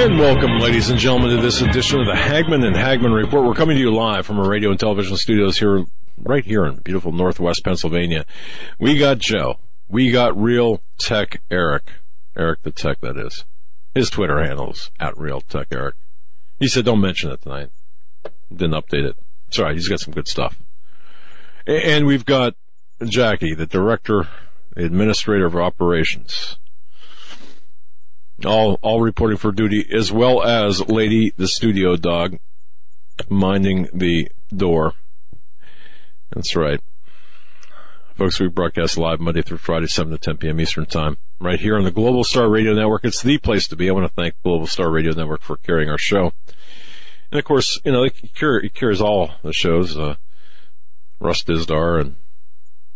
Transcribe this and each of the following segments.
And welcome, ladies and gentlemen, to this edition of the Hagmann and Hagmann Report. We're coming to you live from our radio and television studios here, right here in beautiful Northwest Pennsylvania. We got Joe. We got Real Tech Eric. Eric the Tech, that is. His Twitter handle is at Real Tech Eric. He said, don't mention it tonight. Didn't update it. Sorry, he's got some good stuff. And we've got Jackie, the Director, Administrator of Operations all all reporting for duty, as well as Lady the studio dog minding the door. That's right. Folks, we broadcast live Monday through Friday, 7 to 10 p.m. Eastern Time, right here on the Global Star Radio Network. It's the place to be. I want to thank Global Star Radio Network for carrying our show. And of course, you know, it, carries all the shows, uh, Russ Dizdar and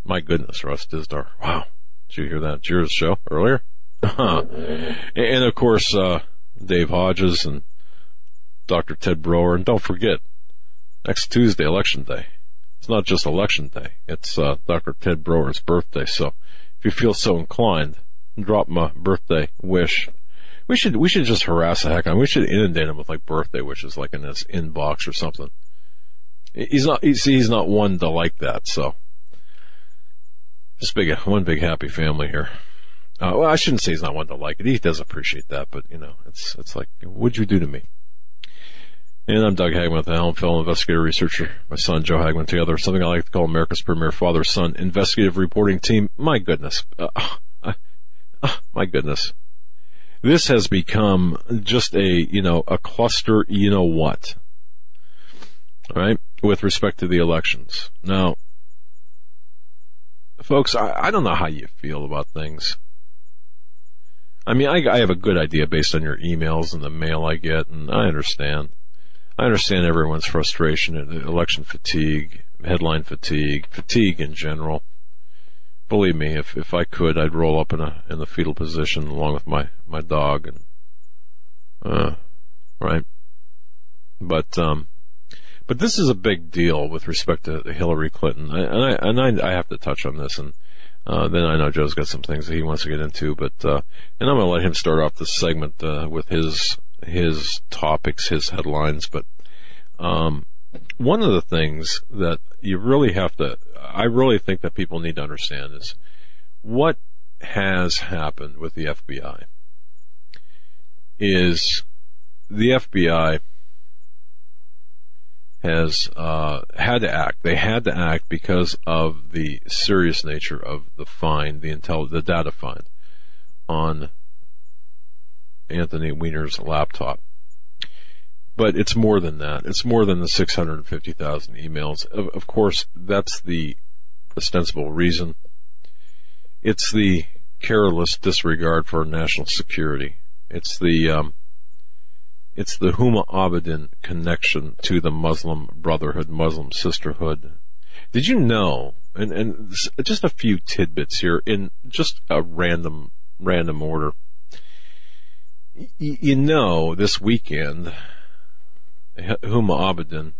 my goodness, Russ Dizdar. Wow. Did you hear that? Did show earlier? and of course, uh, Dave Hodges and Dr. Ted Broer. And don't forget, next Tuesday, election day. It's not just election day. It's, uh, Dr. Ted Broer's birthday. So if you feel so inclined, drop a birthday wish. We should, we should just harass the heck of him. We should inundate him with like birthday wishes, like in his inbox or something. He's not, he's, he's not one to like that. So just big, one big happy family here. Uh, well, I shouldn't say he's not one to like it. He does appreciate that, but you know, it's it's like, what'd you do to me? And I'm Doug Hagmann with the Helm fellow investigator researcher. My son Joe Hagmann together, something I like to call America's premier father-son investigative reporting team. My goodness, uh, uh, uh, my goodness, this has become just a you know a cluster. You know what? Right with respect to the elections. Now, folks, I, I don't know how you feel about things. I mean, I, I have a good idea based on your emails and the mail I get, and I understand. I understand everyone's frustration and election fatigue, headline fatigue, fatigue in general. Believe me, if if I could, I'd roll up in a in the fetal position along with my my dog and uh, right. But um, but this is a big deal with respect to Hillary Clinton, I, and I and I, I have to touch on this and. Uh, then I know Joe's got some things that he wants to get into, but uh, and I'm going to let him start off this segment uh, with his his topics, his headlines. But um, one of the things that you really have to, I really think that people need to understand is what has happened with the FBI. Is the FBI has uh, had to act. They had to act because of the serious nature of the find, the intel, the data find on Anthony Weiner's laptop. But it's more than that. It's more than the 650,000 emails. Of, of course, that's the ostensible reason. It's the careless disregard for national security. It's the um, it's the Huma Abedin connection to the Muslim Brotherhood, Muslim Sisterhood. Did you know? And and just a few tidbits here in just a random random order. Y- you know, this weekend, Huma Abedin,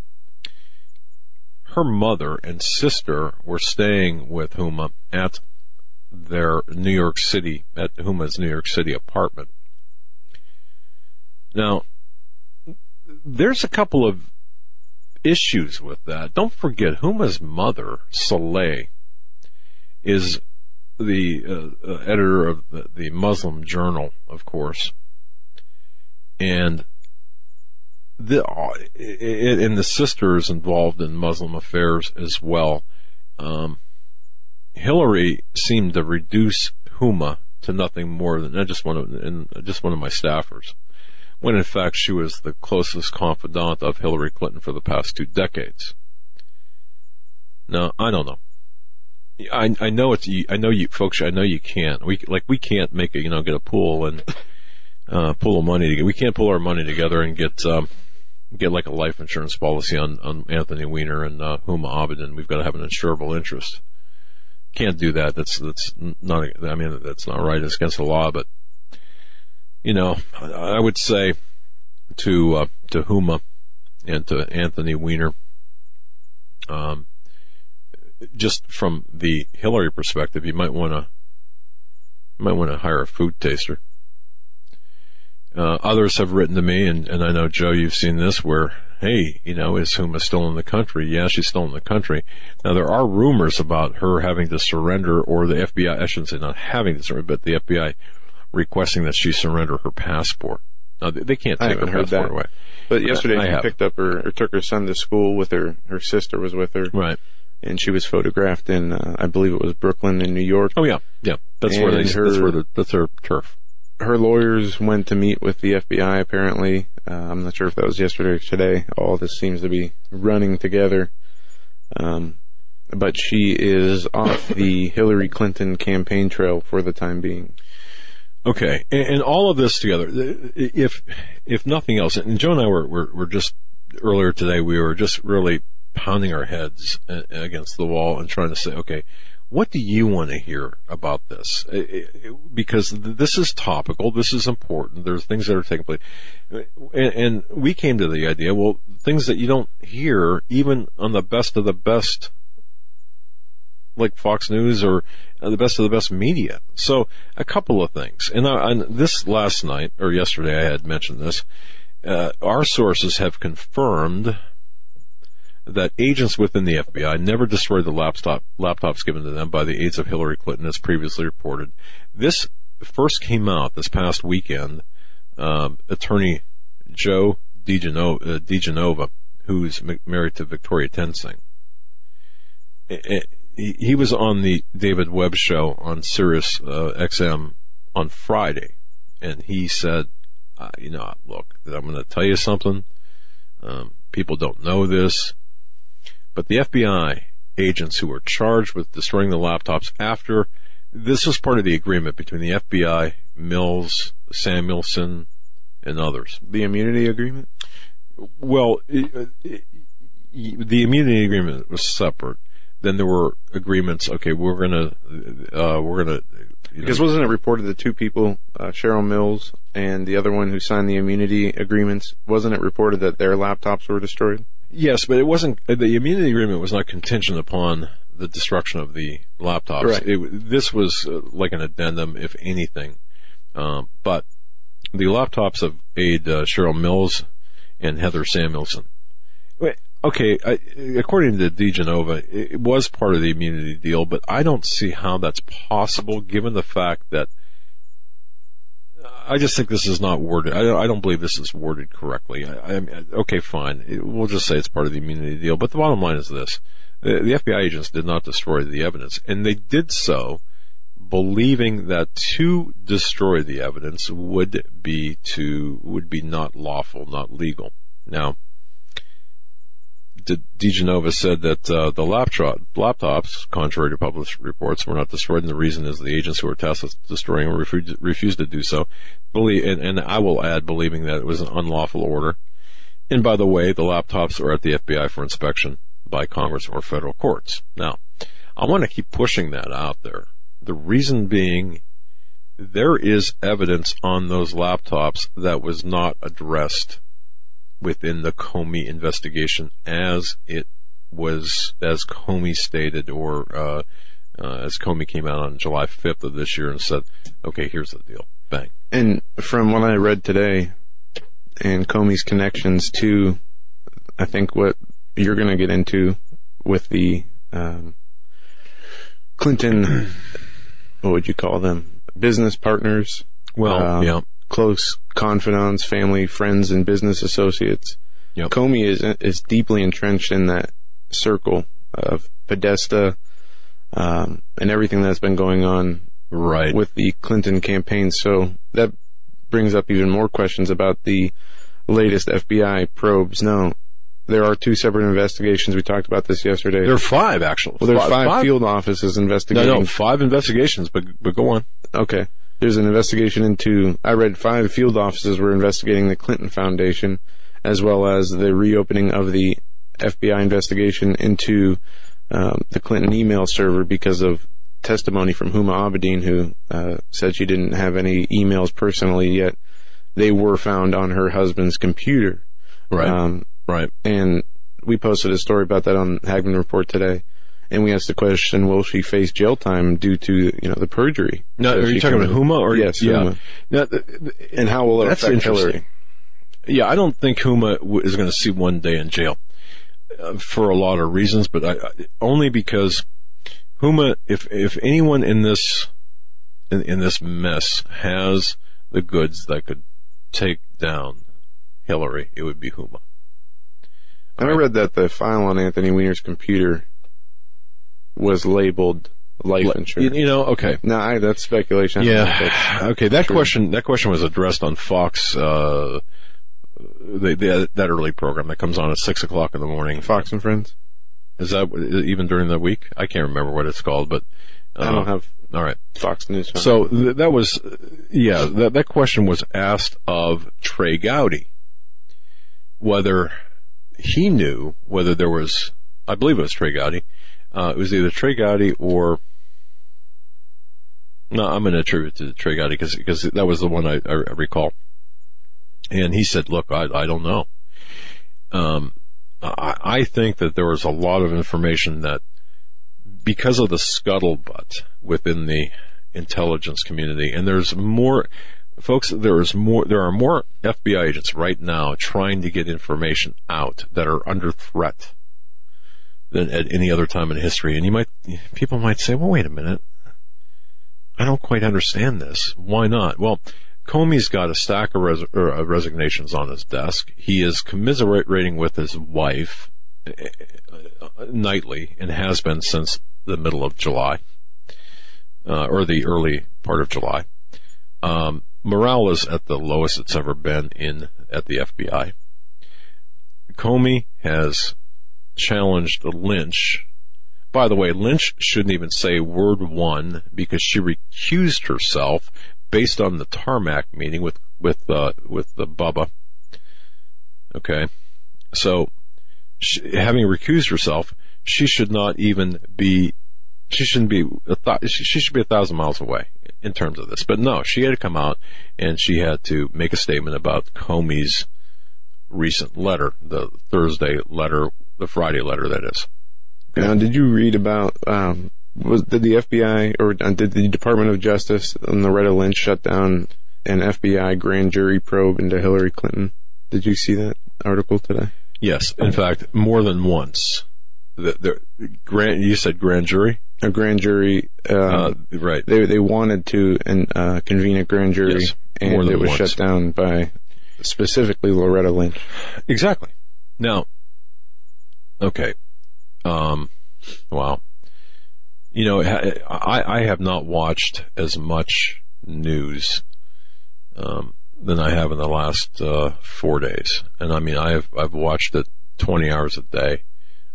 her mother and sister were staying with Huma at their New York City, at Huma's New York City apartment. Now, there's a couple of issues with that. Don't forget, Huma's mother, Soleil, is the uh, uh, editor of the, the Muslim Journal, of course, and the and the sister is involved in Muslim affairs as well. Um, Hillary seemed to reduce Huma to nothing more than uh, just one of and just one of my staffers when in fact she was the closest confidant of Hillary Clinton for the past two decades. Now, I don't know. I, I know it's, I know you folks, I know you can't. We, like, we can't make a, you know, get a pool and, uh, pull the money. We can't pull our money together and get um, get like a life insurance policy on, on Anthony Weiner and uh, Huma Abedin. We've got to have an insurable interest. Can't do that. That's that's not. I mean, that's not right. It's against the law. But you know, I would say to uh, to Huma and to Anthony Weiner, um, just from the Hillary perspective, you might want to might want to hire a food taster. Uh, others have written to me, and, and I know Joe, you've seen this, where hey, you know, is Huma still in the country? Yeah, she's still in the country. Now there are rumors about her having to surrender, or the FBI, I shouldn't say not having to surrender, but the FBI requesting that she surrender her passport. Now they, they can't take her passport that. away. But yesterday I she have. picked up her or took her son to school with her. Her sister was with her, Right. and she was photographed in, uh, I believe it was Brooklyn in New York. Oh yeah, yeah. That's where they. And that's where the, that's her turf. Her lawyers went to meet with the FBI. Apparently, uh, I'm not sure if that was yesterday or today. All this seems to be running together. Um, but she is off the Hillary Clinton campaign trail for the time being. Okay, and, and all of this together, if if nothing else, and Joe and I were, were were just earlier today, we were just really pounding our heads against the wall and trying to say, okay, what do you want to hear about this? Because this is topical, this is important. There's things that are taking place, and, and we came to the idea, well, things that you don't hear even on the best of the best like Fox News or uh, the best of the best media. So a couple of things. And on this last night or yesterday, I had mentioned this. Uh, our sources have confirmed that agents within the FBI never destroyed the laptop laptops given to them by the aides of Hillary Clinton, as previously reported. This first came out this past weekend. Um, attorney Joe DeGeno- uh, diGenova, who's married to Victoria Toensing he he was on the David Webb show on Sirius uh, XM on Friday, and he said, uh, "You know, look, I'm going to tell you something. Um, people don't know this, but the FBI agents who were charged with destroying the laptops after this was part of the agreement between the FBI, Mills, Samuelson, and others. The immunity agreement. Well, i- i- the immunity agreement was separate. Then there were agreements. Okay, we're gonna, uh, we're gonna. you know, Because wasn't it reported that two people, uh, Cheryl Mills and the other one who signed the immunity agreements, wasn't it reported that their laptops were destroyed? yes, but it wasn't. The immunity agreement was not contingent upon the destruction of the laptops. Right. It, this was uh, like an addendum, if anything. Um, but the laptops of aide uh, Cheryl Mills and Heather Samuelson. Okay, I, according to diGenova, it was part of the immunity deal, but I don't see how that's possible given the fact that I just think this is not worded. I, I don't believe this is worded correctly. I, okay, fine. It- we'll just say it's part of the immunity deal. But the bottom line is this: the, the FBI agents did not destroy the evidence, and they did so believing that to destroy the evidence would be to would be not lawful, not legal. Now, diGenova said that uh, the laptop, laptops, contrary to published reports, were not destroyed, and the reason is the agents who were tasked with destroying them refused, refused to do so. Believe, and, and I will add, believing that it was an unlawful order. And by the way, the laptops are at the FBI for inspection by Congress or federal courts. Now, I want to keep pushing that out there. The reason being, there is evidence on those laptops that was not addressed within the Comey investigation as it was, as Comey stated, or uh, uh, as Comey came out on July 5th of this year and said, okay, here's the deal. Bang. And from what I read today, and Comey's connections to, I think what you're going to get into with the um, Clinton, what would you call them? Business partners, Well, Um, yeah. Close confidants, family, friends, and business associates. Yep. Comey is is deeply entrenched in that circle of Podesta um, and everything that's been going on Right. with the Clinton campaign. So that brings up even more questions about the latest FBI probes. No, there are two separate investigations. We talked about this yesterday. there are five, actually. well, there's Fi- five, field offices No, investigating. no, five investigations, but, but go on. Okay. There's an investigation into, I read five field offices were investigating the Clinton Foundation, as well as the reopening of the FBI investigation into um, the Clinton email server because of testimony from Huma Abedin, who uh, said she didn't have any emails personally, yet they were found on her husband's computer. Right. Um, right. and we posted a story about that on Hagmann Report today. And we asked the question, will she face jail time due to, you know, the perjury? Now, that are you talking about? Huma or Yes, yeah? Huma. Now, And how will it That's affect. Hillary? Yeah, I don't think Huma w- is going to see one day in jail uh, for a lot of reasons, but I, I, only because Huma, if if anyone in this in, in this mess has the goods that could take down Hillary, it would be Huma. And I read that the file on Anthony Weiner's computer was labeled life insurance. you know, okay. no, I, that's speculation. I don't know if Yeah. that's- Okay. That true. question. That question was addressed on Fox. Uh, the, the, that early program that comes on at six o'clock in the morning. Fox and Friends. Is that even during the week? I can't remember what it's called, but uh, I don't have All right. Fox News. So th- that was, yeah, that that question was asked of Trey Gowdy, whether he knew whether there was, I believe it was Trey Gowdy. Uh, it was either Trey Gowdy or no, I'm going to attribute it to Trey Gowdy because because that was the one I, I recall. And he said, "Look, I I don't know. Um, I I think that there was a lot of information that because of the scuttlebutt within the intelligence community, and there's more, folks, there is more, there are more FBI agents right now trying to get information out that are under threat than at any other time in history. And you might, people might say, well, wait a minute. I don't quite understand this. Why not? Well, Comey's got a stack of res- uh, resignations on his desk. He is commiserating with his wife nightly and has been since the middle of July, uh, or the early part of July. Um, morale is at the lowest it's ever been in at the FBI. Comey has challenged Lynch. By the way, Lynch shouldn't even say word one because she recused herself based on the tarmac meeting with with uh, with the Bubba. Okay, so she, having recused herself, she should not even be. She shouldn't be. A th- she should be a thousand miles away in terms of this. But no, she had to come out and she had to make a statement about Comey's recent letter, the Thursday letter, the Friday letter, that is. Now, did you read about um, was did the FBI or uh, did the Department of Justice and Loretta Lynch shut down an FBI grand jury probe into Hillary Clinton? Did you see that article today? Yes, in fact, more than once. The, the grand, you said grand jury, A grand jury. Uh, uh, right? they they wanted to and, uh, convene a grand jury, Yes, and it was once. shut down by specifically Loretta Lynch. Exactly. Now, okay. Um, wow. You know, I, I have not watched as much news, um, than I have in the last, uh, four days. And I mean, I have, I've watched it 20 hours a day.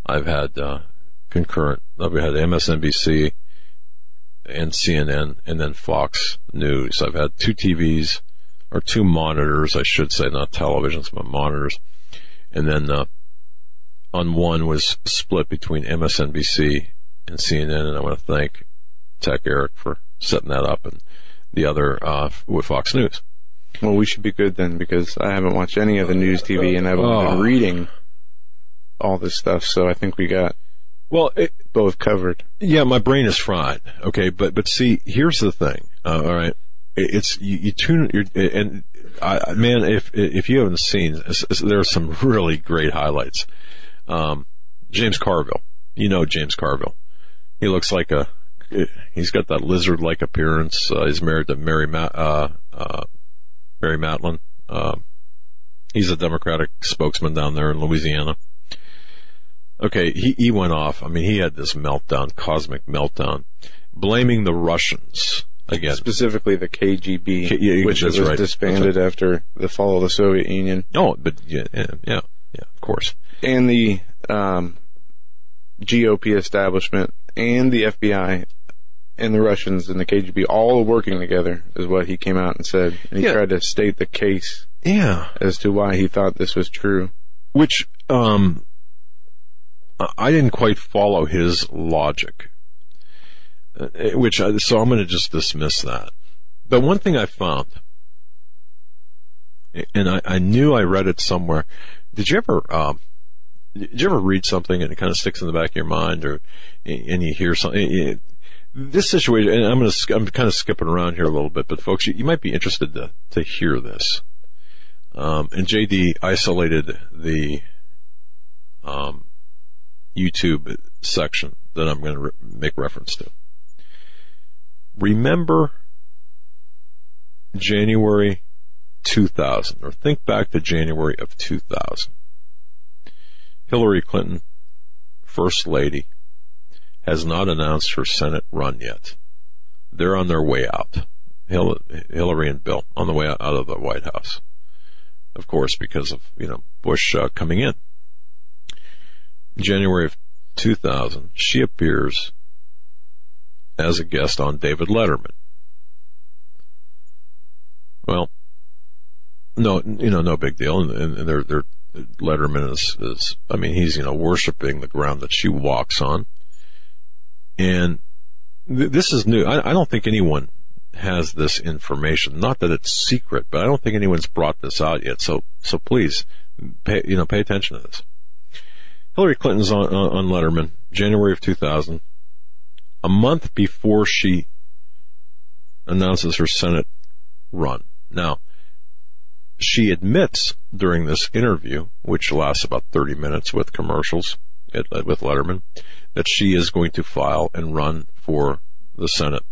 I've had, uh, concurrent, I've had MSNBC and CNN and then Fox News. I've had two TVs or two monitors, I should say, not televisions, but monitors. And then, uh, on one was split between MSNBC and CNN, and I want to thank Tech Eric for setting that up, and the other uh, with Fox News. Well, we should be good then because I haven't watched any of the news TV and I've Oh. been reading all this stuff. So I think we got Well, it, both covered. yeah, my brain is fried. Okay, but but see, here's the thing. Uh, all right, It- it's you, you tune you're, and I, man, if if you haven't seen, there are some really great highlights. Um, James Carville, you know James Carville. He looks like a. He's got that lizard-like appearance. Uh, he's married to Mary Ma- uh, uh, Mary Matalin. Um, he's a Democratic spokesman down there in Louisiana. Okay, he, he went off. I mean, he had this meltdown, cosmic meltdown, blaming the Russians again. Specifically the KGB, K- yeah, which was right. disbanded after the fall of the Soviet Union. Oh, but yeah, yeah, yeah, yeah, of course. And the um, GOP establishment and the FBI and the Russians and the KGB all working together is what he came out and said. And he Yeah. tried to state the case Yeah. as to why he thought this was true. Which, um, I- didn't quite follow his logic. Uh, which, I, so I'm going to just dismiss that. But one thing I found, and I, I knew I read it somewhere. Did you ever, um, did you ever read something and it kind of sticks in the back of your mind or, and you hear something, it- this situation, and I'm going to, I'm kind of skipping around here a little bit, but folks, you, you might be interested to, to hear this. Um, and JD isolated the um, YouTube section that I'm going to re- make reference to. Remember January 2000, or think back to January of 2000. Hillary Clinton, First Lady, has not announced her Senate run yet. They're on their way out. Hillary and Bill on the way out of the White House of course, because of you know Bush uh, coming in. January of 2000, she appears as a guest on David Letterman. Well, no, you know, no big deal, and, and they're, they're Letterman is, is, I mean, he's you know worshiping the ground that she walks on, and th- this is new. I, I don't think anyone has this information. Not that it's secret, but I don't think anyone's brought this out yet. So, so please, pay, you know, pay attention to this. Hillary Clinton's on, on, on Letterman, January of 2000, a month before she announces her Senate run. Now, she admits during this interview, which lasts about 30 minutes with commercials at, with Letterman, that she is going to file and run for the Senate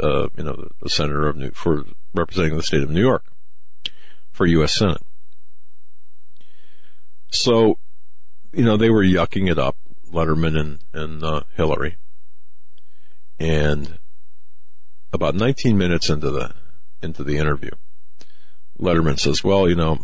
uh, you know, the senator of New, for representing the state of New York for U.S. Senate. So, you know, they were yucking it up, Letterman and, and uh, Hillary. And about 19 minutes into the, into the interview, Letterman says, well, you know,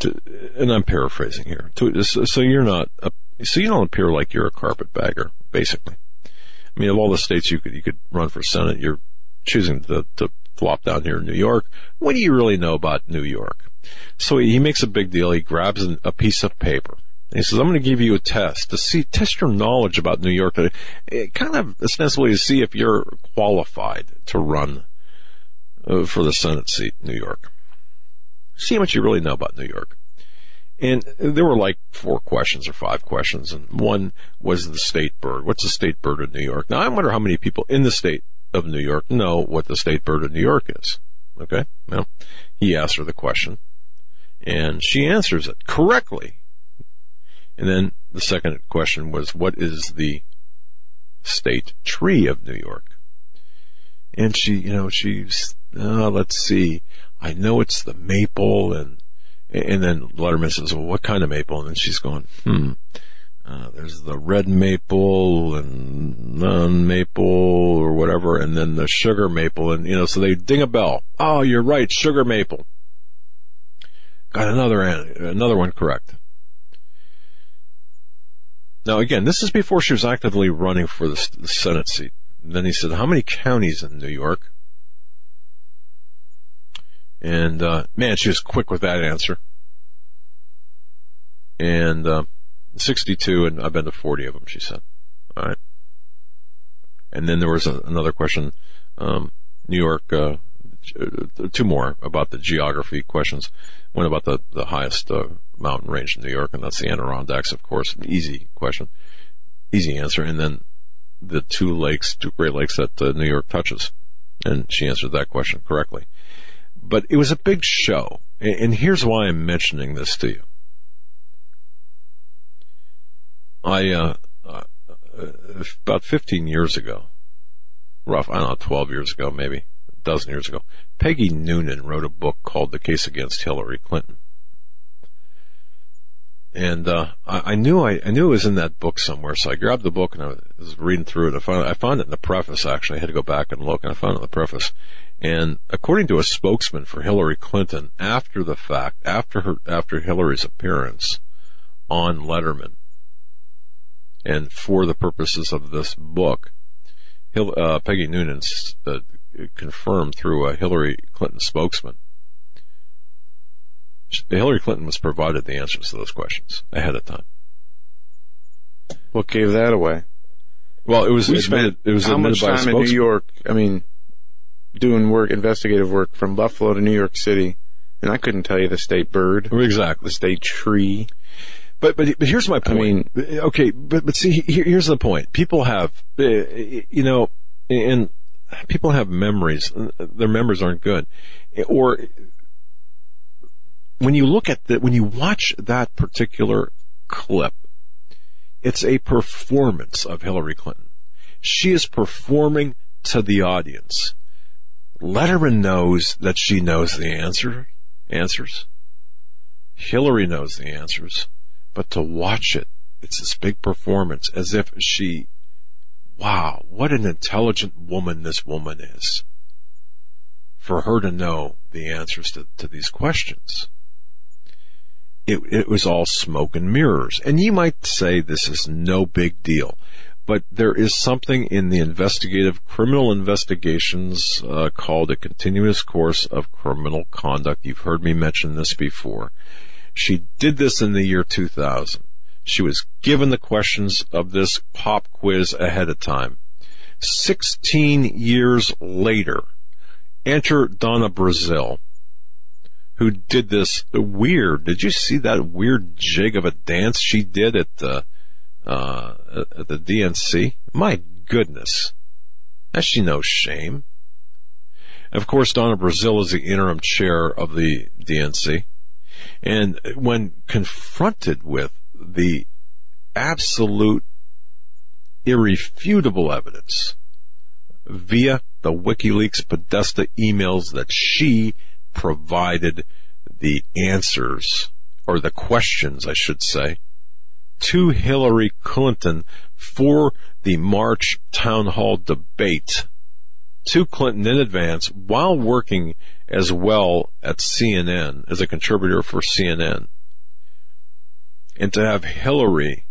to, and I'm paraphrasing here, to, so you're not, a, so you don't appear like you're a carpetbagger, basically. I mean, of all the states you could you could run for senate, you're choosing to, to flop down here in New York. What do you really know about New York? So he makes a big deal. He grabs an, a piece of paper. He says, "I'm going to give you a test to see test your knowledge about New York, to, eh, kind of ostensibly to see if you're qualified to run uh, for the Senate seat, in New York. See how much you really know about New York." And there were like four questions or five questions, and one was the state bird. What's the state bird of New York? Now I wonder how many people in the state of New York know what the state bird of New York is. Okay, well, he asked her the question, and she answers it correctly. And then the second question was, what is the state tree of New York? And she, you know, she's, uh, let's see, I know it's the maple and and then Letterman says, well, what kind of maple? And then she's going, hmm, uh, there's the red maple and non-maple or whatever, and then the sugar maple. And, you know, so they ding a bell. Oh, you're right, sugar maple. Got another, another one correct. Now again, this is before she was actively running for the, the Senate seat. And then he said, how many counties in New York? And uh, man, she was quick with that answer. And uh, 62, and I've been to 40 of them. She said, "All right." And then there was a, another question, um, New York. Uh, two more about the geography questions. One about the the highest uh, mountain range in New York, and that's the Adirondacks, of course. Easy question, easy answer. And then the two lakes, two Great Lakes that uh, New York touches, and she answered that question correctly but it was a big show. And here's why I'm mentioning this to you. I, uh, uh, about 15 years ago, rough, I don't know, 12 years ago, maybe a dozen years ago, Peggy Noonan wrote a book called The Case Against Hillary Clinton. And, uh, I, I, knew I, I, knew it was in that book somewhere, so I grabbed the book and I was reading through it. I found, I found it in the preface, actually. I had to go back and look and I found it in the preface. And according to a spokesman for Hillary Clinton, after the fact, after her, after Hillary's appearance on Letterman, and for the purposes of this book, Hil- uh, Peggy Noonan uh, confirmed through a Hillary Clinton spokesman. Hillary Clinton was provided the answers to those questions ahead of time. What gave that away? Well, it was We admitted, spent it was how admitted much by a time in New. York? I mean, doing work, investigative work from Buffalo to New York City, and I couldn't tell you the state bird, Exactly. the state tree. But but but here's my point. I point. okay, but but see, here, here's the point. People have, uh, you know, and people have memories. Their memories aren't good, or when you look at the when you watch that particular clip, it's a performance of Hillary Clinton. She is performing to the audience. Letterman knows that she knows the answer answers. Hillary knows the answers, but to watch it, it's this big performance as if she, wow, what an intelligent woman this woman is. For her to know the answers to, to these questions. It, it was all smoke and mirrors. And you might say this is no big deal, but there is something in the investigative criminal investigations uh, called a continuous course of criminal conduct. You've heard me mention this before. She did this in the year 2000. She was given the questions of this pop quiz ahead of time. 16 years later, enter Donna Brazile, who did this weird. Did you see that weird jig of a dance she did at the uh, at the DNC? My goodness, she no shame? Of course, Donna Brazile is the interim chair of the DNC, and when confronted with the absolute irrefutable evidence via the WikiLeaks Podesta emails that she provided the answers, or the questions, I should say, to Hillary Clinton for the March town hall debate to Clinton in advance while working as well at CNN as a contributor for CNN. And to have Hillary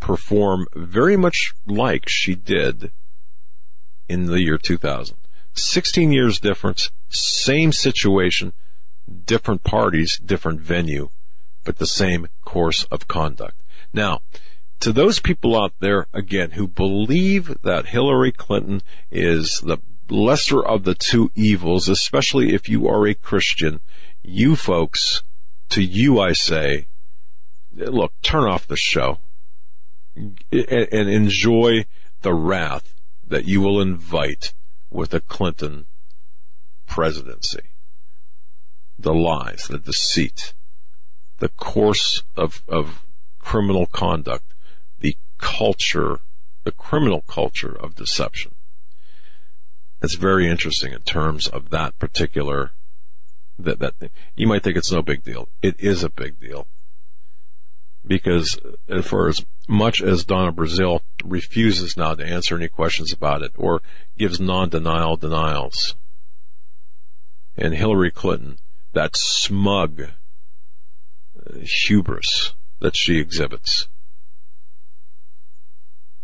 perform very much like she did in the year 2000. 16 years difference, same situation, different parties, different venue, but the same course of conduct. Now, to those people out there, again, who believe that Hillary Clinton is the lesser of the two evils, especially if you are a Christian, you folks, to you I say, look, turn off the show and, enjoy the wrath that you will invite with a Clinton presidency. The lies, the deceit, the course of, of criminal conduct, the culture, the criminal culture of deception. It's very interesting in terms of that particular, that, that, you might think it's no big deal. It is a big deal. Because for as much as Donna Brazile refuses now to answer any questions about it or gives non-denial denials, and Hillary Clinton, that smug uh, hubris that she exhibits.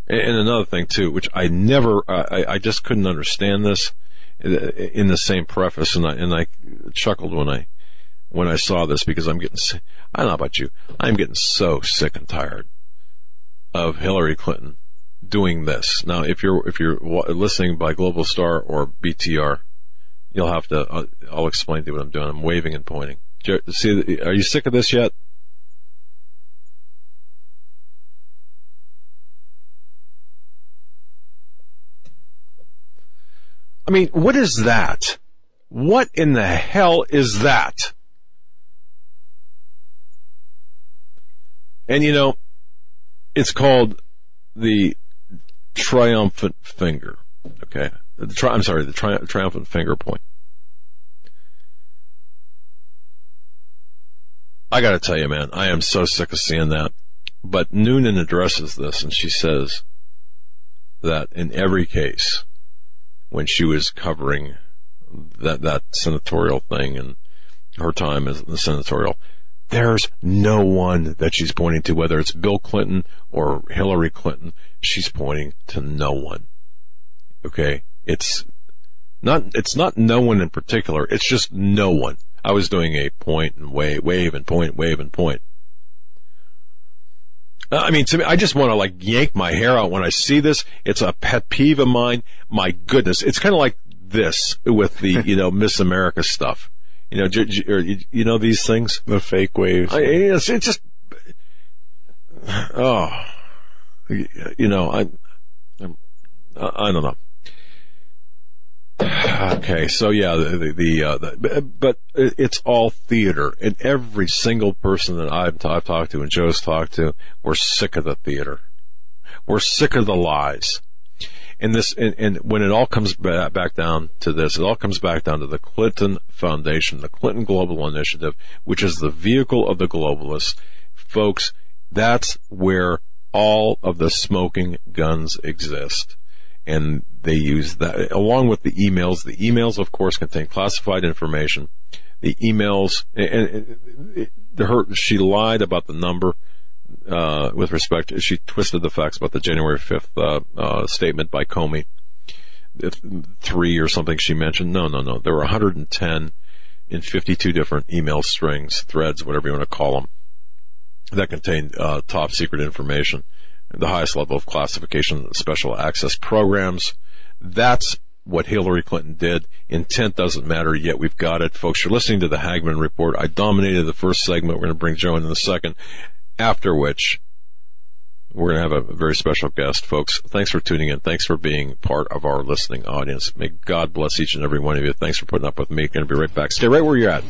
And another thing too, which I never, uh, I, I just couldn't understand this uh, in the same preface, and I and I chuckled when I when I saw this because I'm getting, I don't know about you, I'm getting so sick and tired of Hillary Clinton doing this. Now, if you're if you're listening by Global Star or BTR, you'll have to. I'll, I'll explain to you what I'm doing. I'm waving and pointing. See, are you sick of this yet? I mean, what is that? What in the hell is that? And you know, it's called the triumphant finger. Okay. Tri- I'm sorry, the tri- triumphant finger point. I gotta tell you, man, I am so sick of seeing that. But Noonan addresses this and she says that in every case, when she was covering that, that senatorial thing and her time as the senatorial, there's no one that she's pointing to, whether it's Bill Clinton or Hillary Clinton. She's pointing to no one. Okay. It's not, it's not no one in particular. It's just no one. I was doing a point and wave, wave and point, wave and point. Uh, I mean, to me, I just want to like yank my hair out when I see this. It's a pet peeve of mine. My goodness. It's kind of like this with the, you know, Miss America stuff. You know, j- j- or, you, you know these things? The fake waves. I, it's, it's just, oh, you know, I, I'm, I don't know. Okay, so yeah, the, the, uh, the, but it's all theater, and every single person that I've, I've talked to and Joe's talked to, we're sick of the theater. We're sick of the lies. And this, and, and when it all comes back down to this, it all comes back down to the Clinton Foundation, the Clinton Global Initiative, which is the vehicle of the globalists. Folks, that's where all of the smoking guns exist and they use that along with the emails. The emails, of course, contain classified information. The emails, and, her, she lied about the number uh, with respect. To, she twisted the facts about the January fifth uh, uh, statement by Comey. Three or something she mentioned. No, no, no. There were 110 in 52 different email strings, threads, whatever you want to call them, that contained uh, top secret information the highest level of classification, special access programs. That's what Hillary Clinton did. Intent doesn't matter, yet we've got it. Folks, you're listening to the Hagmann Report. I dominated the first segment. We're going to bring Joe in in a second, after which we're going to have a very special guest. Folks, thanks for tuning in. Thanks for being part of our listening audience. May God bless each and every one of you. Thanks for putting up with me. Going to be right back. Stay right where you're at.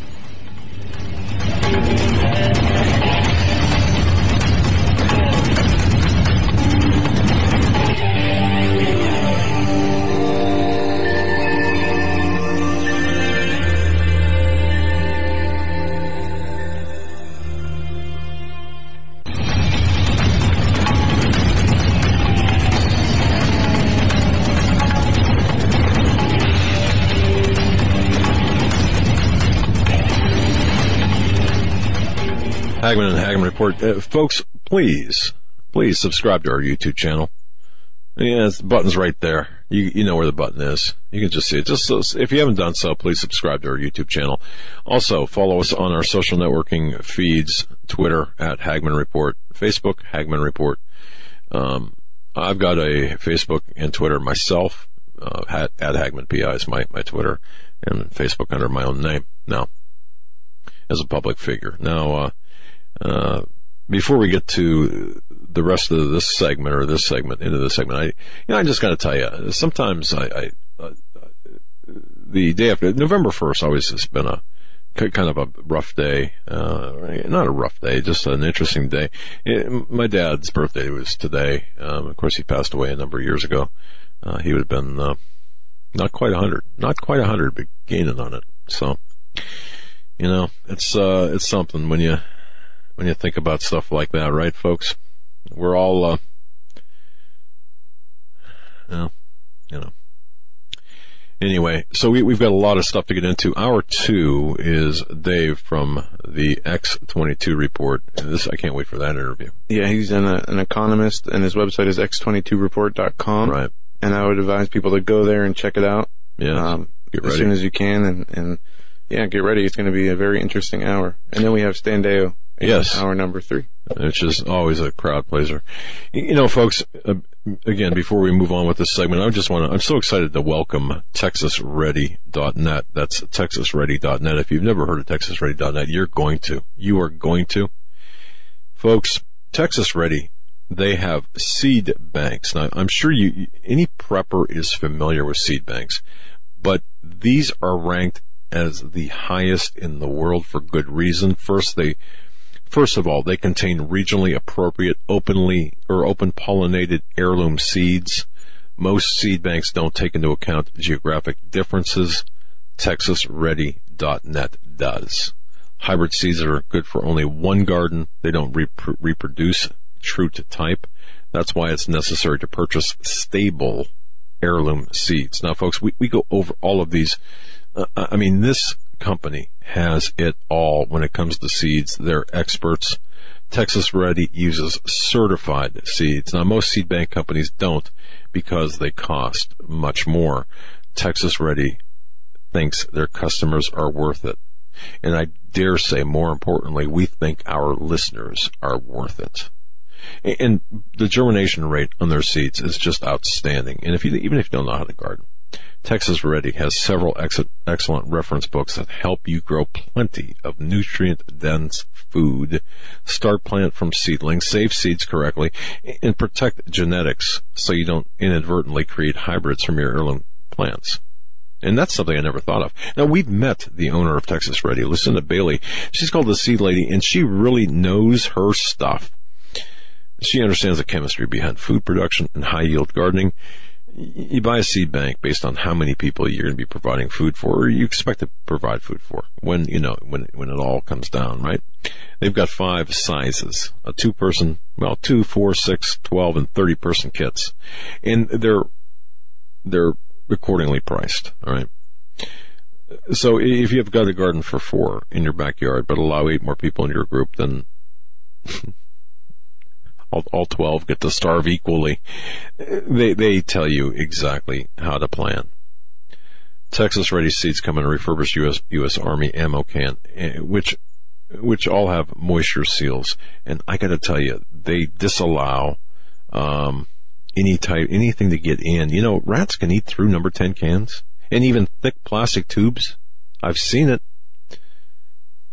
Hagmann and Hagmann Report. Uh, folks, please, please subscribe to our YouTube channel. Yeah, the button's right there. You you know where the button is. You can just see it. Just if you haven't done so, please subscribe to our YouTube channel. Also, follow us on our social networking feeds: Twitter at Hagmann Report, Facebook Hagmann Report. Um, I've got a Facebook and Twitter myself. Uh, at, at Hagmann PI is my my Twitter and Facebook under my own name now as a public figure. Now. Uh, uh, before we get to the rest of this segment or this segment into this segment, I, you know, I just got to tell you, sometimes I, I uh, the day after November 1st always has been a kind of a rough day, uh, not a rough day, just an interesting day. It, my dad's birthday was today. Um, of course, he passed away a number of years ago. Uh, he would have been, uh, not quite a hundred, not quite a hundred, but gaining on it. So, you know, it's, uh, it's something when you, when you think about stuff like that, right, folks? We're all, uh, well, you know. Anyway, so we, have got a lot of stuff to get into. Hour two is Dave from the X22 report. And this, I can't wait for that interview. Yeah, he's an, uh, an economist and his website is x22report.com. Right. And I would advise people to go there and check it out. Yeah. Um, as soon as you can and, and yeah, get ready. It's going to be a very interesting hour. And then we have Stan Deyo Yes. Hour number three. Which is always a crowd pleaser. You know, folks, uh, again, before we move on with this segment, I just want to, I'm so excited to welcome TexasReady.net. That's TexasReady.net. If you've never heard of TexasReady.net, you're going to. You are going to. Folks, Texas Ready, they have seed banks. Now, I'm sure you, any prepper is familiar with seed banks, but these are ranked as the highest in the world for good reason. First, they First of all, they contain regionally appropriate, openly or open pollinated heirloom seeds. Most seed banks don't take into account geographic differences. TexasReady.net does. Hybrid seeds are good for only one garden. They don't rep- reproduce true to type. That's why it's necessary to purchase stable heirloom seeds. Now, folks, we, we go over all of these. Uh, I mean, this company has it all when it comes to seeds. They're experts. Texas Ready uses certified seeds. Now, most seed bank companies don't because they cost much more. Texas Ready thinks their customers are worth it. And I dare say, more importantly, we think our listeners are worth it. And the germination rate on their seeds is just outstanding. And if you, even if you don't know how to garden, Texas Ready has several ex- excellent reference books that help you grow plenty of nutrient dense food, start plant from seedlings, save seeds correctly, and protect genetics so you don't inadvertently create hybrids from your heirloom plants. And that's something I never thought of. Now we've met the owner of Texas Ready, Lucinda Bailey. She's called the Seed Lady and she really knows her stuff. She understands the chemistry behind food production and high yield gardening. You buy a seed bank based on how many people you're going to be providing food for, or you expect to provide food for when, you know, when, when it all comes down, right? They've got five sizes, a two person, well, two, four, six, twelve, and 30 person kits. And they're, they're accordingly priced, alright? So if you have got a garden for four in your backyard, but allow eight more people in your group, then all, all 12 get to starve equally. They, they tell you exactly how to plan. Texas Ready seeds come in a refurbished U.S. U.S. Army ammo can, eh, which, which all have moisture seals. And I gotta tell you, they disallow, um, any type, anything to get in. You know, rats can eat through number 10 cans and even thick plastic tubes. I've seen it.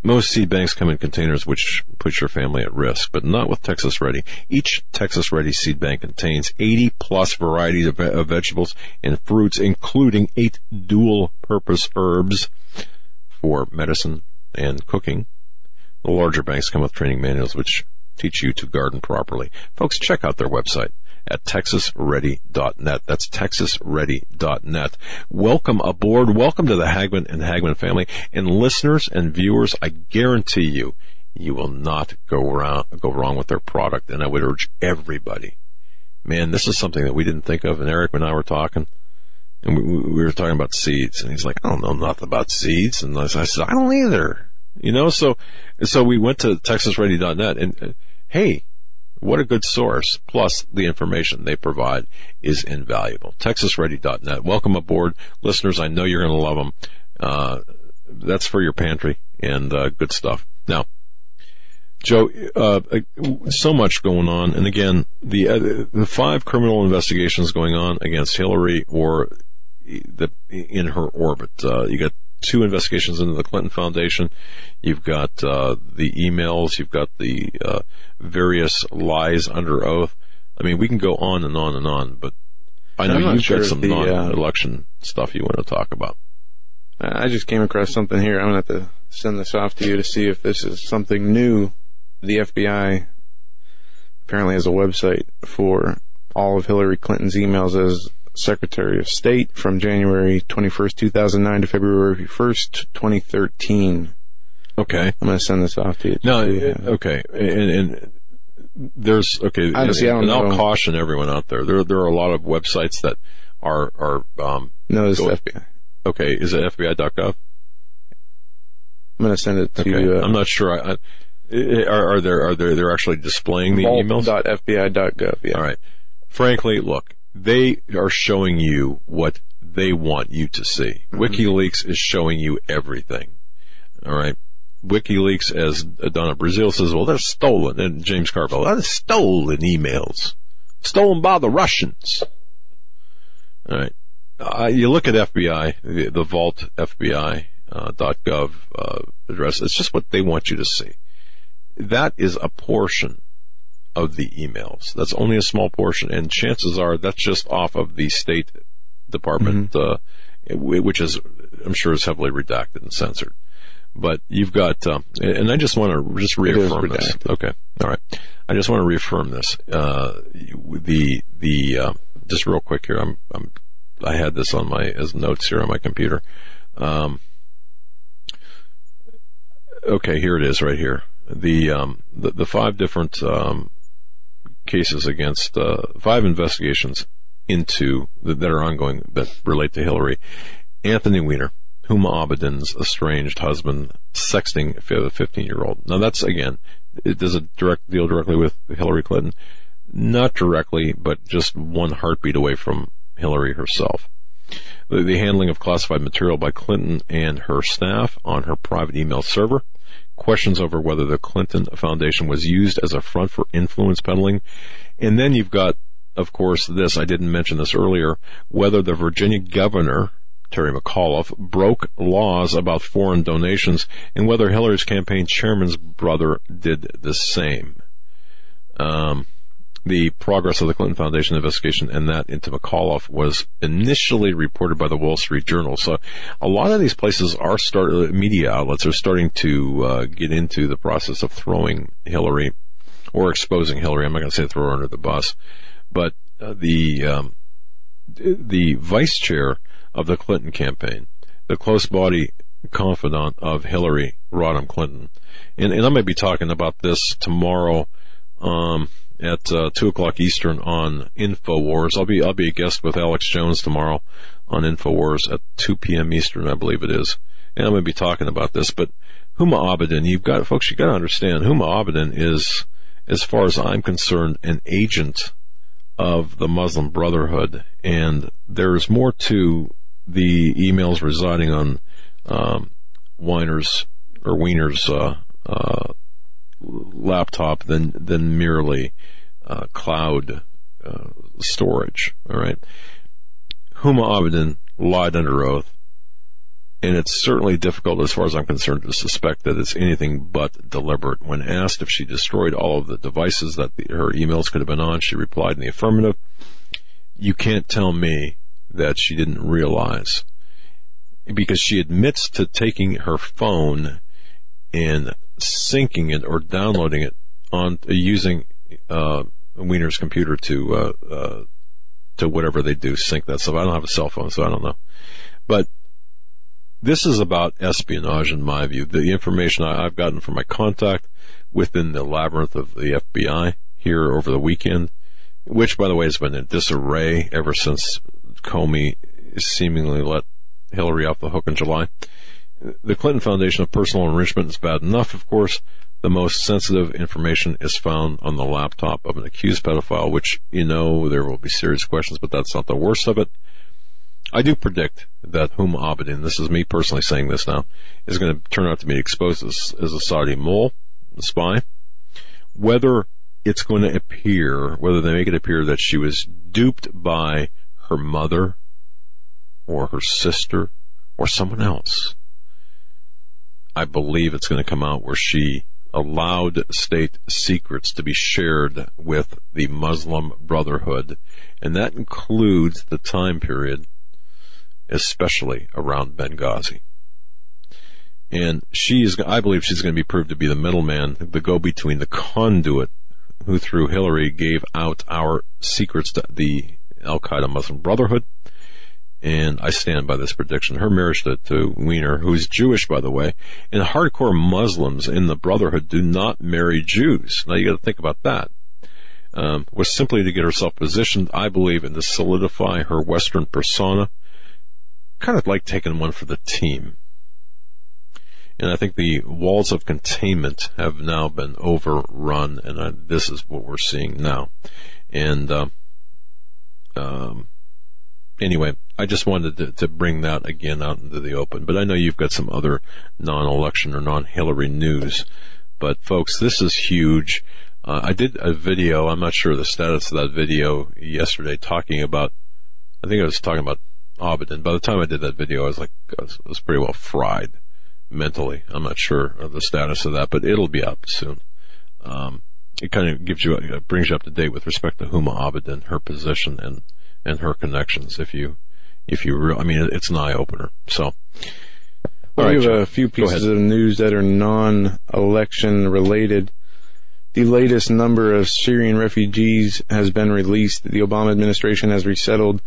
Most seed banks come in containers which puts your family at risk, but not with Texas Ready. Each Texas Ready seed bank contains 80 plus varieties of, of vegetables and fruits, including eight dual purpose herbs for medicine and cooking. The larger banks come with training manuals which teach you to garden properly. Folks, check out their website at texasready.net. That's texasready.net. Welcome aboard. Welcome to the Hagmann and Hagmann family. And listeners and viewers, I guarantee you, you will not go around, go wrong with their product. And I would urge everybody, man, this is something that we didn't think of. And Eric and I were talking and we, we were talking about seeds and he's like, I don't know nothing about seeds. And I said, I don't either. You know, so, so we went to texasready.net and, uh, hey, what a good source. Plus, the information they provide is invaluable. TexasReady.net. Welcome aboard. Listeners, I know you're going to love them. Uh, that's for your pantry and uh, good stuff. Now, Joe, uh, so much going on, and again, the uh, the five criminal investigations going on against Hillary or the in her orbit. Uh, you got two investigations into the Clinton Foundation. You've got uh, the emails. You've got the uh, various lies under oath. I mean, we can go on and on and on, but I know you've sure got some the, non-election uh, stuff you want to talk about. I just came across something here. I'm going to have to send this off to you to see if this is something new. The FBI apparently has a website for all of Hillary Clinton's emails as Secretary of State from January 21st, 2009 to February 1st, 2013. Okay. I'm going to send this off to you. No, okay. And, and there's, okay. Honestly, and, I don't and know. I'll caution everyone out there. There, there are a lot of websites that are, are, um, no, it's go- FBI. okay. Is it FBI.gov? I'm going to send it to Okay. you. Uh, I'm not sure. I, I, are, are there, are there, they're actually displaying the emails? .fbi.gov, Yeah. All right. Frankly, look, they are showing you what they want you to see. WikiLeaks is showing you everything. All right. WikiLeaks, as Donna Brazile says, well, they're stolen. And James Carville, they're stolen emails. Stolen by the Russians. All right. Uh, you look at FBI, the, the Vault FBI uh, .gov uh, address. It's just what they want you to see. That is a portion of the emails. That's only a small portion, and chances are that's just off of the State Department, uh, which is, I'm sure, is heavily redacted and censored. But you've got, um, and I just want to just reaffirm this. Okay, all right. I just want to reaffirm this. Uh, the the uh, just real quick here. I'm, I'm I had this on my as notes here on my computer. Um, okay, here it is, right here. The um, the, the five different um, cases against uh, five investigations into that, that are ongoing that relate to Hillary. Anthony Weiner, Huma Abedin's estranged husband, sexting a 15 year old. Now that's again it does it direct deal directly with Hillary Clinton? Not directly, but just one heartbeat away from Hillary herself. The, the handling of classified material by Clinton and her staff on her private email server, questions over whether the Clinton Foundation was used as a front for influence peddling, and then you've got, of course, this, I didn't mention this earlier, whether the Virginia governor, Terry McAuliffe, broke laws about foreign donations and whether Hillary's campaign chairman's brother did the same. Um, the progress of the Clinton Foundation investigation and that into McAuliffe was initially reported by the Wall Street Journal. So a lot of these places are start media outlets are starting to uh, get into the process of throwing Hillary or exposing Hillary. I'm not going to say throw her under the bus, but uh, the um, the vice chair of the Clinton campaign, the close body confidant of Hillary Rodham Clinton, and, and I may be talking about this tomorrow. Um, at uh, two o'clock Eastern on Infowars. I'll be I'll be a guest with Alex Jones tomorrow on Infowars at two p.m. Eastern, I believe it is, and I'm going to be talking about this. But Huma Abedin, you've got folks, you've got to understand, Huma Abedin is, as far as I'm concerned, an agent of the Muslim Brotherhood, and there's more to the emails residing on um, Weiner's or Weiner's uh, uh, laptop than than merely uh, cloud uh, storage. All right, Huma Abedin lied under oath, and it's certainly difficult, as far as I'm concerned, to suspect that it's anything but deliberate. When asked if she destroyed all of the devices that the, her emails could have been on, she replied in the affirmative. You can't tell me that she didn't realize because she admits to taking her phone and syncing it or downloading it on using uh, Weiner's computer to uh, uh, to whatever they do, sync that stuff. I don't have a cell phone, so I don't know. But this is about espionage, in my view. The information I, I've gotten from my contact within the labyrinth of the FBI here over the weekend, which, by the way, has been in disarray ever since Comey seemingly let Hillary off the hook in July. The Clinton Foundation of Personal Enrichment is bad enough, of course. The most sensitive information is found on the laptop of an accused pedophile, which, you know, there will be serious questions, but that's not the worst of it. I do predict that Huma Abedin, this is me personally saying this now, is going to turn out to be exposed as, as a Saudi mole, a spy. Whether it's going to appear, whether they make it appear that she was duped by her mother or her sister or someone else. I believe it's going to come out where she allowed state secrets to be shared with the Muslim Brotherhood, and that includes the time period, especially around Benghazi. And she is, I believe she's going to be proved to be the middleman, the go-between, the conduit who through Hillary gave out our secrets to the Al Qaeda Muslim Brotherhood and I stand by this prediction. Her marriage to, to Weiner, who's Jewish, by the way, and hardcore Muslims in the Brotherhood do not marry Jews. Now you got to think about that. Um, was simply to get herself positioned, I believe, and to solidify her Western persona. Kind of like taking one for the team. And I think the walls of containment have now been overrun, and I, this is what we're seeing now. And uh, um, anyway, I just wanted to, to, bring that again out into the open. But I know you've got some other non-election or non-Hillary news. But folks, this is huge. Uh, I did a video. I'm not sure the status of that video yesterday, talking about. I think I was talking about Abedin. By the time I did that video, I was like, I was, I was pretty well fried mentally. I'm not sure of the status of that, but it'll be up soon. Um, it kind of gives you, brings you up to date with respect to Huma Abedin, her position, and and her connections. If you, if you, re- I mean, it's an eye opener. So, well, right, we have a few pieces of news that are non-election related. The latest number of Syrian refugees has been released. The Obama administration has resettled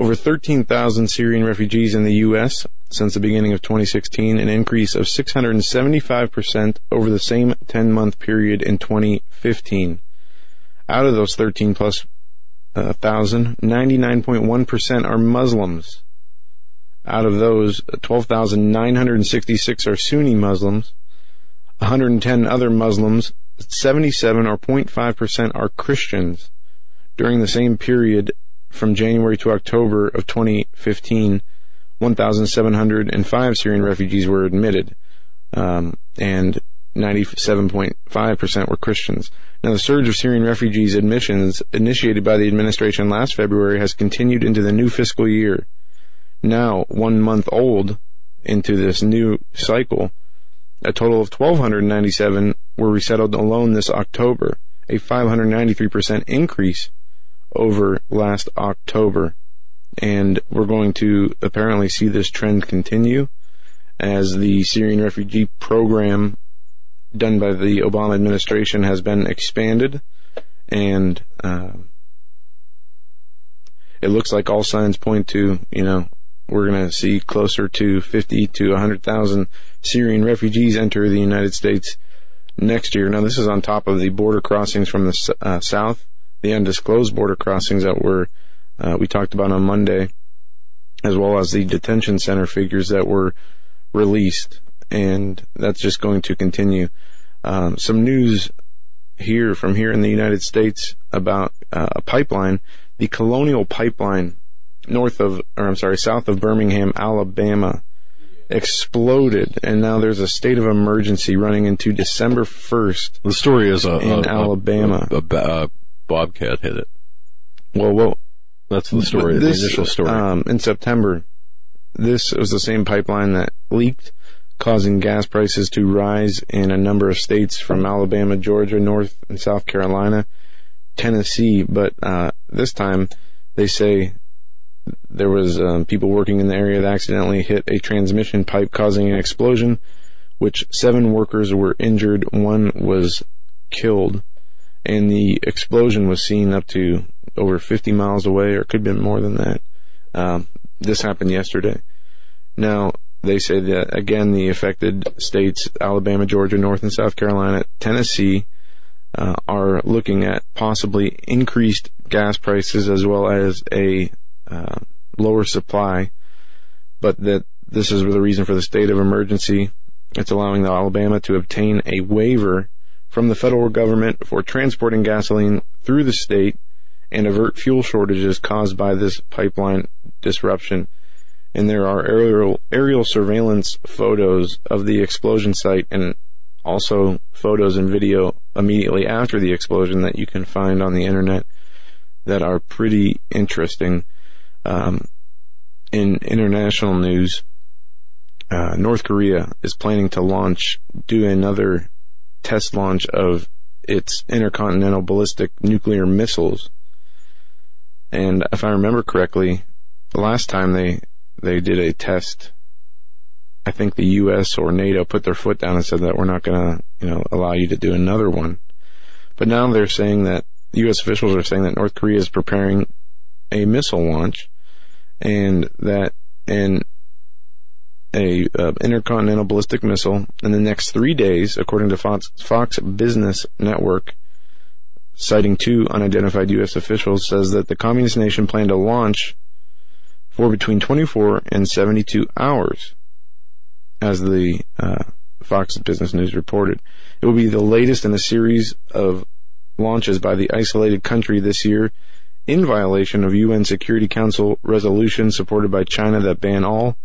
over 13,000 Syrian refugees in the U.S. since the beginning of 2016, an increase of 675% over the same 10 month period in 2015. Out of those 13 plus uh, thousand, 99.1% are Muslims. Out of those, 12,966 are Sunni Muslims, 110 other Muslims 77 or 0.5% are Christians. During the same period from January to October of 2015, 1,705 Syrian refugees were admitted, um, and 97.5% were Christians. Now, the surge of Syrian refugees admissions initiated by the administration last February has continued into the new fiscal year. Now, one month old into this new cycle, a total of 1,297 were resettled alone this October, a 593% increase over last October. And we're going to apparently see this trend continue as the Syrian refugee program done by the Obama administration has been expanded and uh, it looks like all signs point to, you know, we're going to see closer to 50 to 100,000 Syrian refugees enter the United States next year. Now, this is on top of the border crossings from the uh, south, the undisclosed border crossings that were uh, we talked about on Monday, as well as the detention center figures that were released, and that's just going to continue. Um, some news here from here in the United States about uh, a pipeline, the Colonial Pipeline, north of, or I'm sorry, south of Birmingham, Alabama exploded, and now there's a state of emergency running into December 1st. The story is a, in a, Alabama. A, a, a, bobcat hit it. Well, well, that's the story. This, the initial story. Um, in September, this was the same pipeline that leaked, causing gas prices to rise in a number of states from Alabama, Georgia, North and South Carolina, Tennessee. But uh, this time, they say there was um, people working in the area that accidentally hit a transmission pipe causing an explosion, which seven workers were injured, one was killed, and the explosion was seen up to over 50 miles away, or could have been more than that. Um, this happened yesterday. Now, they say that again, the affected states, Alabama, Georgia, North and South Carolina, Tennessee, uh, are looking at possibly increased gas prices as well as a uh, lower supply, but that this is the reason for the state of emergency. It's allowing the Alabama to obtain a waiver from the federal government for transporting gasoline through the state and avert fuel shortages caused by this pipeline disruption. And there are aerial, aerial surveillance photos of the explosion site and also photos and video immediately after the explosion that you can find on the internet that are pretty interesting. Um, in international news, uh, North Korea is planning to launch, do another test launch of its intercontinental ballistic nuclear missiles. And if I remember correctly, the last time they, they did a test, I think the U.S. or NATO put their foot down and said that we're not going to, you know, allow you to do another one. But now they're saying that U.S. officials are saying that North Korea is preparing a missile launch and that in a uh, intercontinental ballistic missile in the next three days, according to Fox, Fox Business Network, citing two unidentified U.S. officials, says that the communist nation planned to launch for between 24 and 72 hours, as the uh, Fox Business News reported. It will be the latest in a series of launches by the isolated country this year in violation of UN Security Council resolutions supported by China that ban all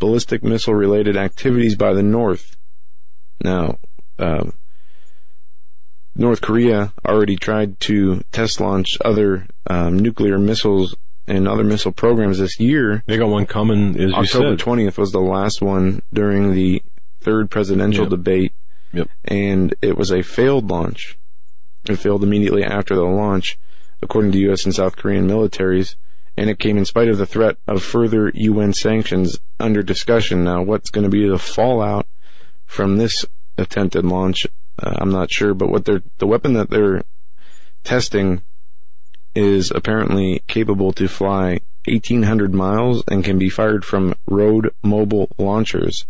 ballistic missile related activities by the North. Now, um, North Korea already tried to test launch other um, nuclear missiles and other missile programs this year. They got one coming, as October 20th was the last one during the third presidential Yep. debate, Yep. and it was a failed launch. It failed immediately after the launch, according to U.S. and South Korean militaries, and it came in spite of the threat of further UN sanctions under discussion. Now, what's going to be the fallout from this attempted launch? Uh, I'm not sure, but what they're the weapon that they're testing is apparently capable to fly 1,800 miles and can be fired from road mobile launchers.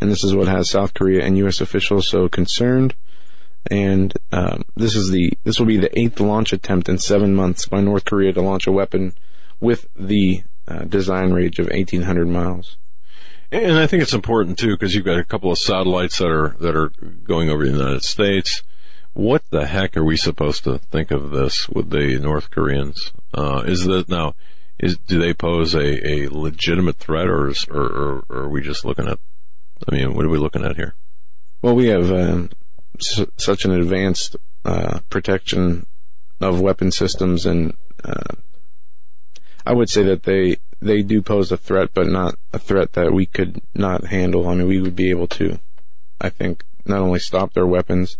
And this is what has South Korea and U.S. officials so concerned. And um, this is the this will be the eighth launch attempt in seven months by North Korea to launch a weapon with the uh, design range of 1,800 miles. And I think it's important too because you've got a couple of satellites that are that are going over the United States. What the heck are we supposed to think of this with the North Koreans? Uh, is that now? Is do they pose a, a legitimate threat, or, is, or, or, or are we just looking at? I mean, what are we looking at here? Well, we have um, s- such an advanced uh, protection of weapon systems, and uh, I would say that they they do pose a threat, but not a threat that we could not handle. I mean, we would be able to, I think, not only stop their weapons,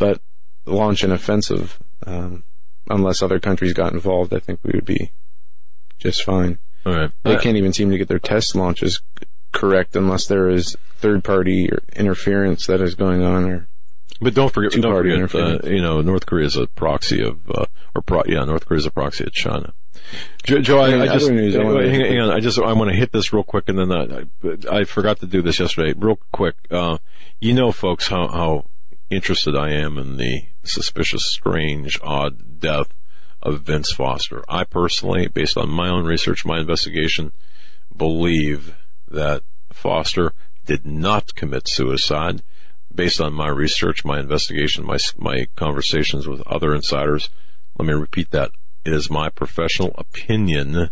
but launch an offensive. Um, unless other countries got involved, I think we would be just fine. All right, They can't even seem to get their test launches correct unless there is third party interference that is going on or But don't forget, don't forget, uh, interference. you know, North Korea is a proxy of, uh, or pro, yeah, North Korea is a proxy of China. Joe, Joe I, I just, news, I hang, hang on, I just, I want to hit this real quick and then I, I, I forgot to do this yesterday, real quick. Uh, you know, folks, how, how interested I am in the suspicious, strange, odd death of Vince Foster. I personally, based on my own research, my investigation, believe that Foster did not commit suicide. Based on my research, my investigation, my my conversations with other insiders, let me repeat that. It is my professional opinion,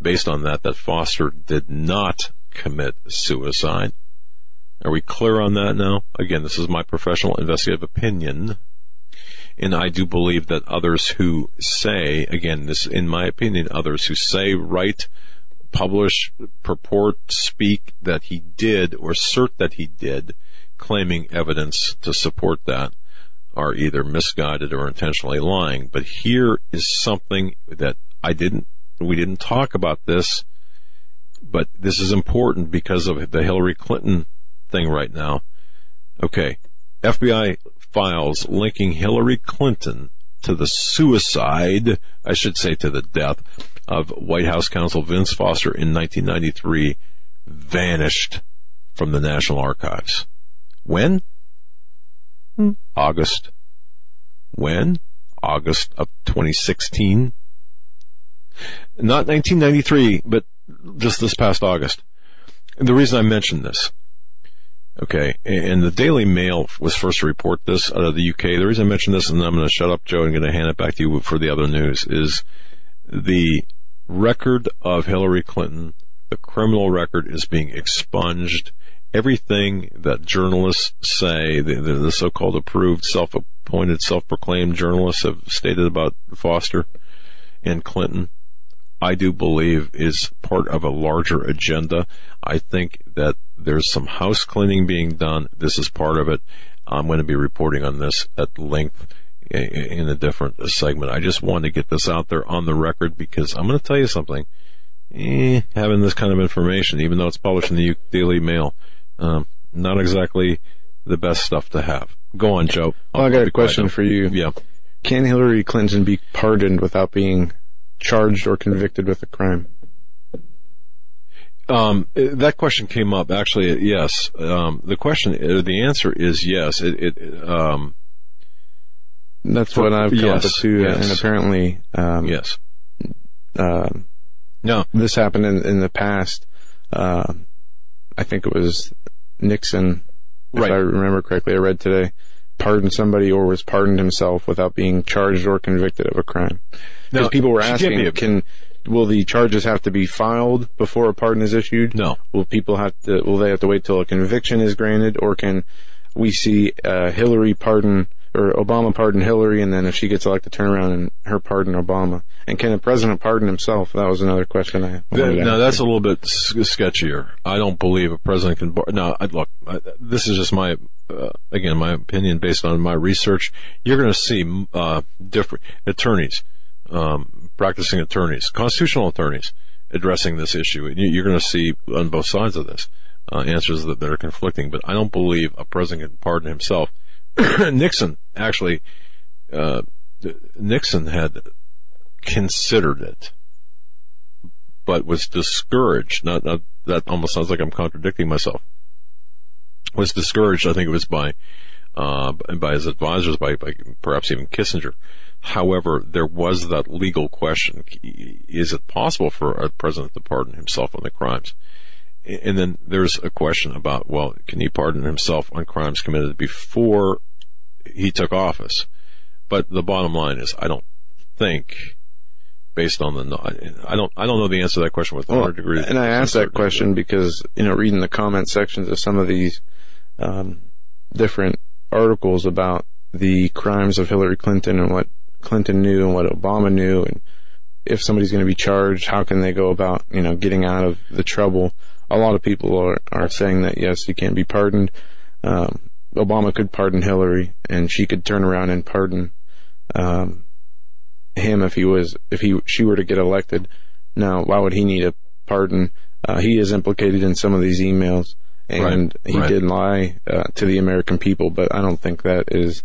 based on that, that Foster did not commit suicide. Are we clear on that now? Again, this is my professional investigative opinion. And I do believe that others who say, again, this, in my opinion, others who say, write, publish, purport, speak that he did or assert that he did, claiming evidence to support that, are either misguided or intentionally lying. But here is something that I didn't, we didn't talk about this, but this is important because of the Hillary Clinton thing right now. Okay. FBI files linking Hillary Clinton to the suicide, I should say to the death, of White House counsel Vince Foster in 1993 vanished from the National Archives. When? Hmm. August. When? August of 2016. Not 1993, but just this past August. And the reason I mention this, okay, and the Daily Mail was first to report this out of the UK. The reason I mention this, and I'm going to shut up, Joe, and going to hand it back to you for the other news, is the record of Hillary Clinton, the criminal record is being expunged. Everything that journalists say, the, the, the so-called approved, self-appointed, self-proclaimed journalists have stated about Foster and Clinton, I do believe is part of a larger agenda. I think that there's some house cleaning being done. This is part of it. I'm going to be reporting on this at length in a different segment. I just wanted to get this out there on the record because I'm going to tell you something. Eh, having this kind of information, even though it's published in the Daily Mail, um, not exactly the best stuff to have. Go on, Joe. Well, I got a question for you. Yeah. Can Hillary Clinton be pardoned without being charged or convicted with a crime? Um, that question came up actually. Yes. Um, the question, uh, the answer is yes. It, it um, That's For- what I've come yes, too, yes. and apparently, um, yes. um, No. this happened in, in the past. Uh, I think it was Nixon, Right. if I remember correctly. I read today, pardoned somebody or was pardoned himself without being charged or convicted of a crime. Because people were asking, a- can will the charges have to be filed before a pardon is issued? No. Will people have to? Will they have to wait till a conviction is granted, or can we see uh, Hillary pardon or Obama pardon Hillary, and then if she gets elected, turn around and her pardon Obama? And can the president pardon himself? That was another question I. Now that's a little bit s- sketchier. I don't believe a president can. Bar- no, I, look, I, this is just my, uh, again, my opinion based on my research. You're going to see uh, different attorneys, um, practicing attorneys, constitutional attorneys, addressing this issue. You- You're going to see on both sides of this uh, answers that, that are conflicting. But I don't believe a president can pardon himself. Nixon actually, uh, Nixon had considered it but was discouraged. Not, not that almost sounds like I'm contradicting myself. Was discouraged. I think it was by uh, by his advisors, by, by perhaps even Kissinger. However, there was that legal question: Is it possible for a president to pardon himself on the crimes? And then there's a question about, well, can he pardon himself on crimes committed before he took office. But the bottom line is, I don't think, based on the, I don't, I don't know the answer to that question with 100 degrees. And I asked that question because, you know, reading the comment sections of some of these, um, different articles about the crimes of Hillary Clinton and what Clinton knew and what Obama knew and if somebody's going to be charged, how can they go about, you know, getting out of the trouble? A lot of people are, are saying that yes, he can't be pardoned. Um, Obama could pardon Hillary and she could turn around and pardon, um, him if he was, if he, she were to get elected. Now, why would he need a pardon? Uh, he is implicated in some of these emails and Right, he right. did lie, uh, to the American people, but I don't think that is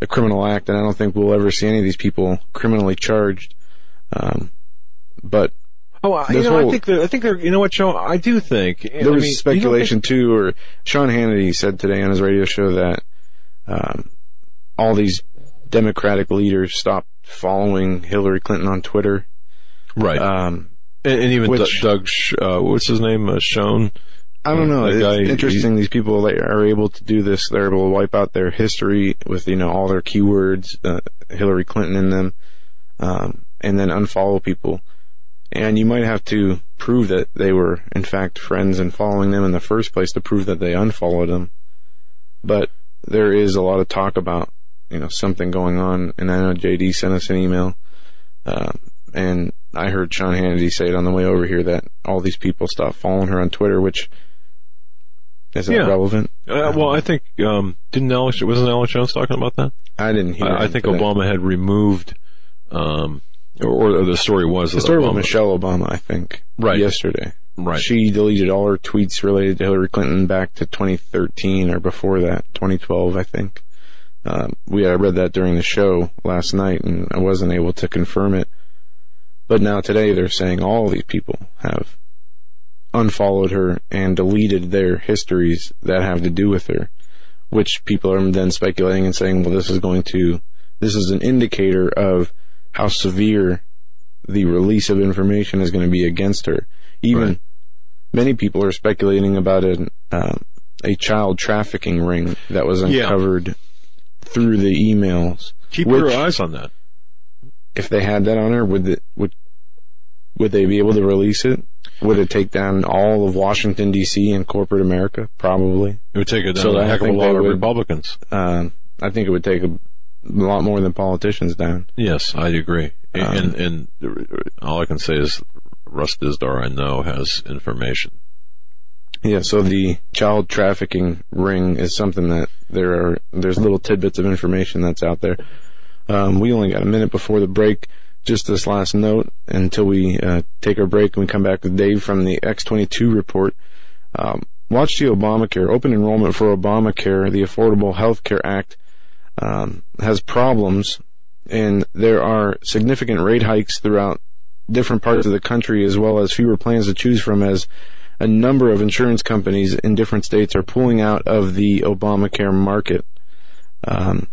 a criminal act and I don't think we'll ever see any of these people criminally charged. Um, but Oh, I, you This know, I think that, I think they're, you know what, Joe? I do think. I there was mean, you don't speculation too, or Sean Hannity said today on his radio show that um, all these Democratic leaders stopped following Hillary Clinton on Twitter. right. Um, and, and even which- Doug, Doug uh, what's his name? Uh, Schoen. I don't know. That It's guy, interesting. These people they are able to do this. They're able to wipe out their history with you know all their keywords, uh, Hillary Clinton in them, um, and then unfollow people. And you might have to prove that they were in fact friends and following them in the first place to prove that they unfollowed them. But there is a lot of talk about you know something going on, and I know JD sent us an email, um, and I heard Sean Hannity say it on the way over here that all these people stopped following her on Twitter, which is that Yeah. relevant? Uh, well, I think um, didn't Alex wasn't Alex Jones talking about that? I didn't hear. I, I think. Obama had removed, um, or, or the story was The that story with Obama, Michelle Obama, I think, Right. yesterday. right? She deleted all her tweets related to Hillary Clinton back to 2013 or before that, 2012, I think. Um, we I read that during the show last night, and I wasn't able to confirm it. But now today, they're saying all these people have unfollowed her and deleted their histories that have to do with her, which people are then speculating and saying, well, this is going to, this is an indicator of how severe the release of information is going to be against her. Even Right. many people are speculating about an, um, a child trafficking ring that was Yeah. uncovered through the emails. Keep which- your eyes on that. If they had that on her, would it, would would they be able to release it? Would it take down all of Washington D.C. and corporate America? Probably. It would take it down So a heck of a lot of would- Republicans. Um, I think it would take a, lot more than politicians down. Yes, I agree. Um, and and all I can say is Russ Dizdar, I know, has information. Yeah, so the child trafficking ring is something that there are, there's little tidbits of information that's out there. Um, we only got a minute before the break. Just this last note until we uh, take our break and we come back with Dave from the X22 report. Um, watch the Obamacare. Open enrollment for Obamacare, the Affordable Health Care Act, um, has problems, and there are significant rate hikes throughout different parts of the country, as well as fewer plans to choose from as a number of insurance companies in different states are pulling out of the Obamacare market. Um,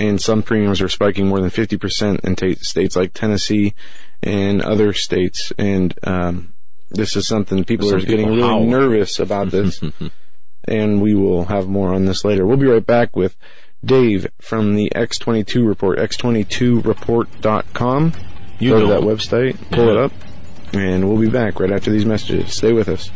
and some premiums are spiking more than 50% in ta states like Tennessee and other states. And, um, this is something people Some are getting really howl. nervous about this. and we will have more on this later. We'll be right back with Dave from the X22 report, x22report.com. You Go to that website, pull it up, and we'll be back right after these messages. Stay with us.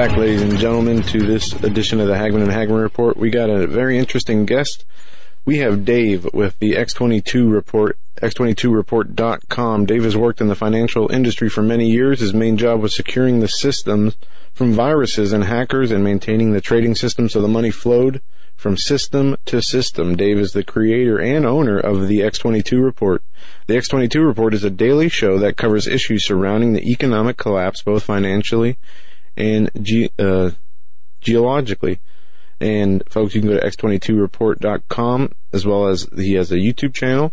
Back, ladies and gentlemen, to this edition of the Hagmann and Hagmann Report. We got a very interesting guest. We have Dave with the X22 Report, x22report.com. Dave has worked in the financial industry for many years. His main job was securing the systems from viruses and hackers and maintaining the trading system so the money flowed from system to system. Dave is the creator and owner of the X22 Report. The X22 Report is a daily show that covers issues surrounding the economic collapse, both financially and ge- uh, geologically. And folks, you can go to x22report.com as well as he has a YouTube channel.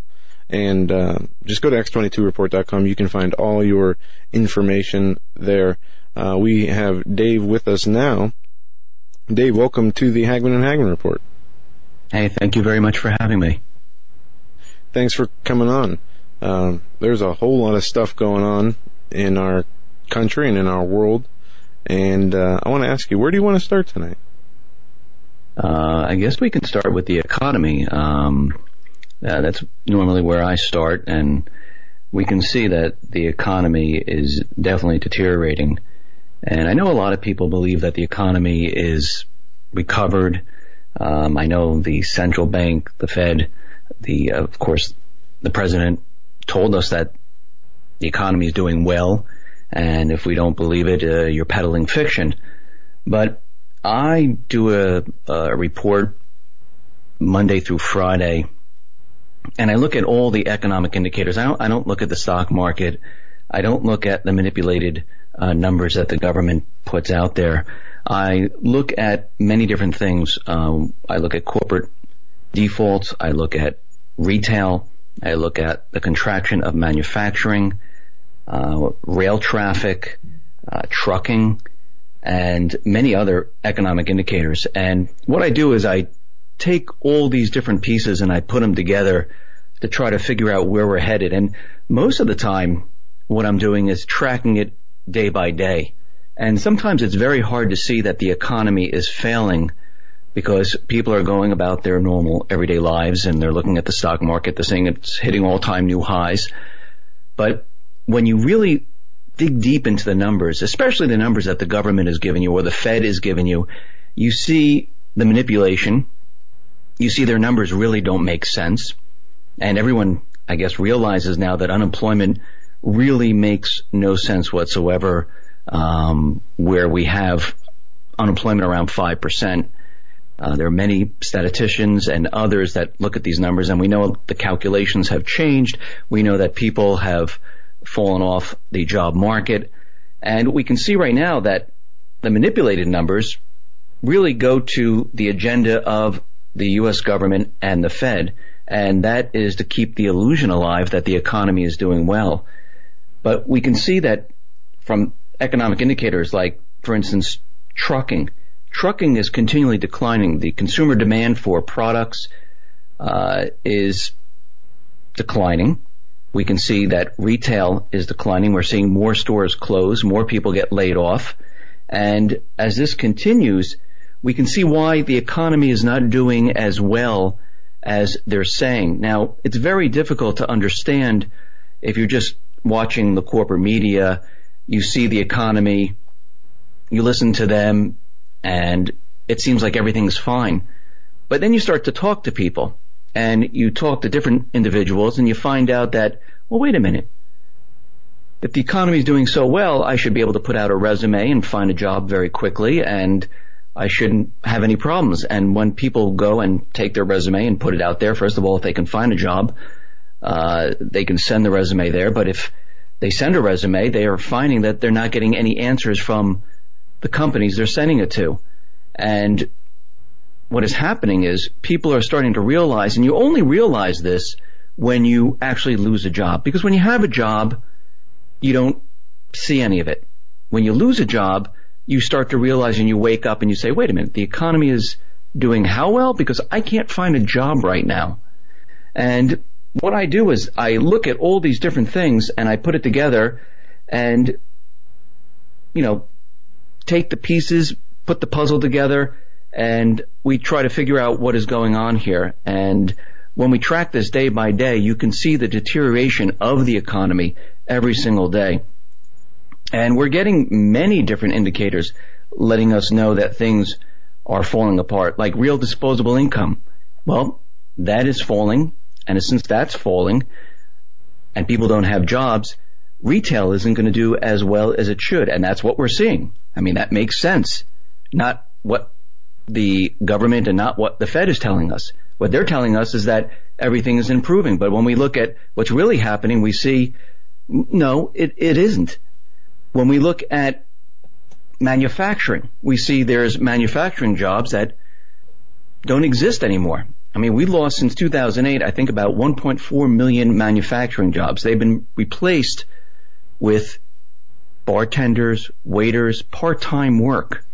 And uh, just go to x22report.com. You can find all your information there. Uh, we have Dave with us now. Dave, welcome to the Hagmann and Hagmann Report. Hey, thank you very much for having me. Thanks for coming on. Um, there's a whole lot of stuff going on in our country and in our world. And uh, I want to ask you, where do you want to start tonight? Uh, I guess we can start with the economy. Um, uh, that's normally where I start, and we can see that the economy is definitely deteriorating. And I know a lot of people believe that the economy is recovered. Um, I know the central bank, the Fed, the uh, of course, the president told us that the economy is doing well, and if we don't believe it, uh, you're peddling fiction. But I do a, a report Monday through Friday, and I look at all the economic indicators. I don't, I don't look at the stock market. I don't look at the manipulated uh, numbers that the government puts out there. I look at many different things. Um, I look at corporate defaults. I look at retail. I look at the contraction of manufacturing, rail traffic, uh, trucking, and many other economic indicators. And what I do is I take all these different pieces and I put them together to try to figure out where we're headed. And most of the time, what I'm doing is tracking it day by day. And sometimes it's very hard to see that the economy is failing because people are going about their normal everyday lives and they're looking at the stock market, they're saying it's hitting all time new highs. But when you really dig deep into the numbers, especially the numbers that the government is giving you or the Fed is giving you, you see the manipulation. You see their numbers really don't make sense. And everyone, I guess, realizes now that unemployment really makes no sense whatsoever, um, where we have unemployment around 5%. Uh, there are many statisticians and others that look at these numbers and we know the calculations have changed. We know that people have fallen off the job market. And we can see right now that the manipulated numbers really go to the agenda of the U.S. government and the Fed. And that is to keep the illusion alive that the economy is doing well. But we can see that from economic indicators like, for instance, trucking. Trucking is continually declining. The consumer demand for products uh, is declining. We can see that retail is declining. We're seeing more stores close, more people get laid off. And as this continues, we can see why the economy is not doing as well as they're saying. Now, it's very difficult to understand if you're just watching the corporate media, you see the economy, you listen to them, and it seems like everything's fine. But then you start to talk to people and you talk to different individuals and you find out that, well, wait a minute. If the economy is doing so well, I should be able to put out a resume and find a job very quickly and I shouldn't have any problems. And when people go and take their resume and put it out there, first of all, if they can find a job, uh, they can send the resume there. But if they send a resume, they are finding that they're not getting any answers from the companies they're sending it to. And what is happening is people are starting to realize, and you only realize this when you actually lose a job. Because when you have a job, you don't see any of it. When you lose a job, you start to realize and you wake up and you say, wait a minute, the economy is doing how well? Because I can't find a job right now. And what I do is I look at all these different things and I put it together and, you know, take the pieces, put the puzzle together, and we try to figure out what is going on here. And when we track this day by day, you can see the deterioration of the economy every single day. And we're getting many different indicators letting us know that things are falling apart, like real disposable income. Well, that is falling, and since that's falling, and people don't have jobs, retail isn't going to do as well as it should, and that's what we're seeing. I mean, that makes sense. Not what the government and not what the Fed is telling us. What they're telling us is that everything is improving. But when we look at what's really happening, we see no, it, it isn't. When we look at manufacturing, we see there's manufacturing jobs that don't exist anymore. I mean, we lost since 2008, I think about 1.4 million manufacturing jobs. They've been replaced with bartenders, waiters, part-time work.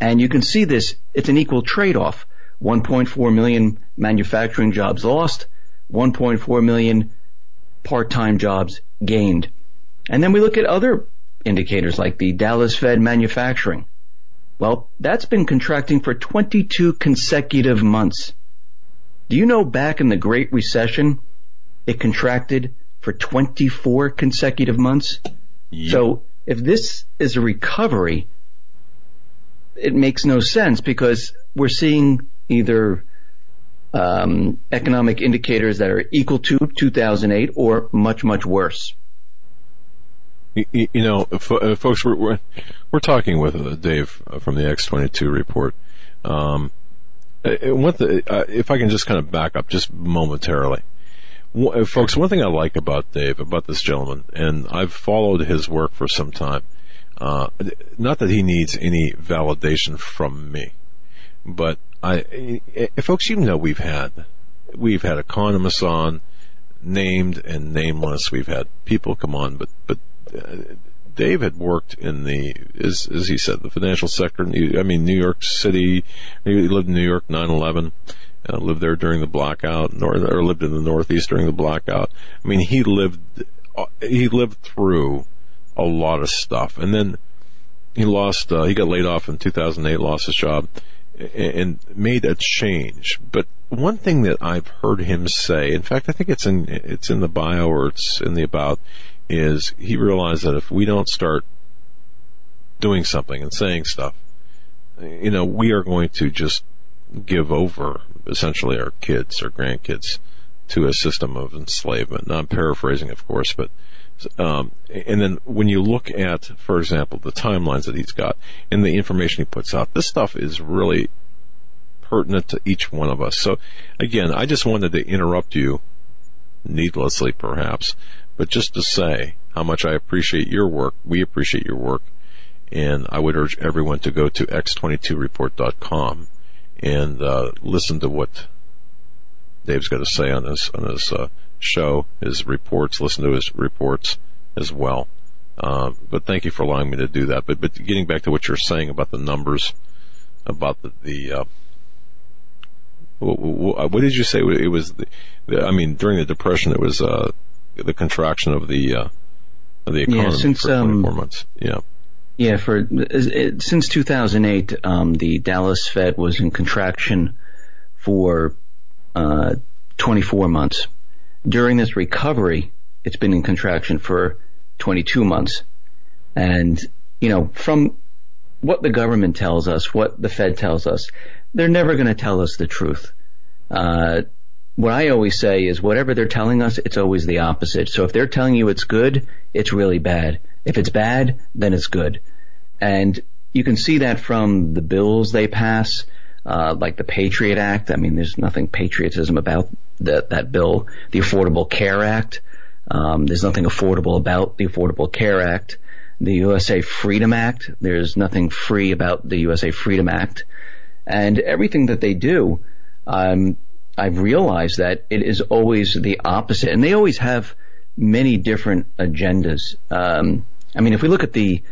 And you can see this, it's an equal trade-off. 1.4 million manufacturing jobs lost, 1.4 million part-time jobs gained. And then we look at other indicators like the Dallas Fed manufacturing. Well, that's been contracting for 22 consecutive months. Do you know back in the Great Recession, it contracted for 24 consecutive months? Yep. So if this is a recovery, it makes no sense because we're seeing either um, economic indicators that are equal to 2008 or much, much worse. You, you know, uh, folks, we're, we're, we're talking with uh, Dave from the X22 report. Um, uh, the, uh, if I can just kind of back up just momentarily. Folks, one thing I like about Dave, about this gentleman, and I've followed his work for some time, uh, not that he needs any validation from me, but I, folks, you know we've had, we've had economists on, named and nameless. We've had people come on, but but uh, Dave had worked in the, as, as he said, the financial sector. I mean, New York City. He lived in New York 9/11. Uh, lived there during the blackout, or, or lived in the Northeast during the blackout. I mean, he lived uh, he lived through a lot of stuff, and then he lost. Uh, he got laid off in 2008, lost his job, and made a change. But one thing that I've heard him say, in fact, I think it's in it's in the bio or it's in the about, is he realized that if we don't start doing something and saying stuff, you know, we are going to just give over essentially our kids or grandkids to a system of enslavement. Now I'm paraphrasing, of course, but um, and then when you look at, for example, the timelines that he's got and the information he puts out, this stuff is really pertinent to each one of us. So again, I just wanted to interrupt you needlessly perhaps, but just to say how much I appreciate your work. We appreciate your work. And I would urge everyone to go to x22report.com and uh, listen to what Dave's got to say on his on his uh, show, his reports. Listen to his reports as well. Uh, but thank you for allowing me to do that. But but getting back to what you're saying about the numbers, about the, the uh, what did you say? It was, the, I mean, during the depression, it was uh, the contraction of the uh, of the economy yeah, since, for 24 um, months. Yeah. Yeah, for since 2008, um, the Dallas Fed was in contraction for uh, 24 months. During this recovery, it's been in contraction for 22 months. And, you know, from what the government tells us, what the Fed tells us, they're never going to tell us the truth. Uh, what I always say is whatever they're telling us, it's always the opposite. So if they're telling you it's good, it's really bad. If it's bad, then it's good. And you can see that from the bills they pass, uh, like the Patriot Act. I mean, there's nothing patriotism about that, that bill. The Affordable Care Act. Um, there's nothing affordable about the Affordable Care Act. The USA Freedom Act. There's nothing free about the USA Freedom Act. And everything that they do, um, I've realized that it is always the opposite. And they always have many different agendas. Um, I mean, if we look at the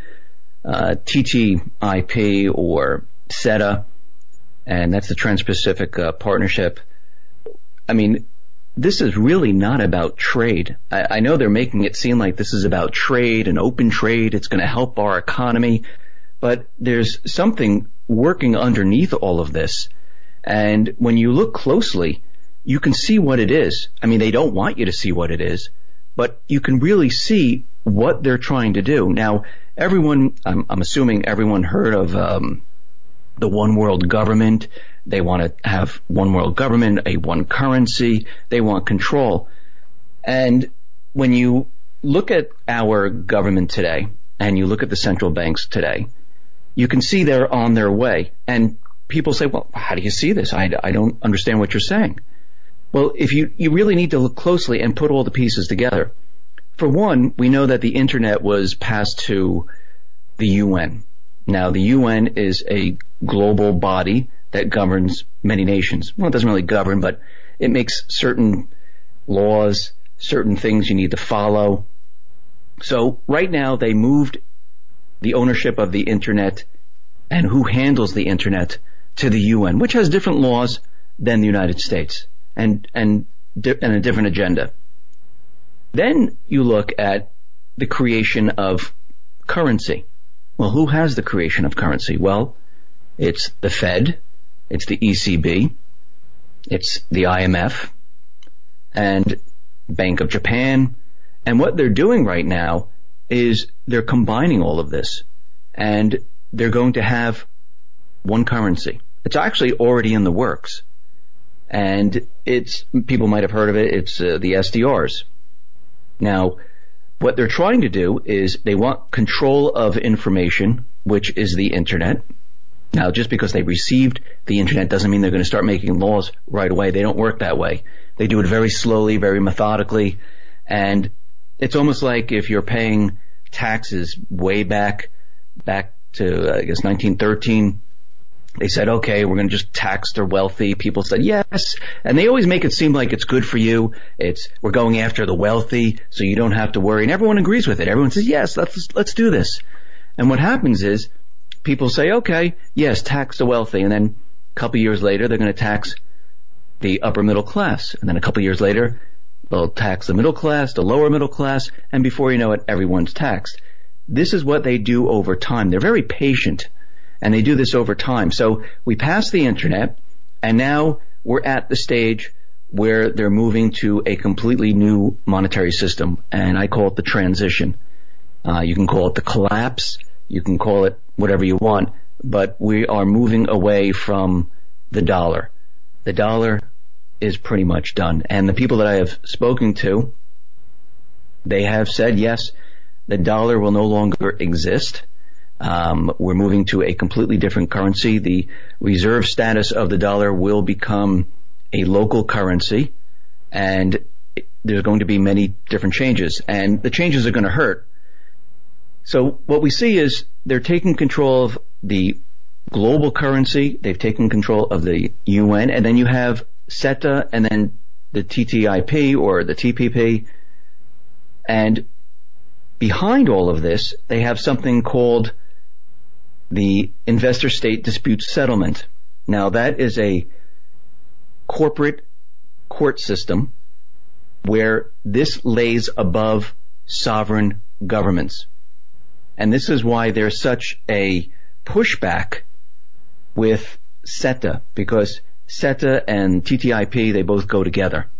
uh, TTIP or CETA, and that's the Trans-Pacific uh, Partnership. I mean, this is really not about trade. I, I, know they're making it seem like this is about trade and open trade. It's going to help our economy, but there's something working underneath all of this. And when you look closely, you can see what it is. I mean, they don't want you to see what it is, but you can really see what they're trying to do. Now, everyone, I'm, I'm assuming everyone heard of um, the one world government. They want to have one world government, a one currency. They want control. And when you look at our government today and you look at the central banks today, you can see they're on their way. And people say, well, how do you see this? I, I don't understand what you're saying. Well, if you, you really need to look closely and put all the pieces together. For one, we know that the internet was passed to the UN. Now, the UN is a global body that governs many nations. Well, it doesn't really govern, but it makes certain laws, certain things you need to follow. So right now they moved the ownership of the internet and who handles the internet to the UN, which has different laws than the United States and, and, and a different agenda. Then you look at the creation of currency. Well, who has the creation of currency? Well, it's the Fed, it's the ECB, it's the IMF, and Bank of Japan. And what they're doing right now is they're combining all of this and they're going to have one currency. It's actually already in the works. And it's, people might have heard of it, it's uh, the SDRs. Now, what they're trying to do is they want control of information, which is the internet. Now, just because they received the internet doesn't mean they're going to start making laws right away. They don't work that way. They do it very slowly, very methodically, and it's almost like if you're paying taxes way back, back to, I guess, 1913, they said, okay, we're going to just tax the wealthy. People said yes, and they always make it seem like it's good for you. It's we're going after the wealthy, so you don't have to worry, and everyone agrees with it. Everyone says yes, let's let's do this. And what happens is people say, okay, yes, tax the wealthy, and then a couple years later they're going to tax the upper middle class, and then a couple years later they'll tax the middle class, the lower middle class, and before you know it, everyone's taxed. This is what they do over time. They're very patient and they do this over time. So we passed the internet and now we're at the stage where they're moving to a completely new monetary system and I call it the transition. Uh, you can call it the collapse. You can call it whatever you want, but we are moving away from the dollar. The dollar is pretty much done. And the people that I have spoken to, they have said yes, the dollar will no longer exist. Um, we're moving to a completely different currency. The reserve status of the dollar will become a local currency, and there's going to be many different changes, and the changes are going to hurt. So what we see is they're taking control of the global currency. They've taken control of the UN, and then you have CETA, and then the TTIP or the TPP, and behind all of this, they have something called the investor state dispute settlement. Now that is a corporate court system where this lays above sovereign governments. And this is why there's such a pushback with CETA because CETA and TTIP, they both go together.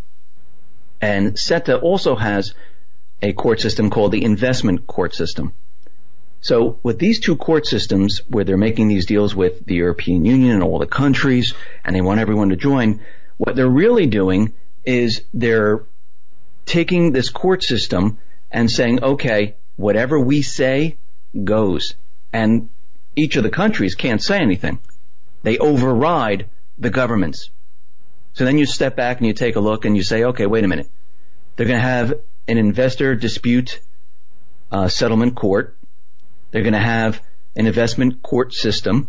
And CETA also has a court system called the investment court system. So with these two court systems where they're making these deals with the European Union and all the countries and they want everyone to join, what they're really doing is they're taking this court system and saying, okay, whatever we say goes. And each of the countries can't say anything. They override the governments. So then you step back and you take a look and you say, okay, wait a minute. They're going to have an investor dispute uh, settlement court they're going to have an investment court system,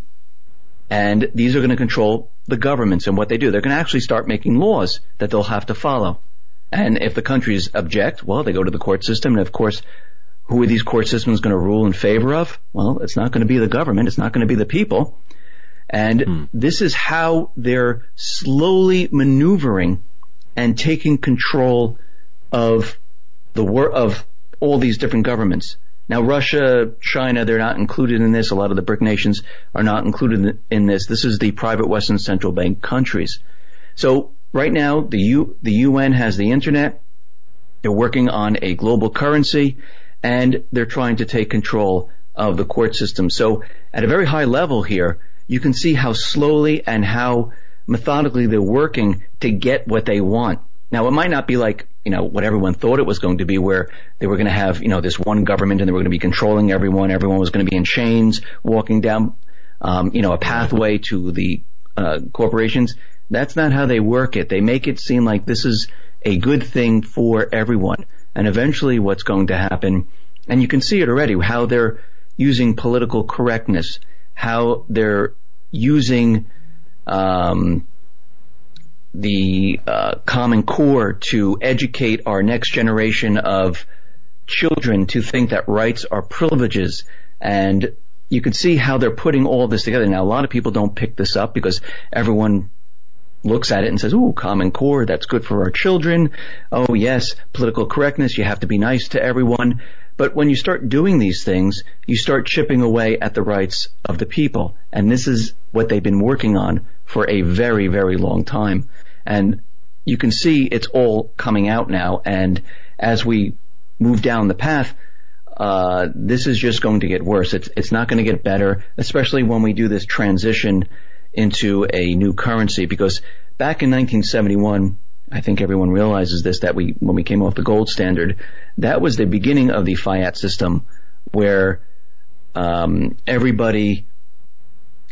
and these are going to control the governments and what they do. They're going to actually start making laws that they'll have to follow. And if the countries object, well, they go to the court system, and of course, who are these court systems going to rule in favor of? Well, it's not going to be the government. It's not going to be the people. And hmm. this is how they're slowly maneuvering and taking control of the wor- of all these different governments. Now, Russia, China, they're not included in this. A lot of the BRIC nations are not included in this. This is the private Western Central Bank countries. So right now, the, U, the UN has the internet. They're working on a global currency and they're trying to take control of the court system. So at a very high level here, you can see how slowly and how methodically they're working to get what they want. Now, it might not be like you know, what everyone thought it was going to be where they were going to have, you know, this one government and they were going to be controlling everyone. Everyone was going to be in chains walking down, um, you know, a pathway to the uh, corporations. That's not how they work it. They make it seem like this is a good thing for everyone. And eventually what's going to happen, and you can see it already, how they're using political correctness, how they're using um, the uh, Common Core to educate our next generation of children to think that rights are privileges and you can see how they're putting all this together. Now, a lot of people don't pick this up because everyone looks at it and says, "Ooh, Common Core, that's good for our children." Oh, yes, political correctness, you have to be nice to everyone. But when you start doing these things, you start chipping away at the rights of the people. And this is what they've been working on for a very, very long time. And you can see it's all coming out now. And as we move down the path, uh, this is just going to get worse. It's it's not going to get better, especially when we do this transition into a new currency. Because back in 1971, I think everyone realizes this that we when we came off the gold standard, that was the beginning of the fiat system, where um, everybody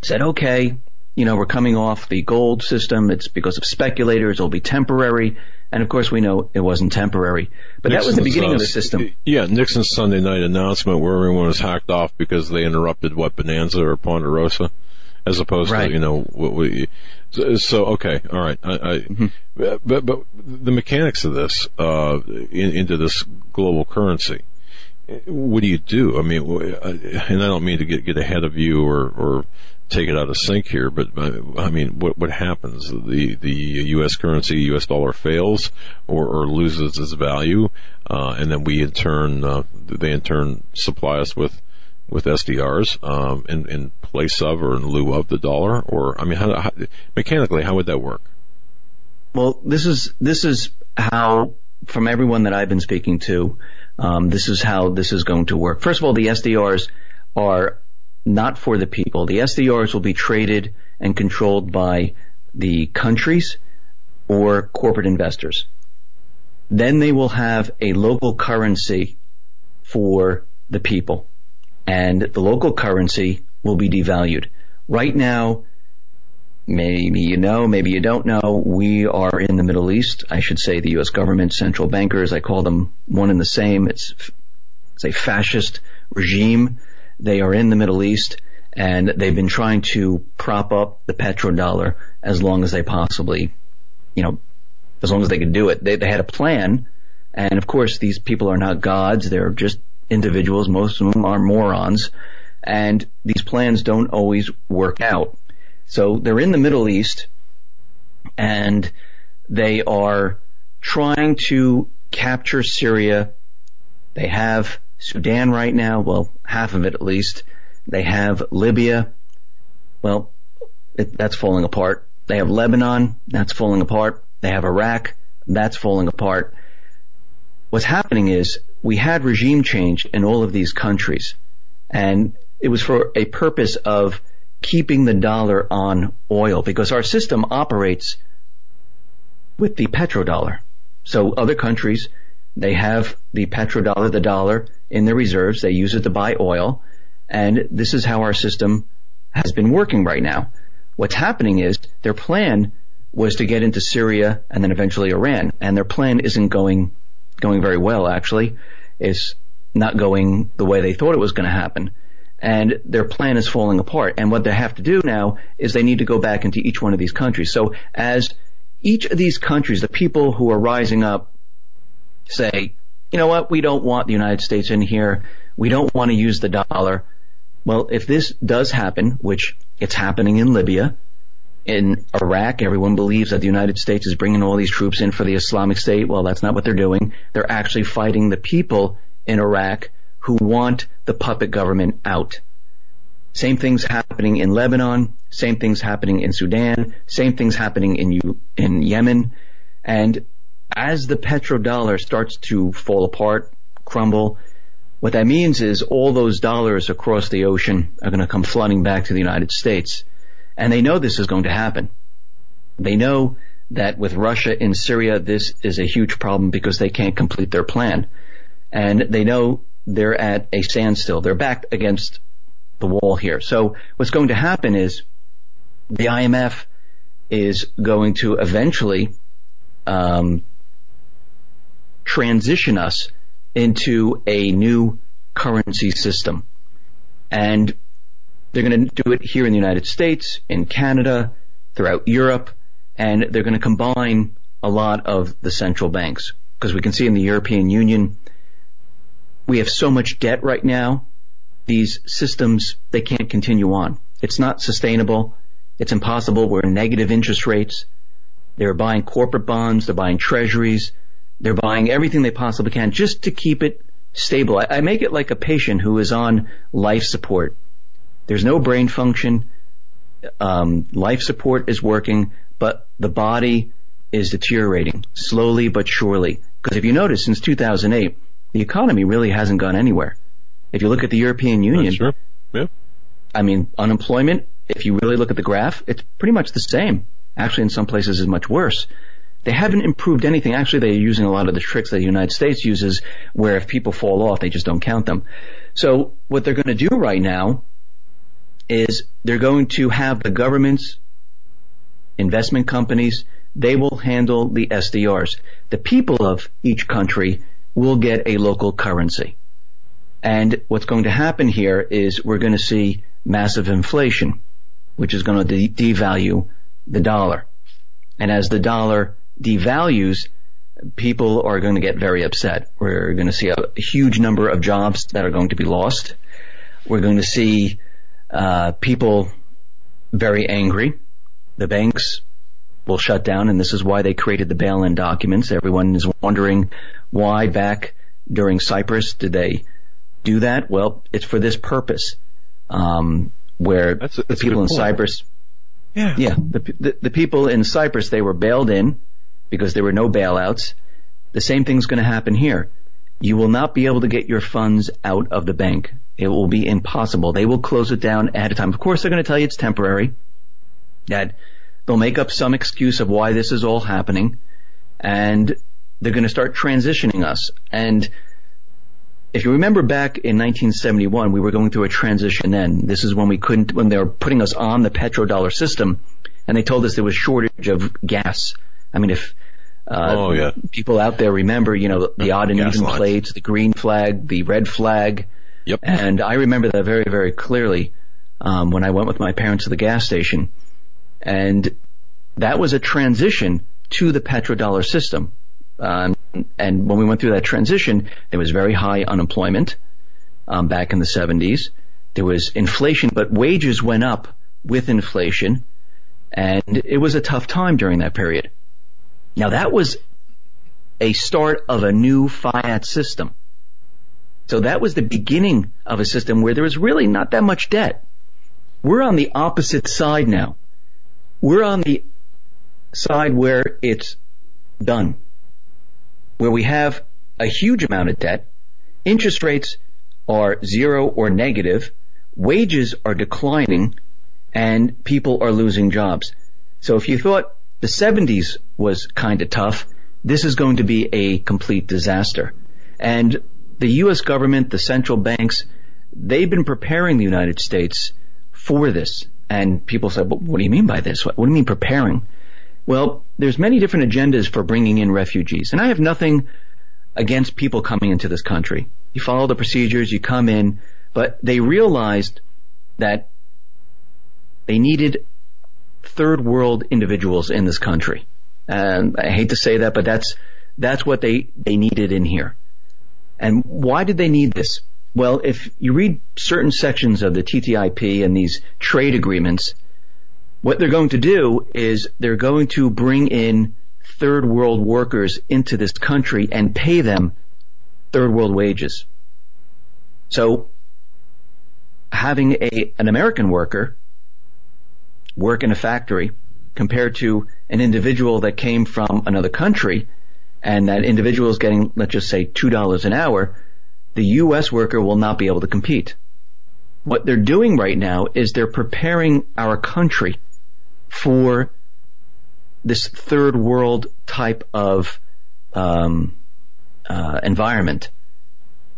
said, okay, you know, we're coming off the gold system. It's because of speculators. It'll be temporary. And of course, we know it wasn't temporary. But Nixon's, that was the beginning uh, of the system. Yeah, Nixon's Sunday night announcement where everyone was hacked off because they interrupted what Bonanza or Ponderosa, as opposed right. to you know what we. So, so okay, all right. I, I mm-hmm. but but the mechanics of this uh, in, into this global currency. What do you do? I mean, and I don't mean to get get ahead of you or or take it out of sync here, but uh, I mean, what what happens? The the U.S. currency, U.S. dollar fails or, or loses its value, uh, and then we in turn uh, they in turn supply us with with SDRs um, in in place of or in lieu of the dollar, or I mean, how, how, mechanically, how would that work? Well, this is this is how from everyone that I've been speaking to, um, this is how this is going to work. First of all, the SDRs are not for the people. The SDRs will be traded and controlled by the countries or corporate investors. Then they will have a local currency for the people. And the local currency will be devalued. Right now, maybe you know, maybe you don't know, we are in the Middle East. I should say the U.S. government, central bankers, I call them one and the same. It's, it's a fascist regime they are in the Middle East and they've been trying to prop up the petrodollar as long as they possibly, you know, as long as they could do it. They, they had a plan. And of course, these people are not gods. They're just individuals. Most of them are morons. And these plans don't always work out. So they're in the Middle East and they are trying to capture Syria. They have Sudan right now, well, half of it at least. They have Libya. Well, it, that's falling apart. They have Lebanon. That's falling apart. They have Iraq. That's falling apart. What's happening is we had regime change in all of these countries and it was for a purpose of keeping the dollar on oil because our system operates with the petrodollar. So other countries, they have the petrodollar, the dollar, in their reserves. They use it to buy oil. And this is how our system has been working right now. What's happening is their plan was to get into Syria and then eventually Iran. And their plan isn't going, going very well actually. It's not going the way they thought it was going to happen. And their plan is falling apart. And what they have to do now is they need to go back into each one of these countries. So as each of these countries, the people who are rising up say, you know what, we don't want the United States in here. We don't want to use the dollar. Well, if this does happen, which it's happening in Libya, in Iraq, everyone believes that the United States is bringing all these troops in for the Islamic State. Well, that's not what they're doing. They're actually fighting the people in Iraq who want the puppet government out. Same things happening in Lebanon, same things happening in Sudan, same things happening in in Yemen, and as the petrodollar starts to fall apart, crumble, what that means is all those dollars across the ocean are going to come flooding back to the United States. And they know this is going to happen. They know that with Russia in Syria, this is a huge problem because they can't complete their plan. And they know they're at a standstill. They're backed against the wall here. So what's going to happen is the IMF is going to eventually um, transition us into a new currency system. And they're going to do it here in the United States, in Canada, throughout Europe, and they're going to combine a lot of the central banks. Because we can see in the European Union, we have so much debt right now, these systems, they can't continue on. It's not sustainable. It's impossible. We're in negative interest rates. They're buying corporate bonds. They're buying treasuries. They're buying everything they possibly can just to keep it stable. I, I make it like a patient who is on life support. There's no brain function. Um, life support is working, but the body is deteriorating slowly but surely. Because if you notice, since 2008, the economy really hasn't gone anywhere. If you look at the European Union, Sure. Yeah. I mean, unemployment, if you really look at the graph, it's pretty much the same. Actually, in some places is much worse. They haven't improved anything. Actually, they're using a lot of the tricks that the United States uses where if people fall off, they just don't count them. So what they're going to do right now is they're going to have the governments, investment companies, they will handle the SDRs. The people of each country will get a local currency. And what's going to happen here is we're going to see massive inflation, which is going to de- devalue the dollar. And as the dollar devalues, people are going to get very upset. We're going to see a huge number of jobs that are going to be lost. We're going to see uh, people very angry. The banks will shut down, and this is why they created the bail-in documents. Everyone is wondering why back during Cyprus did they do that? Well, it's for this purpose, um, where That's a- the that's a people in point. Cyprus Yeah. yeah, the, the the people in Cyprus they were bailed in because there were no bailouts. The same thing's going to happen here. You will not be able to get your funds out of the bank. It will be impossible. They will close it down ahead of time. Of course, they're going to tell you it's temporary. That they'll make up some excuse of why this is all happening, and they're going to start transitioning us. And if you remember back in 1971, we were going through a transition then. This is when we couldn't, when they were putting us on the petrodollar system, and they told us there was shortage of gas. I mean, if uh, Oh, yeah. people out there remember, you know, the odd and Gas even lines. plates, the green flag, the red flag, Yep. and I remember that very, very clearly um, when I went with my parents to the gas station, and that was a transition to the petrodollar system. Um, and when we went through that transition, there was very high unemployment um, back in the 70s. There was inflation, but wages went up with inflation, and it was a tough time during that period. Now that was a start of a new fiat system. So that was the beginning of a system where there was really not that much debt. We're on the opposite side now. We're on the side where it's done. Where we have a huge amount of debt, interest rates are zero or negative, wages are declining, and people are losing jobs. So if you thought the 70s was kind of tough, this is going to be a complete disaster. And the U.S. government, the central banks, they've been preparing the United States for this. And people say, well, what do you mean by this? What, what do you mean preparing? Well, there's many different agendas for bringing in refugees. And I have nothing against people coming into this country. You follow the procedures, you come in, but they realized that they needed third world individuals in this country. And I hate to say that, but that's, that's what they, they needed in here. And why did they need this? Well, if you read certain sections of the TTIP and these trade agreements, what they're going to do is they're going to bring in third world workers into this country and pay them third world wages. So having a, an American worker work in a factory compared to an individual that came from another country and that individual is getting, let's just say $2 an hour, the U.S. worker will not be able to compete. What they're doing right now is they're preparing our country for this third world type of um, uh, environment,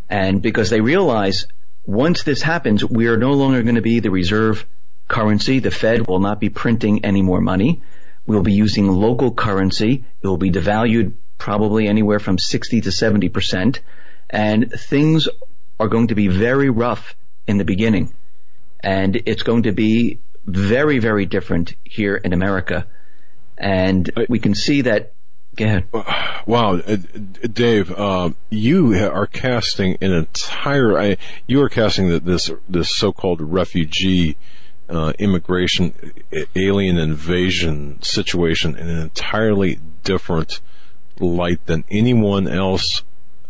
and because they realize once this happens, we are no longer going to be the reserve currency. The Fed will not be printing any more money. We'll be using local currency. It will be devalued probably anywhere from 60 to 70 percent. And things are going to be very rough in the beginning. And it's going to be very, very different here in America. And we can see that Go ahead. Wow, uh, Dave, uh, you are casting an entire. I, you are casting this this so-called refugee uh, immigration alien invasion situation in an entirely different light than anyone else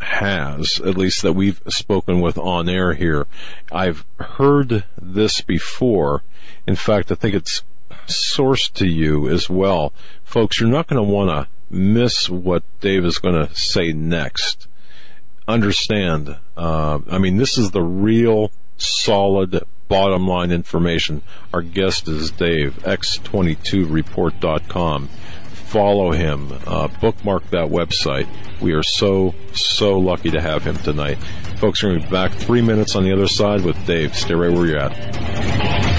has, at least that we've spoken with on air here. I've heard this before. In fact, I think it's sourced to you as well. Folks, you're not going to want to miss what Dave is going to say next. Understand, uh, I mean, this is the real solid bottom line information. Our guest is Dave, x22report.com. Follow him, uh, bookmark that website. We are so, so lucky to have him tonight. Folks, we're going to be back three minutes on the other side with Dave. Stay right where you're at.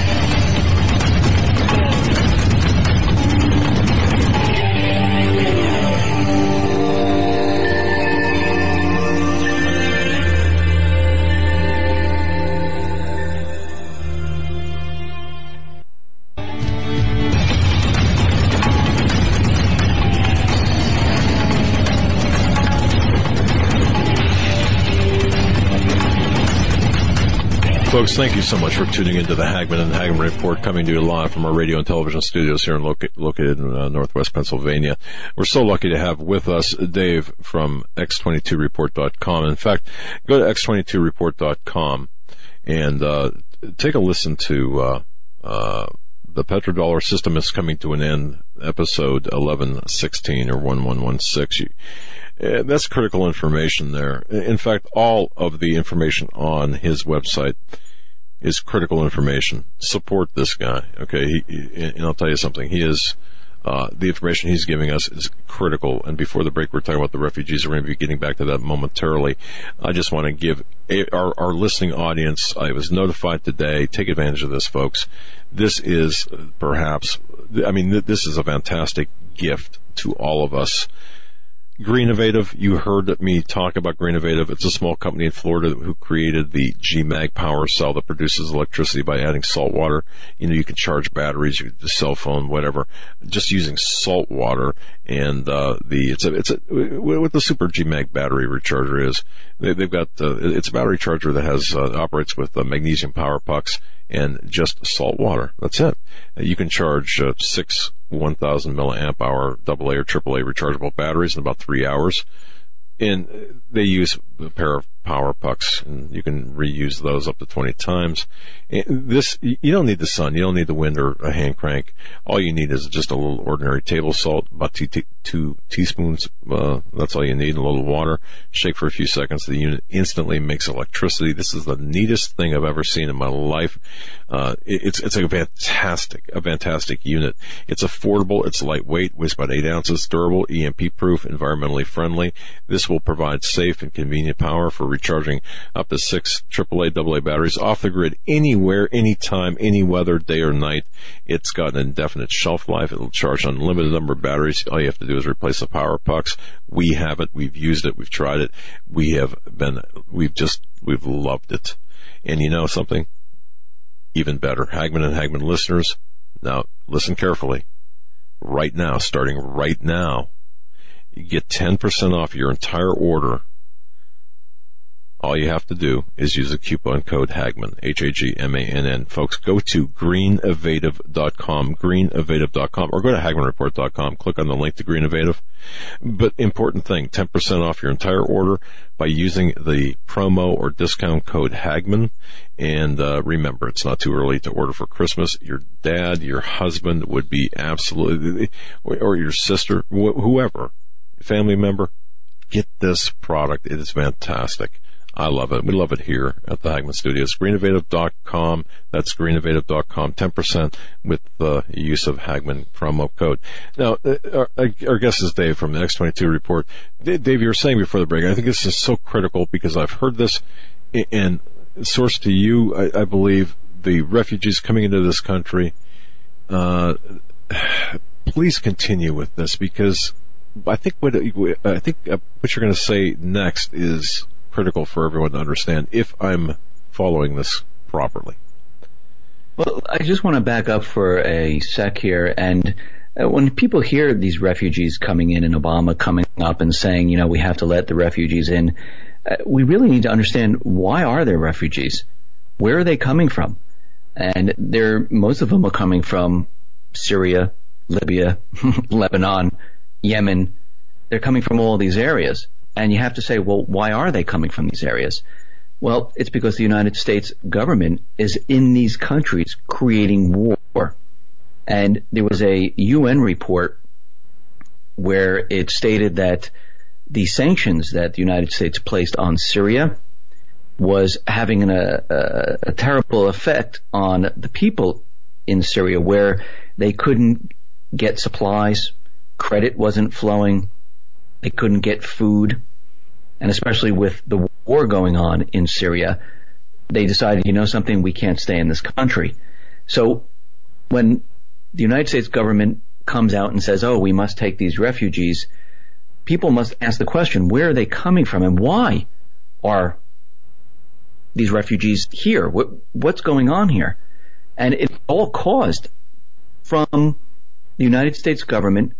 Folks, thank you so much for tuning into the Hagmann and Hagmann Report coming to you live from our radio and television studios here in loca- located in uh, Northwest Pennsylvania. We're so lucky to have with us Dave from X22report.com. In fact, go to X22report.com and uh, take a listen to uh, uh, the petrodollar system is coming to an end, episode 1116 or 1116. Uh, that's critical information there. In fact, all of the information on his website is critical information. Support this guy, okay? He, and I'll tell you something. He is uh, the information he's giving us is critical. And before the break, we're talking about the refugees. We're going to be getting back to that momentarily. I just want to give a, our, our listening audience. I was notified today. Take advantage of this, folks. This is perhaps. I mean, this is a fantastic gift to all of us Greenovative, you heard me talk about Greenovative. It's a small company in Florida who created the GMAG power cell that produces electricity by adding salt water. You know, you can charge batteries, you can, cell phone, whatever, just using salt water. And uh, the it's a it's a what the Super GMAG battery recharger is. They, have got uh, it's a battery charger that has uh, operates with uh, magnesium power pucks and just salt water. That's it. You can charge uh, six 1000 milliamp hour AA or AAA rechargeable batteries in about three hours. And they use a pair of power pucks, and you can reuse those up to 20 times. This, you don't need the sun, you don't need the wind or a hand crank. All you need is just a little ordinary table salt, about two, two teaspoons. Uh, that's all you need. A little water. Shake for a few seconds. The unit instantly makes electricity. This is the neatest thing I've ever seen in my life. Uh, it's it's a fantastic, a fantastic unit. It's affordable. It's lightweight, weighs about eight ounces, durable, EMP proof, environmentally friendly. This will provide safe and convenient power for recharging up to six AAA AA batteries off the grid anywhere, anytime, any weather, day or night. It's got an indefinite shelf life. It'll charge unlimited number of batteries. All you have to do is replace the power pucks. We have it. We've used it. We've tried it. We have been, we've just, we've loved it. And you know something? Even better. Hagmann and Hagmann listeners, now listen carefully. Right now, starting right now, you get 10% off your entire order all you have to do is use the coupon code Hagmann, H-A-G-M-A-N-N. Folks, go to greenovative.com, greenovative.com, or go to hagmannreport.com. Click on the link to Greenovative. But important thing, 10% off your entire order by using the promo or discount code Hagmann. And uh, remember, it's not too early to order for Christmas. Your dad, your husband would be absolutely, or your sister, wh- whoever, family member, get this product. It is fantastic. I love it. We love it here at the Hagmann Studios. Greenovative.com. That's greenovative.com. 10% with the use of Hagmann promo code. Now, uh, our, our guest is Dave from the X22 report. Dave, you were saying before the break, I think this is so critical because I've heard this and source to you, I, I believe, the refugees coming into this country. Uh, please continue with this because I think what I think uh, what you're going to say next is critical for everyone to understand. If I'm following this properly. Well, I just want to back up for a sec here. And uh, when people hear these refugees coming in and Obama coming up and saying, you know, we have to let the refugees in, uh, we really need to understand why are there refugees? Where are they coming from? And they're, most of them are coming from Syria, Libya, Lebanon, Yemen. They're coming from all these areas. And you have to say, well, why are they coming from these areas? Well, it's because the United States government is in these countries creating war. And there was a UN report where it stated that the sanctions that the United States placed on Syria was having a, a, a terrible effect on the people in Syria where they couldn't get supplies, credit wasn't flowing, they couldn't get food, and especially with the war going on in Syria, they decided, you know something, we can't stay in this country. So when the United States government comes out and says, oh, we must take these refugees, people must ask the question, where are they coming from and why are these refugees here? What, what's going on here? And it's all caused from the United States government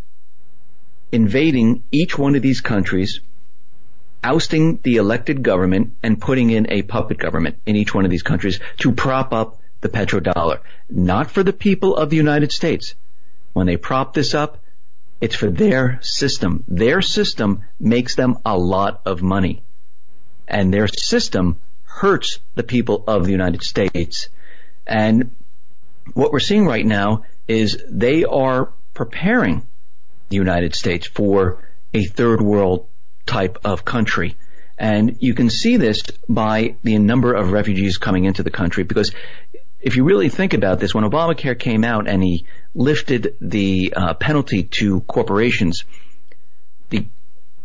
invading each one of these countries ousting the elected government and putting in a puppet government in each one of these countries to prop up the petrodollar. Not for the people of the United States. When they prop this up, it's for their system. Their system makes them a lot of money. And their system hurts the people of the United States. And what we're seeing right now is they are preparing the United States for a third world type of country. And you can see this by the number of refugees coming into the country because if you really think about this, when Obamacare came out and he lifted the uh, penalty to corporations, the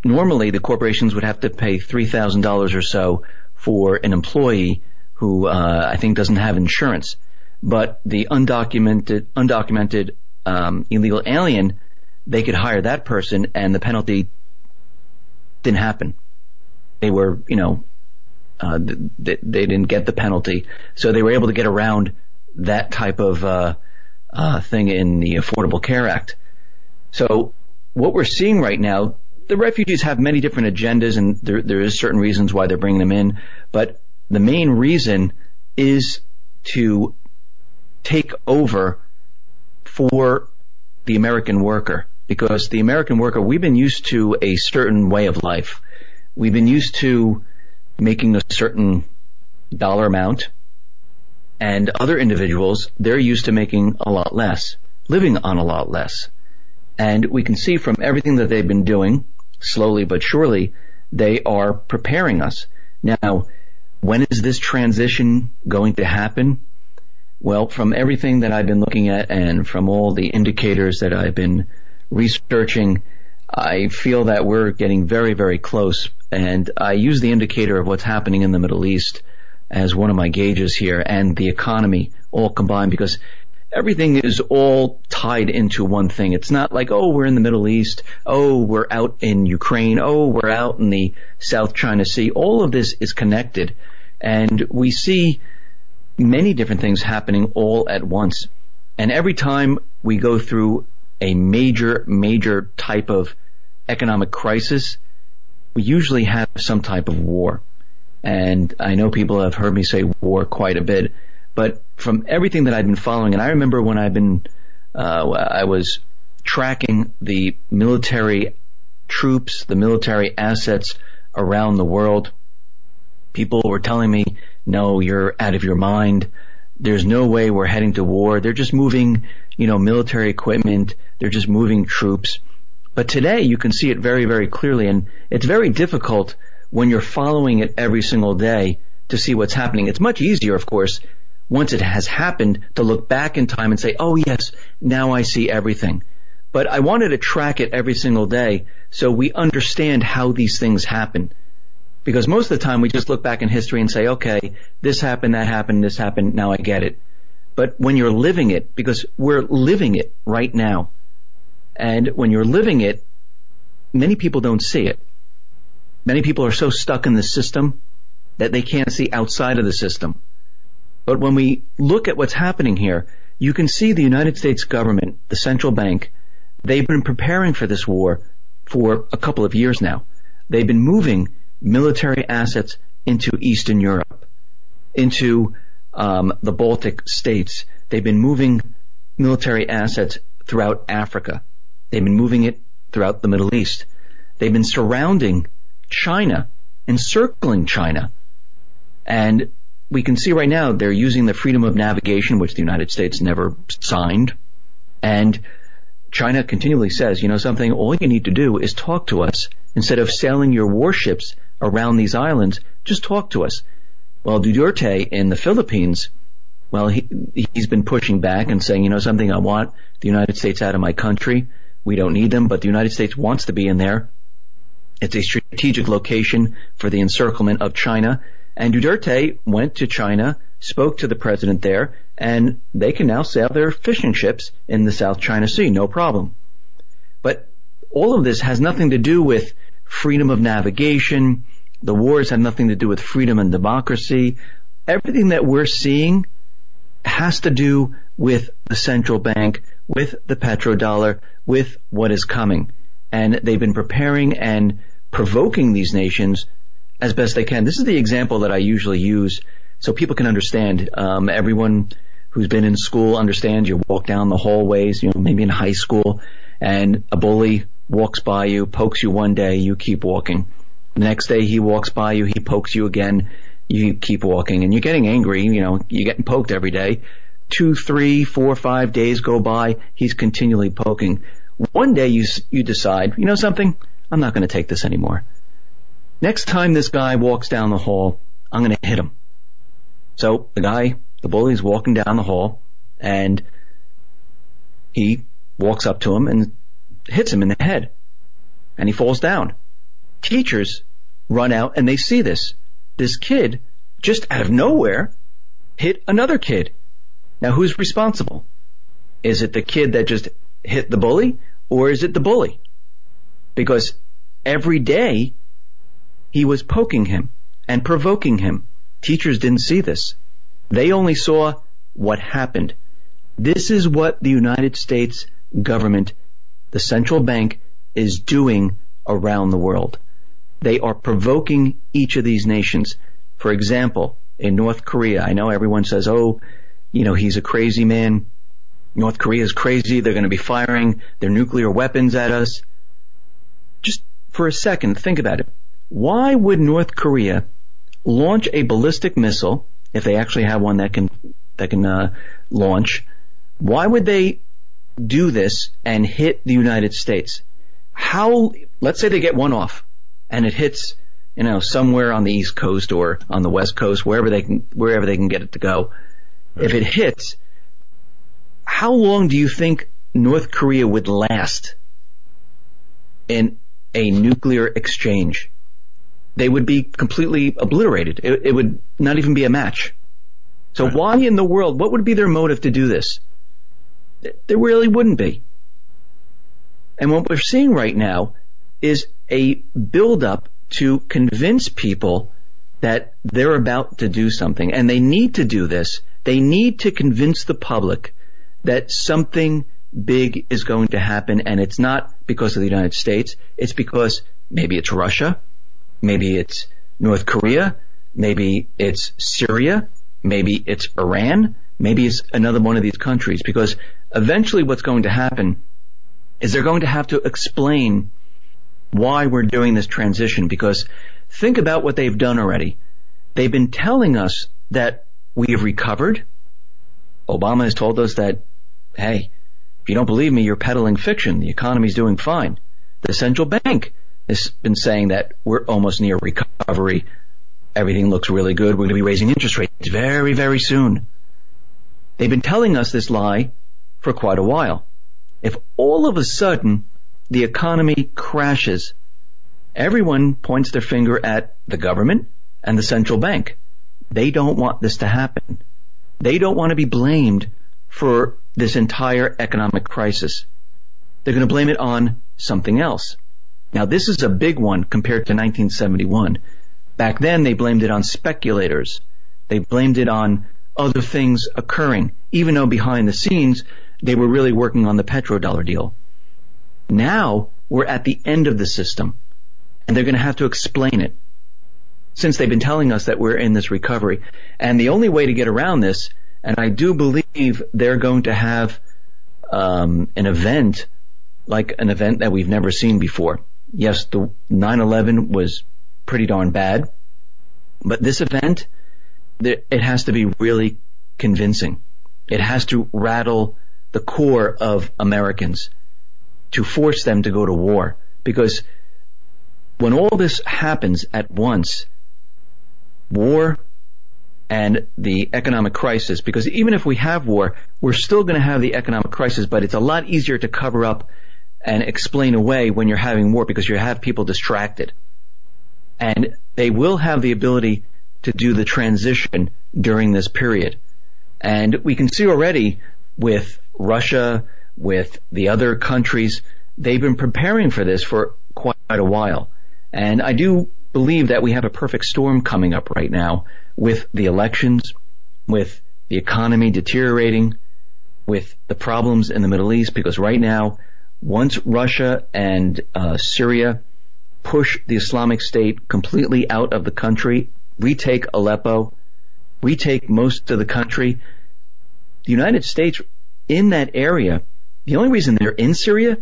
normally the corporations would have to pay three thousand dollars or so for an employee who uh, I think doesn't have insurance, but the undocumented undocumented um, illegal alien they could hire that person and the penalty didn't happen. They were, you know, uh, they, they didn't get the penalty, so they were able to get around that type of uh, uh, thing in the Affordable Care Act. So what we're seeing right now, the refugees have many different agendas, and there there is certain reasons why they're bringing them in, but the main reason is to take over for the American worker because the American worker, we've been used to a certain way of life. We've been used to making a certain dollar amount and other individuals, they're used to making a lot less, living on a lot less. And we can see from everything that they've been doing, slowly but surely, they are preparing us. Now, when is this transition going to happen? Well, from everything that I've been looking at and from all the indicators that I've been researching, I feel that we're getting very, very close. And I use the indicator of what's happening in the Middle East as one of my gauges here and the economy all combined because everything is all tied into one thing. It's not like, oh, we're in the Middle East. Oh, we're out in Ukraine. Oh, we're out in the South China Sea. All of this is connected. And we see many different things happening all at once. And every time we go through a major, major type of economic crisis, we usually have some type of war. And I know people have heard me say war quite a bit, but from everything that I've been following, and I remember when I've been, uh, I was tracking the military troops, the military assets around the world. People were telling me, no, you're out of your mind. There's no way we're heading to war. They're just moving, you know, military equipment. They're just moving troops. But today you can see it very, very clearly and it's very difficult when you're following it every single day to see what's happening. It's much easier, of course, once it has happened to look back in time and say, oh yes, now I see everything. But I wanted to track it every single day so we understand how these things happen. Because most of the time we just look back in history and say, okay, this happened, that happened, this happened, now I get it. But when you're living it, because we're living it right now, and when you're living it, many people don't see it. Many people are so stuck in the system that they can't see outside of the system. But when we look at what's happening here, you can see the United States government, the central bank, they've been preparing for this war for a couple of years now. They've been moving military assets into Eastern Europe, into um, the Baltic states. They've been moving military assets throughout Africa. They've been moving it throughout the Middle East. They've been surrounding China, encircling China. And we can see right now they're using the freedom of navigation, which the United States never signed. And China continually says, you know something, all you need to do is talk to us. Instead of sailing your warships around these islands, just talk to us. Well, Duterte in the Philippines, well, he, he's been pushing back and saying, you know something, I want the United States out of my country. We don't need them, but the United States wants to be in there. It's a strategic location for the encirclement of China. And Duterte went to China, spoke to the president there, and they can now sail their fishing ships in the South China Sea, no problem. But all of this has nothing to do with freedom of navigation. The wars have nothing to do with freedom and democracy. Everything that we're seeing has to do with the central bank, with the petrodollar, with what is coming. And they've been preparing and provoking these nations as best they can. This is the example that I usually use so people can understand. Um, everyone who's been in school understands you walk down the hallways, you know, maybe in high school, and a bully walks by you, pokes you one day, you keep walking. The next day he walks by you, he pokes you again, you keep walking, and you're getting angry, you know, you're getting poked every day. Two, three, four, five days go by, he's continually poking. One day you, you decide, you know something? I'm not going to take this anymore. Next time this guy walks down the hall, I'm going to hit him. So the guy, the bully is walking down the hall and he walks up to him and hits him in the head and he falls down. Teachers run out and they see this. This kid just out of nowhere hit another kid. Now who's responsible? Is it the kid that just hit the bully or is it the bully? Because every day he was poking him and provoking him. Teachers didn't see this. They only saw what happened. This is what the United States government, the central bank, is doing around the world. They are provoking each of these nations. For example, in North Korea, I know everyone says, oh, you know, he's a crazy man. North Korea is crazy. They're going to be firing their nuclear weapons at us. Just for a second, think about it. Why would North Korea launch a ballistic missile if they actually have one that can that can uh, launch? Why would they do this and hit the United States? How? Let's say they get one off, and it hits, you know, somewhere on the East Coast or on the West Coast, wherever they can wherever they can get it to go. If it hits, how long do you think North Korea would last in a nuclear exchange? They would be completely obliterated. It, it would not even be a match. So right. why in the world, what would be their motive to do this? There really wouldn't be. And what we're seeing right now is a buildup to convince people that they're about to do something. And they need to do this. They need to convince the public that something big is going to happen and it's not because of the United States. It's because maybe it's Russia. Maybe it's North Korea. Maybe it's Syria. Maybe it's Iran. Maybe it's another one of these countries because eventually what's going to happen is they're going to have to explain why we're doing this transition because think about what they've done already. They've been telling us that we have recovered. Obama has told us that, hey, if you don't believe me, you're peddling fiction. The economy's doing fine. The central bank has been saying that we're almost near recovery. Everything looks really good. We're going to be raising interest rates very, very soon. They've been telling us this lie for quite a while. If all of a sudden the economy crashes everyone points their finger at the government and the central bank. They don't want this to happen. They don't want to be blamed for this entire economic crisis. They're going to blame it on something else. Now this is a big one compared to 1971. Back then they blamed it on speculators. They blamed it on other things occurring, even though behind the scenes they were really working on the petrodollar deal. Now we're at the end of the system and they're going to have to explain it since they've been telling us that we're in this recovery. And the only way to get around this, and I do believe they're going to have um, an event like an event that we've never seen before. Yes, the 9/11 was pretty darn bad, but this event, it has to be really convincing. It has to rattle the core of Americans to force them to go to war because when all this happens at once, war and the economic crisis, because even if we have war, we're still going to have the economic crisis, but it's a lot easier to cover up and explain away when you're having war because you have people distracted. And they will have the ability to do the transition during this period. And we can see already with Russia, with the other countries, they've been preparing for this for quite a while. And I do believe that we have a perfect storm coming up right now with the elections, with the economy deteriorating, with the problems in the Middle East, because right now, once Russia and uh, Syria push the Islamic State completely out of the country, retake Aleppo, retake most of the country, the United States in that area, the only reason they're in Syria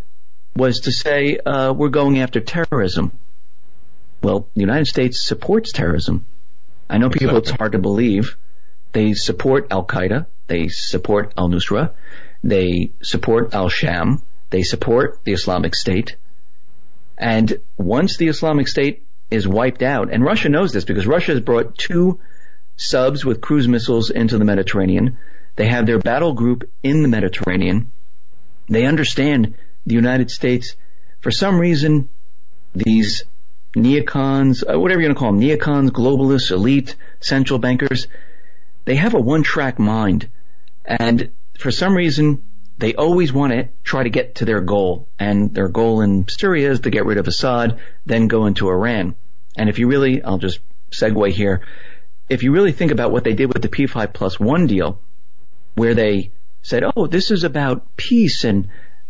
was to say, uh, we're going after terrorism. Well, the United States supports terrorism. I know people, exactly. it's hard to believe. They support Al Qaeda. They support Al Nusra. They support Al Sham. They support the Islamic State. And once the Islamic State is wiped out, and Russia knows this because Russia has brought two subs with cruise missiles into the Mediterranean. They have their battle group in the Mediterranean. They understand the United States, for some reason, these neocons, uh, whatever you're going to call them, neocons, globalists, elite, central bankers, they have a one-track mind. And for some reason, they always want to try to get to their goal. And their goal in Syria is to get rid of Assad, then go into Iran. And if you really, I'll just segue here, if you really think about what they did with the P5 plus one deal, where they said, oh, this is about peace and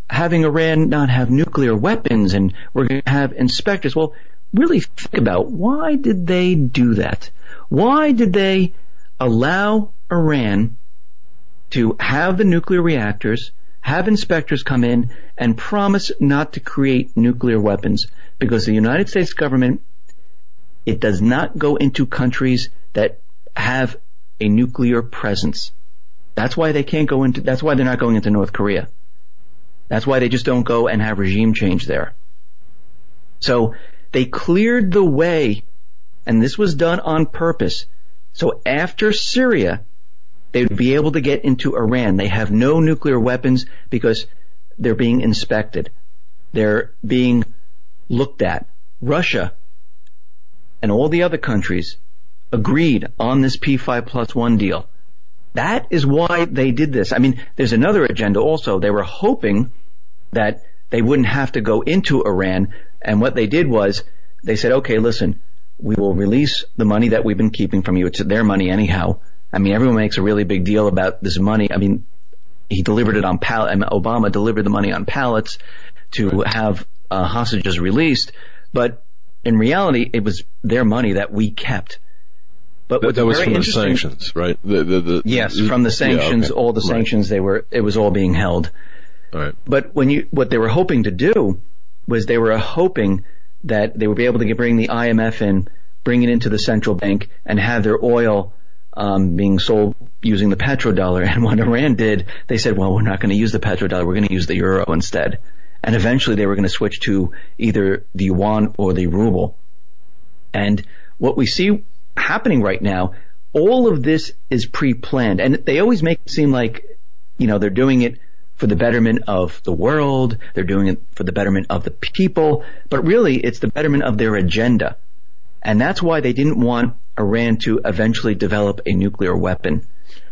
having Iran not have nuclear weapons and we're going to have inspectors. Well, really think about why did they do that? Why did they allow Iran to have the nuclear reactors, have inspectors come in and promise not to create nuclear weapons? Because the United States government, it does not go into countries that have a nuclear presence. That's why they can't go into, that's why they're not going into North Korea. That's why they just don't go and have regime change there. So they cleared the way, and this was done on purpose. So after Syria, they would be able to get into Iran. They have no nuclear weapons because they're being inspected. They're being looked at. Russia and all the other countries agreed on this P5 plus one deal. That is why they did this. I mean, there's another agenda also. They were hoping that they wouldn't have to go into Iran. And what they did was they said, okay, listen, we will release the money that we've been keeping from you. It's their money anyhow. I mean, everyone makes a really big deal about this money. I mean, he delivered it on pallet. Obama delivered the money on pallets to have uh, hostages released, but in reality, it was their money that we kept. But that, that was from the sanctions, right? The, the, the, yes, from the sanctions, yeah, okay. all the sanctions, right. they were, it was all being held. All right. But when you, what they were hoping to do was they were hoping that they would be able to bring the IMF in, bring it into the central bank, and have their oil um, being sold using the petrodollar. And what Iran did, they said, well, we're not going to use the petrodollar, we're going to use the euro instead. And eventually they were going to switch to either the yuan or the ruble. And what we see happening right now, all of this is pre-planned. And they always make it seem like, you know, they're doing it for the betterment of the world. They're doing it for the betterment of the people, but really it's the betterment of their agenda. And that's why they didn't want Iran to eventually develop a nuclear weapon.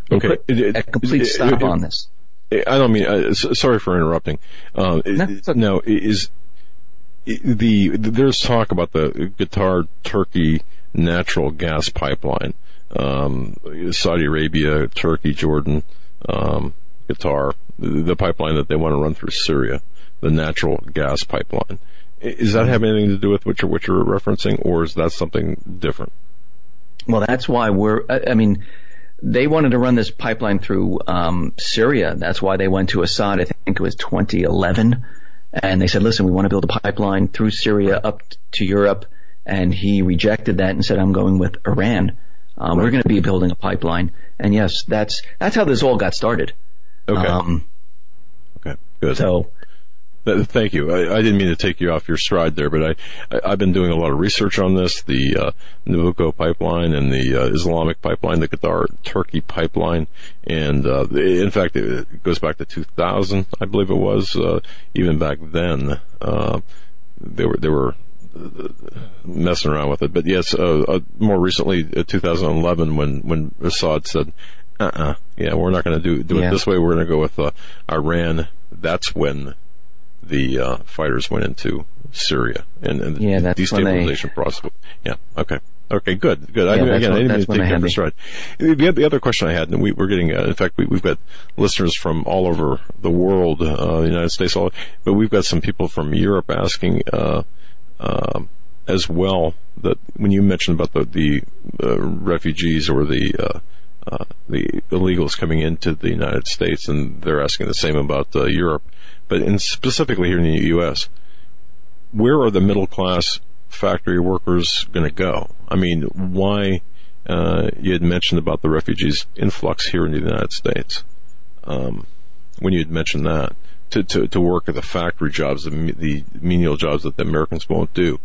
They Okay. put It- it- a complete stop it- on this. I don't mean. Uh, sorry for interrupting. Uh, No, okay. no, is the there's talk about the Qatar Turkey natural gas pipeline, um, Saudi Arabia, Turkey, Jordan, um, Qatar, the, pipeline that they want to run through Syria, the natural gas pipeline. Is that have anything to do with what you're what you're referencing, or is that something different? Well, that's why we're, I mean, they wanted to run this pipeline through um, Syria. That's why they went to Assad. I think it was 2011, and they said, "Listen, we want to build a pipeline through Syria up to Europe." And he rejected that and said, "I'm going with Iran. Um, We're going to be building a pipeline." And yes, that's that's how this all got started. Okay, Um, okay, good. so Th- Thank you. I, I didn't mean to take you off your stride there, but I, I've been doing a lot of research on this, the uh, Nabucco pipeline and the uh, Islamic pipeline, the Qatar Turkey pipeline, and uh, in fact it goes back to 2000, I believe it was. Uh, even back then, uh, they were they were messing around with it. But yes, uh, uh, more recently, uh, 2011, when when Assad said, "Uh-uh, yeah, we're not going to do do Yeah. it this way. We're going to go with uh, Iran." That's when the uh, fighters went into Syria and, and Yeah, the that's when they- destabilization process. Yeah. Okay. Okay. Good. Good. I, Yeah, that's again, when- I didn't that's mean to take they you had off me. your stride. The, the other question I had, and we, we're getting, uh, in fact, we, we've got listeners from all over the world, uh, the United States, all, but we've got some people from Europe asking, uh, um as well that when you mentioned about the the uh, refugees or the uh, uh, the illegals coming into the United States, and they're asking the same about uh, Europe, but in specifically here in the U.S., where are the middle class factory workers going to go? I mean, why? Uh, you had mentioned about the refugees influx here in the United States. Um, when you had mentioned that to, to, to work at the factory jobs, the, the menial jobs that the Americans won't do,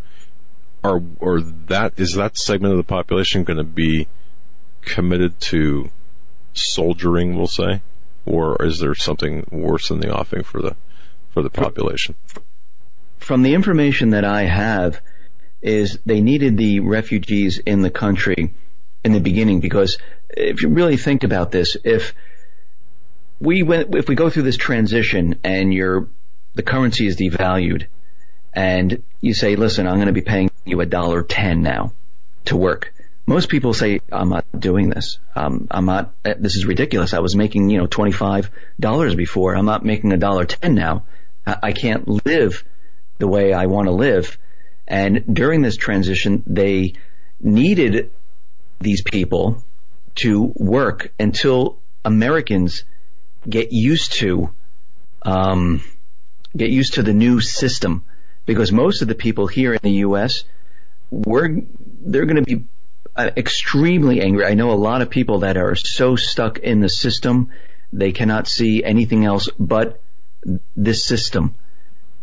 are or that is that segment of the population going to be committed to soldiering? We'll say, or is there something worse in the offing for the for the population? from the information that I have is they needed the refugees in the country in the beginning because if you really think about this, if we went, if we go through this transition and your, the currency is devalued and you say, listen, I'm going to be paying you a dollar ten now to work. Most people say, I'm not doing this. Um, I'm not, eh, this is ridiculous. I was making, you know, $25 before. I'm not making a dollar ten now. I, I can't live the way I want to live. And during this transition, they needed these people to work until Americans get used to, um, get used to the new system. Because most of the people here in the U.S. we're they're going to be uh, extremely angry. I know a lot of people that are so stuck in the system they cannot see anything else but this system.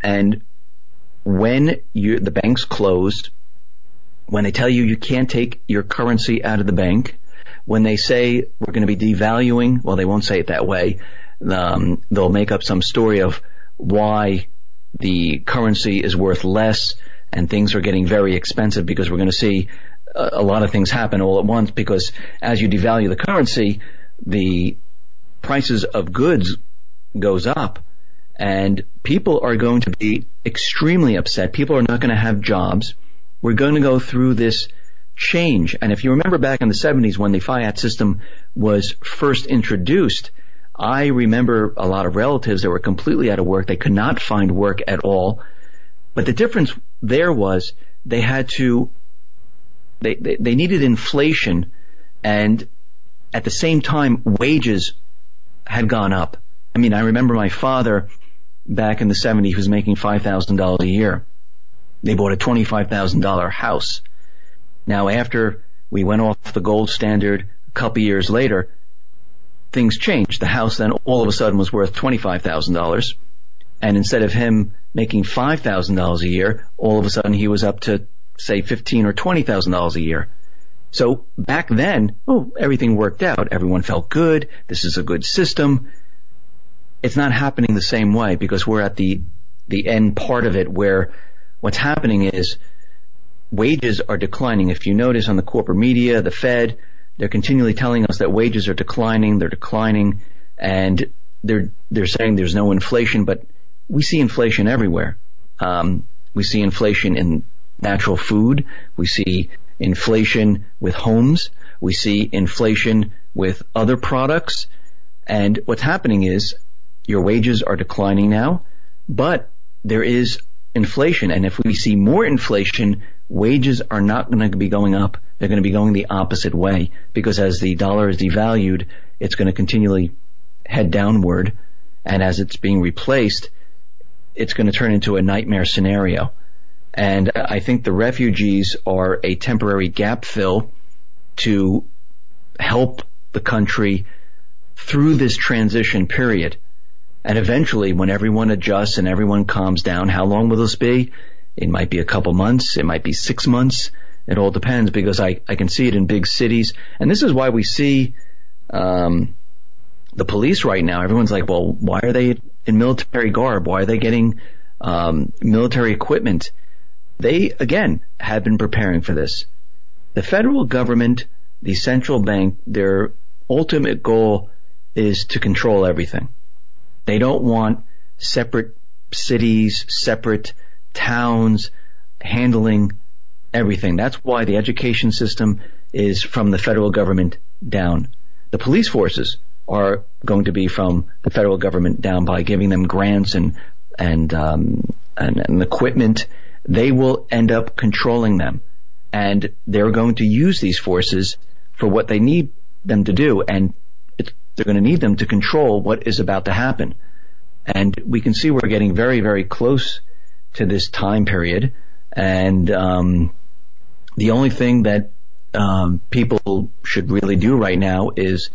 And when you the banks closed, when they tell you you can't take your currency out of the bank, when they say we're going to be devaluing, well, they won't say it that way. Um, they'll make up some story of why the currency is worth less and things are getting very expensive because we're going to see a, a lot of things happen all at once because as you devalue the currency, the prices of goods goes up and people are going to be extremely upset. People are not going to have jobs. We're going to go through this change. And if you remember back in the 70s when the fiat system was first introduced, I remember a lot of relatives that were completely out of work. They could not find work at all. But the difference there was they had to, they, they, they needed inflation and at the same time wages had gone up. I mean, I remember my father back in the 70s was making $5,000 a year. They bought a $25,000 house. Now after we went off the gold standard a couple years later, things changed. The house then all of a sudden was worth $25,000. And instead of him making $5,000 a year, all of a sudden he was up to say fifteen or $20,000 a year. So back then, oh, everything worked out. Everyone felt good. This is a good system. it's not happening the same way because we're at the the end part of it where what's happening is wages are declining. If you notice on the corporate media, the Fed, they're continually telling us that wages are declining, they're declining, and they're they're saying there's no inflation, but we see inflation everywhere. Um, we see inflation in natural food. We see inflation with homes. We see inflation with other products. And what's happening is your wages are declining now, but there is inflation. And if we see more inflation, wages are not going to be going up. They're going to be going the opposite way because as the dollar is devalued, it's going to continually head downward. And as it's being replaced, it's going to turn into a nightmare scenario. And I think the refugees are a temporary gap fill to help the country through this transition period. And eventually, when everyone adjusts and everyone calms down, how long will this be? It might be a couple months. It might be six months. It all depends because I, I can see it in big cities. And this is why we see, um, the police right now. Everyone's like, well, why are they in military garb? Why are they getting, um, military equipment? They, again, have been preparing for this. The federal government, the central bank, their ultimate goal is to control everything. They don't want separate cities, separate towns handling everything. That's why the education system is from the federal government down. The police forces are going to be from the federal government down by giving them grants and and um, and, and equipment. They will end up controlling them, and they're going to use these forces for what they need them to do, and they're going to need them to control what is about to happen. And we can see we're getting very, very close to this time period. And um, the only thing that um, people should really do right now is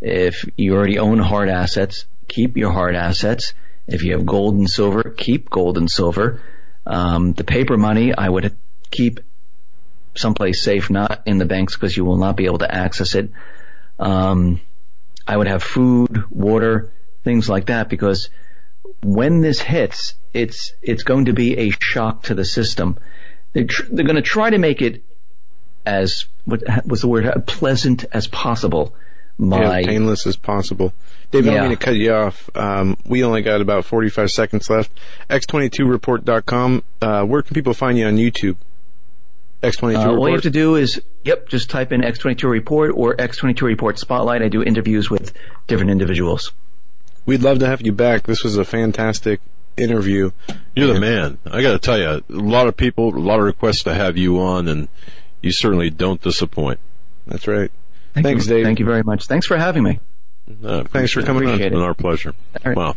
if you already own hard assets, keep your hard assets. If you have gold and silver, keep gold and silver. Um, the paper money, I would keep someplace safe, not in the banks because you will not be able to access it. Um, I would have food, water, things like that because when this hits, it's, it's going to be a shock to the system. They're, tr- they're going to try to make it as, what was the word, pleasant as possible. My, yeah, painless as possible. Dave, yeah. I don't mean to cut you off. Um, we only got about 45 seconds left. X22report.com. Uh, where can people find you on YouTube? X22 uh, All you have to do is, yep, just type in X22 Report or X22 Report Spotlight. I do interviews with different individuals. We'd love to have you back. This was a fantastic interview. You're the man. I got to tell you, a lot of people, a lot of requests to have you on, and you certainly don't disappoint. That's right. Thank Thanks, you. Dave. Thank you very much. Thanks for having me. Uh, Thanks for coming on. It. It's our pleasure. Wow.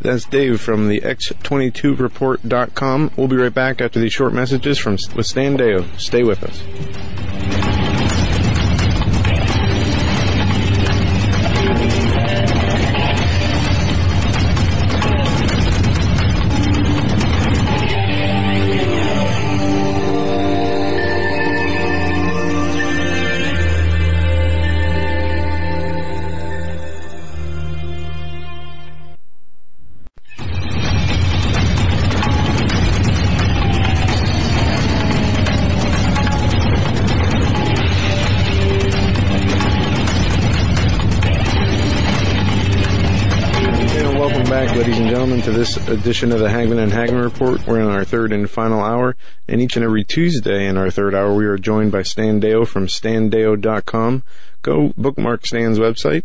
That's Dave from the X22report.com. We'll be right back after these short messages from with Stan Deyo. Stay with us. To this edition of the Hagmann and Hagmann Report. We're in our third and final hour, and each and every Tuesday in our third hour, we are joined by Stan Deyo from standeyo.com. Go bookmark Stan's website.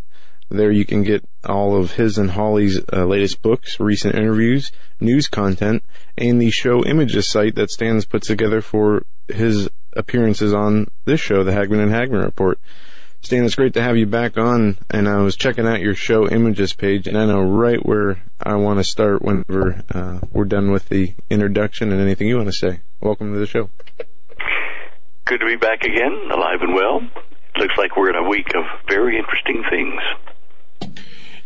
There you can get all of his and Holly's uh, latest books, recent interviews, news content, and the show images site that Stan's put together for his appearances on this show, the Hagmann and Hagmann Report. Stan, it's great to have you back on. And I was checking out your show images page, and I know right where I want to start whenever uh, we're done with the introduction and anything you want to say. Welcome to the show. Good to be back again, alive and well. Looks like we're in a week of very interesting things.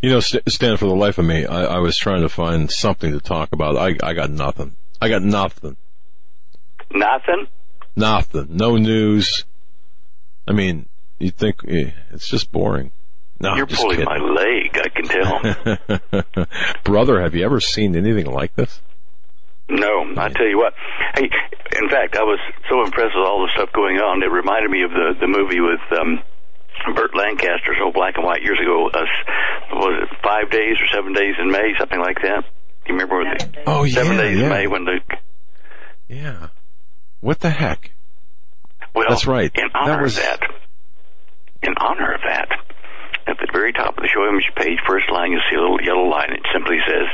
You know, Stan, for the life of me, I, I was trying to find something to talk about. I, I got nothing. I got nothing. Nothing? Nothing. No news. I mean, you think eh, it's just boring. No, You're just pulling kidding. my leg, I can tell. Brother, have you ever seen anything like this? No, I tell you what. Hey, in fact, I was so impressed with all the stuff going on. It reminded me of the the movie with um, Burt Lancaster's old black and white years ago. Uh, was it five days or seven days in May, something like that? Do you remember? When the, Oh, seven yeah, days yeah. in May when the Yeah. What the heck? well, That's right. In That was- of that, in honor of that, at the very top of the show image page, first line, you'll see a little yellow line. It simply says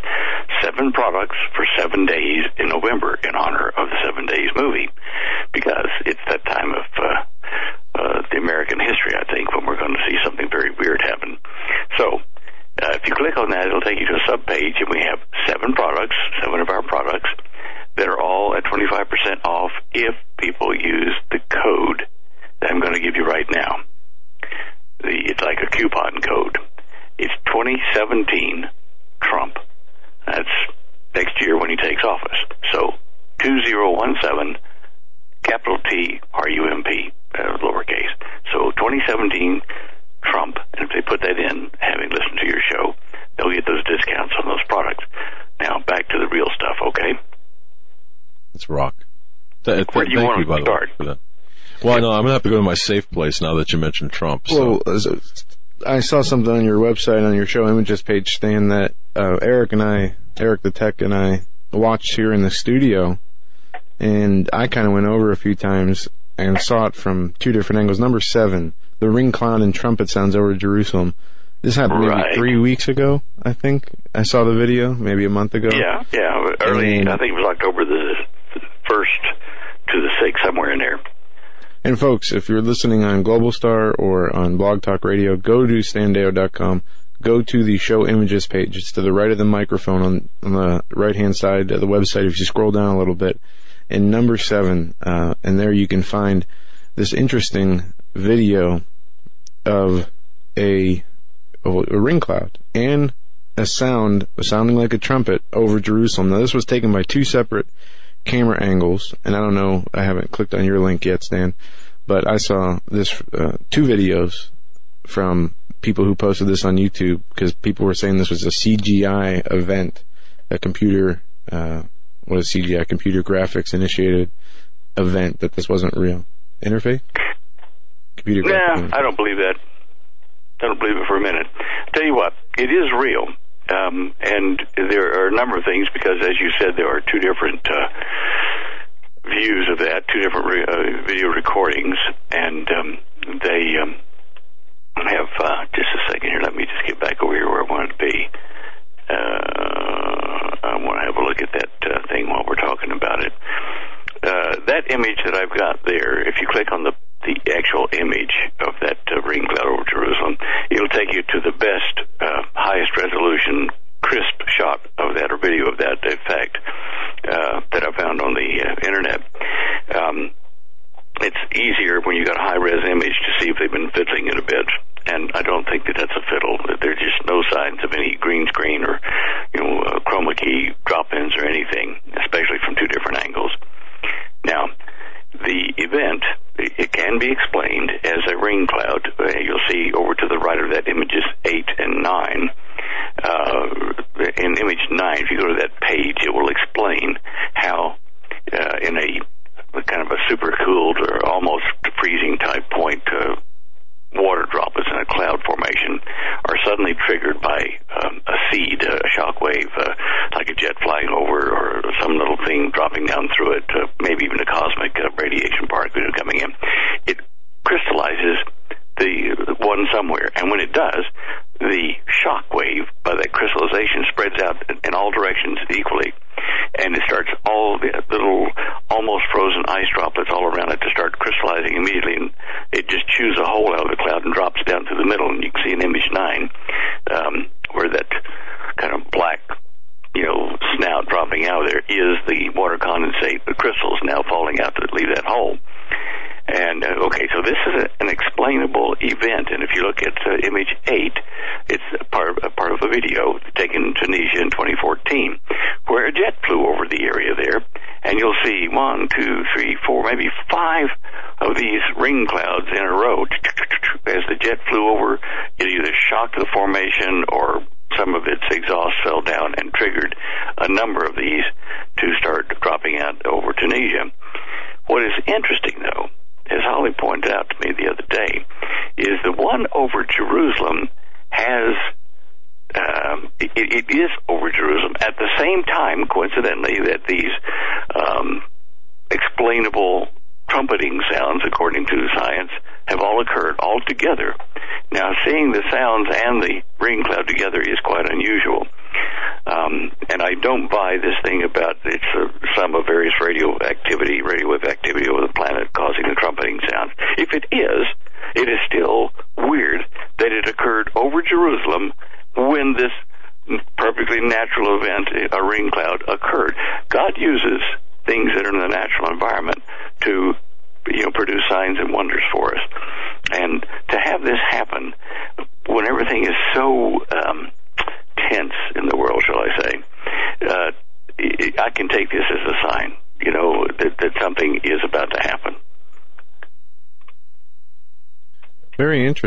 seven products for seven days in November in honor of the Seven Days movie, because it's that time of uh, uh, the American history, I think, when we're going to see something very weird happen. So. Uh, if you click on that, it'll take you to a sub page, and we have seven products, seven of our products, that are all at 25% off if people use the code that I'm going to give you right now. The, it's like a coupon code. It's 2017 Trump. That's next year when he takes office. So 2017 capital T R U M P uh, lowercase. So 2017 Trump, and if they put that in, having listened to your show, they'll get those discounts on those products. Now back to the real stuff, okay? It's rock. Th- th- Where do you thank want you, to by the way, start? For that. Well, no, I'm gonna have to go to my safe place now that you mentioned Trump. So. Well, I saw something on your website on your show images page, Stan, that uh, Eric and I, Eric the Tech and I, watched here in the studio, and I kind of went over a few times and saw it from two different angles. Number seven, the ring cloud and trumpet sounds over Jerusalem. This happened maybe Right. three weeks ago, I think. I saw the video, maybe a month ago. Yeah, yeah. Early, And- I think it was October the first to the sixth, somewhere in there. And folks, if you're listening on Global Star or on Blog Talk Radio, go to standeyo.com. Go to the show images page. It's to the right of the microphone on, on the right hand side of the website. If you scroll down a little bit, and number seven, uh, and there you can find this interesting video of a, of a ring cloud and a sound sounding like a trumpet over Jerusalem. Now this was taken by two separate camera angles, and I don't know, I haven't clicked on your link yet, Stan, but I saw this, uh, two videos from people who posted this on YouTube because people were saying this was a CGI event, a computer, uh, what is CGI, computer graphics initiated event, that this wasn't real. Interface? Computer Nah, graphics. I don't believe that. I don't believe it for a minute. Tell you what, it is real. Um, and there are a number of things because, as you said, there are two different uh, views of that, two different re- uh, video recordings, and um, they um, have uh, just a second here. Let me just get back over here where I wanted to be. Uh, I want to have a look at that uh, thing while we're talking about it. Uh, that image that I've got there, if you click on the the actual image of that uh, ring cloud over Jerusalem, it'll take you to the best, uh, highest resolution, crisp shot of that or video of that effect uh, that I found on the uh, internet. Um, it's easier when you've got a high res image to see if they've been fiddling it a bit. And I don't think that that's a fiddle. There's just no signs of any green screen or, you know, uh, chroma key drop-ins or anything, especially from two different angles. Now, the event, it can be explained as a rain cloud. Uh, You'll see over to the right of that images 8 and 9. Uh, in image 9, if you go to that page, it will explain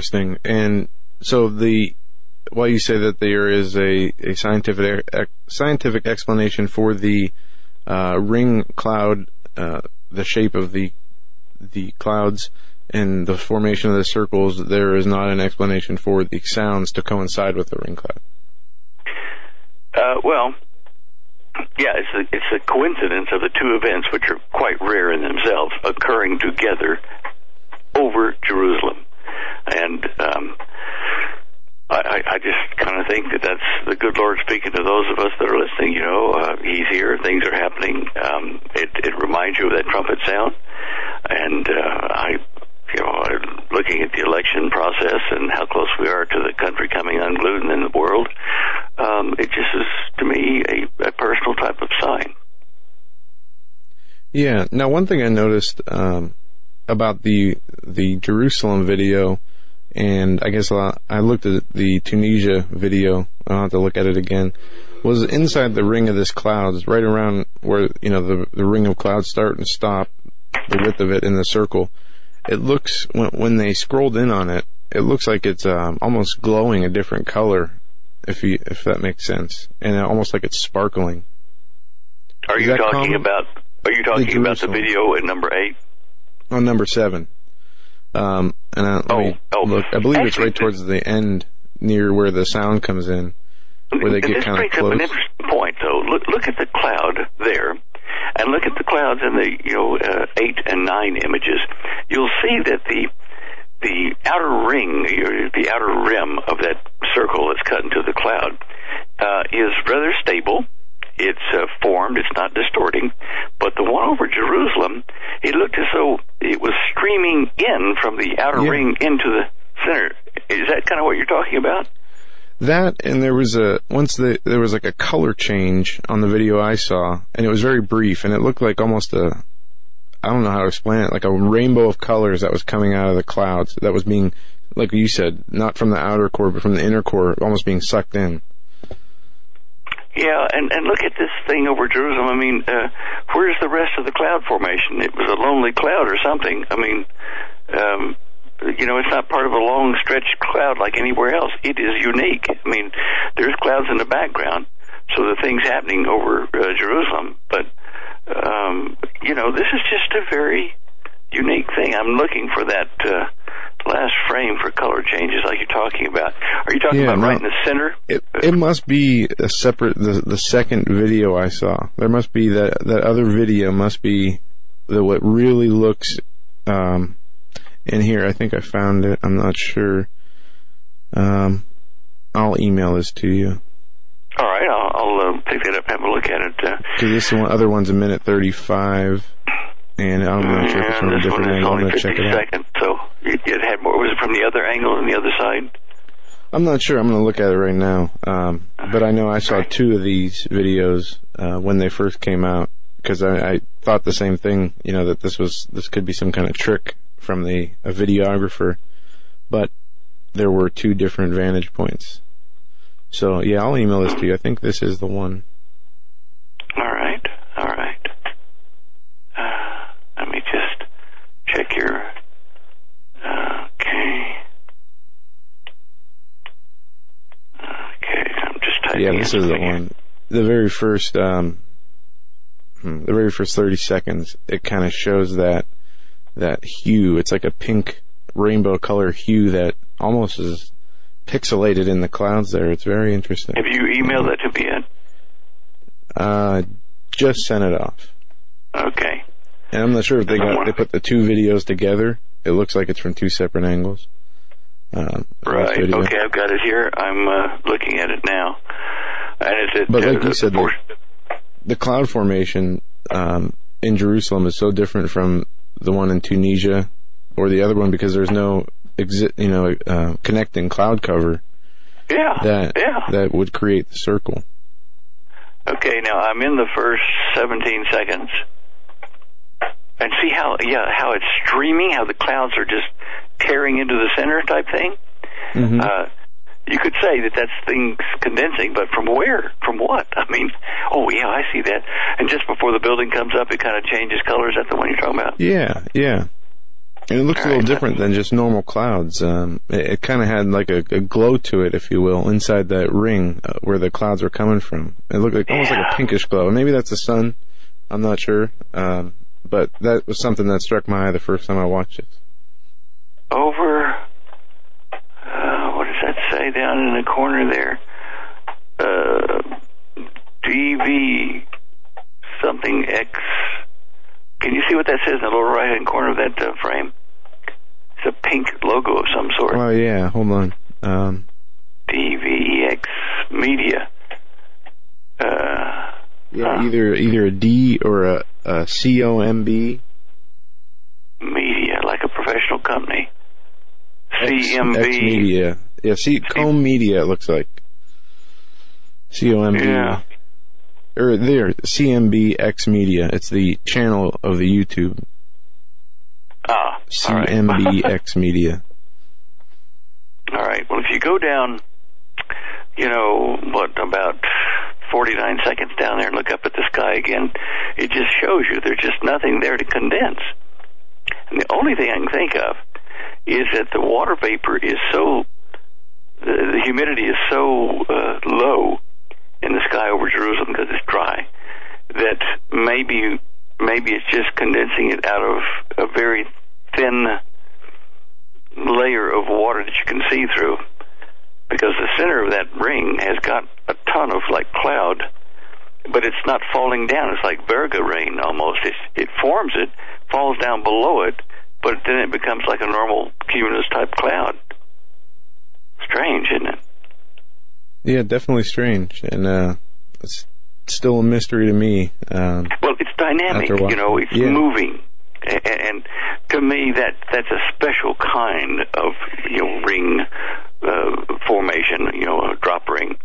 interesting. And so the while you say that there is a, a scientific scientific explanation for the uh, ring cloud, uh, the shape of the the clouds and the formation of the circles, there is not an explanation for the sounds to coincide with the ring cloud. Uh, well, yeah, it's a, it's a coincidence of the two events, which are quite rare in themselves, occurring together over Jerusalem, and um, I, I just kind of think that that's the good Lord speaking to those of us that are listening. You know, uh, He's here. Things are happening. Um, it, it reminds you of that trumpet sound, and uh, I, you know, looking at the election process and how close we are to the country coming unglued in the world, um, it just is to me a, a personal type of sign. Yeah. Now, one thing I noticed um, about the the Jerusalem video and I guess I looked at the Tunisia video. I'll have to look at it again. Was inside the ring of this clouds, right around where you know the the ring of clouds start and stop, the width of it in the circle. It looks when when they scrolled in on it, it looks like it's um, almost glowing a different color, if you if that makes sense, and almost like it's sparkling. Are Is you talking common? about? Are you talking about the video at number eight? On number seven. Um, and I, oh, oh. look, I believe Actually, it's right towards the end, near where the sound comes in, where they get kind of close. Up an interesting point, though. Look, look at the cloud there, and look at the clouds in the you know uh, eight and nine images. You'll see that the the outer ring, the outer rim of that circle that's cut into the cloud, uh, is rather stable it's uh, formed, it's not distorting. But the one over Jerusalem, it looked as though it was streaming in from the outer yeah. ring into the center. Is that kind of what you're talking about? That and there was a once the there was like a color change on the video I saw, and it was very brief, and it looked like almost a I don't know how to explain it, like a rainbow of colors that was coming out of the clouds that was being, like you said, not from the outer core but from the inner core, almost being sucked in. Yeah, and and look at this thing over Jerusalem. I mean, uh, where's the rest of the cloud formation? It was a lonely cloud or something. I mean, um, you know, it's not part of a long stretch cloud like anywhere else. It is unique. I mean, there's clouds in the background, so the thing's happening over uh, Jerusalem. But um, you know, this is just a very unique thing. I'm looking for that. Uh, last frame for color changes like you're talking about. Are you talking yeah, about no, right in the center? It, it must be a separate, the, the second video I saw. There must be that, that other video must be the, what really looks, um, in here. I think I found it. I'm not sure. Um, I'll email this to you. All right, I'll, I'll uh, pick that up, have a look at it. Uh, this one, other one's a minute 35 and I'm not sure if it's from a different angle. I'm going to check it out. so it, it, had more. Was it from the other angle on the other side? I'm not sure. I'm going to look at it right now. Um, but I know I saw two of these videos uh, when they first came out because I, I thought the same thing. You know that this was this could be some kind of trick from the a videographer, but there were two different vantage points. So yeah, I'll email this to you. I think this is the one. Okay. Okay, I'm just typing. Yeah, this is the one. The very first, um, hmm, the very first 30 seconds, it kind of shows that, that hue. It's like a pink rainbow color hue that almost is pixelated in the clouds there. It's very interesting. Have you emailed mm-hmm. that to me yet? Uh, just sent it off. Okay. And I'm not sure if they got, they put the two videos together. It looks like it's from two separate angles. Um, Right. Okay, I've got it here. I'm uh, looking at it now. And it's at, But like uh, you said, the, the cloud formation um, in Jerusalem is so different from the one in Tunisia or the other one because there's no exi- you know uh, connecting cloud cover yeah, that yeah. that would create the circle. Okay, now I'm in the first 17 seconds. And see how, yeah, how it's streaming, how the clouds are just tearing into the center type thing? Mm-hmm. Uh, you could say that that's things condensing, but from where? From what? I mean, oh yeah, I see that. And just before the building comes up, it kind of changes colors. That's the one you're talking about? Yeah, yeah. And it looks a little right. different than just normal clouds. Um, it, it kind of had like a, a glow to it, if you will, inside that ring uh, where the clouds were coming from. It looked like almost like a pinkish glow. Maybe that's the sun. I'm not sure. Um, but that was something that struck my eye the first time I watched it. Over, uh, what does that say down in the corner there? Uh, DV something X. Can you see what that says in the lower right hand corner of that uh, frame? It's a pink logo of some sort. Oh yeah, hold on. Um, DVX Media. Uh, yeah, Huh. either either a D or a, a C O M B. media, like a professional company. X CMB. Media. Yeah, C Com Media. It looks like C O M B. Yeah. Or there, CMB X Media. It's the channel of the YouTube. Ah, all right. CMB X Media. All right. Well, if you go down, you know, what, about 49 seconds down there and look up at the sky again, it just shows you there's just nothing there to condense. And the only thing I can think of is that the water vapor is so, the, humidity is so uh, low in the sky over Jerusalem because it's dry that maybe maybe it's just condensing it out of a very thin layer of water that you can see through because the center of that ring has got a ton of like cloud but it's not falling down it's like virga rain almost it's, it forms it falls down below it but then it becomes like a normal cumulus type cloud strange isn't it Yeah, definitely strange, and uh, it's still a mystery to me. Um, Well, it's dynamic. After a while. You know, it's Yeah. moving, A- and to me, that that's a special kind of you know ring uh, formation. You know, a drop ring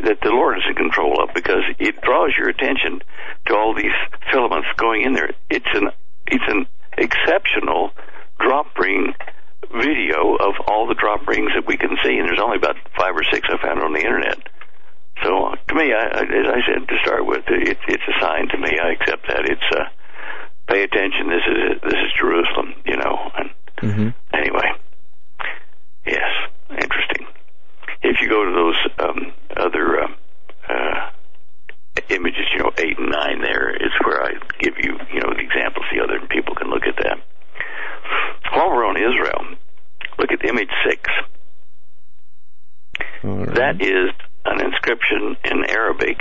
that the Lord is in control of because it draws your attention to all these filaments going in there. It's an it's an exceptional drop ring video of all the drop rings that we can see, and there's only about five or six I found on the internet. So to me, I, as I said to start with, it, it's a sign to me. I accept that. It's uh, pay attention. This is this is Jerusalem, you know. And mhm. anyway, yes, interesting. If you go to those um, other uh, uh, images, you know, eight and nine, there is where I give you, you know, the examples. The other people can look at that. While we're on Israel, look at image six. Right. That is an inscription in Arabic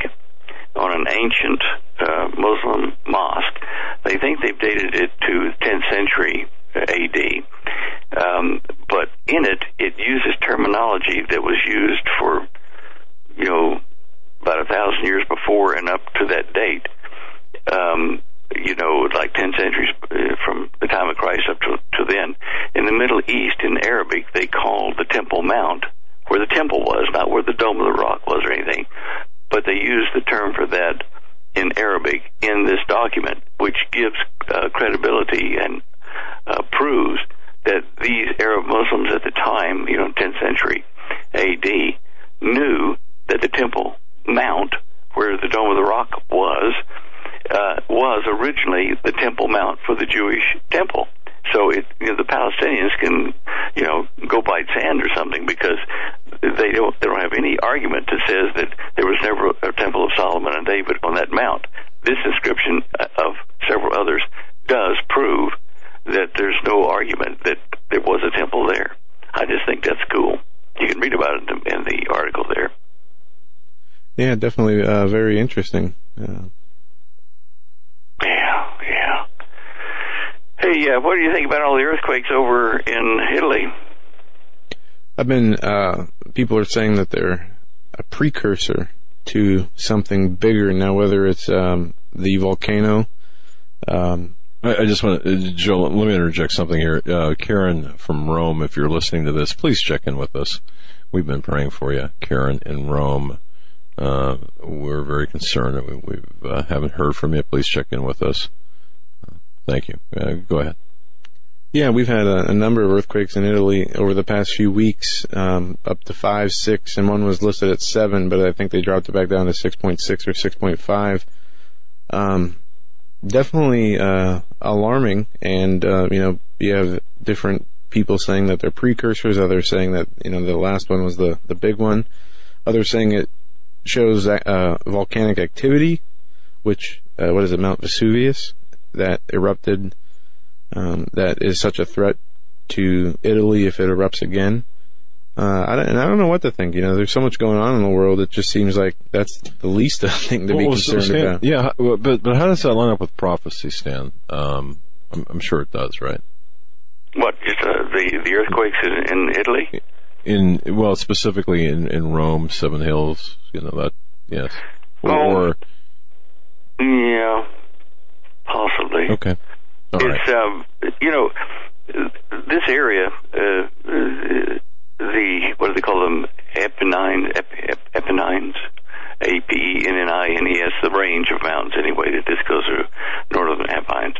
on an ancient uh, Muslim mosque. They think they've dated it to 10th century AD, um, but in it, it uses terminology that was used for, you know, about a thousand years before and up to that date. Um, you know, like 10 centuries uh, from the time of Christ up to, to then. In the Middle East, in Arabic, they called the Temple Mount where the temple was, not where the Dome of the Rock was or anything. But they used the term for that in Arabic in this document, which gives uh, credibility and uh, proves that these Arab Muslims at the time, you know, 10th century AD, knew that the Temple Mount, where the Dome of the Rock was, uh, was originally the Temple Mount for the Jewish temple. So it, you know, the Palestinians can, you know, go bite sand or something because they don't they don't have any argument that says that there was never a temple of Solomon and David on that mount. This inscription uh, of several others does prove that there's no argument that there was a temple there. I just think that's cool. You can read about it in the, article there. Yeah, definitely uh, very interesting. Uh, yeah, yeah. Hey, uh, what do you think about all the earthquakes over in Italy? I've been, uh, people are saying that they're a precursor to something bigger now, whether it's um, the volcano. Um, I, just want to, Joel, let me interject something here. Uh, Karen from Rome, if you're listening to this, please check in with us. We've been praying for you, Karen in Rome. Uh, we're very concerned. We, we uh, haven't heard from you. Please check in with us. thank you. Uh, go ahead. Yeah, we've had a, a, number of earthquakes in Italy over the past few weeks, um, up to five, six, and one was listed at seven, but I think they dropped it back down to 6.6 or 6.5. Um, definitely, uh, alarming, and, uh, you know, you have different people saying that they're precursors, others saying that, you know, the last one was the, the big one, others saying it shows, uh, volcanic activity, which, uh, what is it, Mount Vesuvius, that erupted um, that is such a threat to Italy if it erupts again. Uh, I and I don't know what to think. You know, there's so much going on in the world. It just seems like that's the least thing to well, be concerned so Stan, about. Yeah, but but how does that line up with prophecy, Stan? Um, I'm, I'm, sure it does, right? What just uh, the the earthquakes in, in, Italy? In well, specifically in, in Rome, Seven Hills. You know that. Yes. Or, oh, or yeah, possibly. Okay. All it's right. um, you know this area, uh, the what do they call them? Apennines, Ep- Apennines, A P E N N I N E S, the range of mountains anyway that this goes through northern Apennines.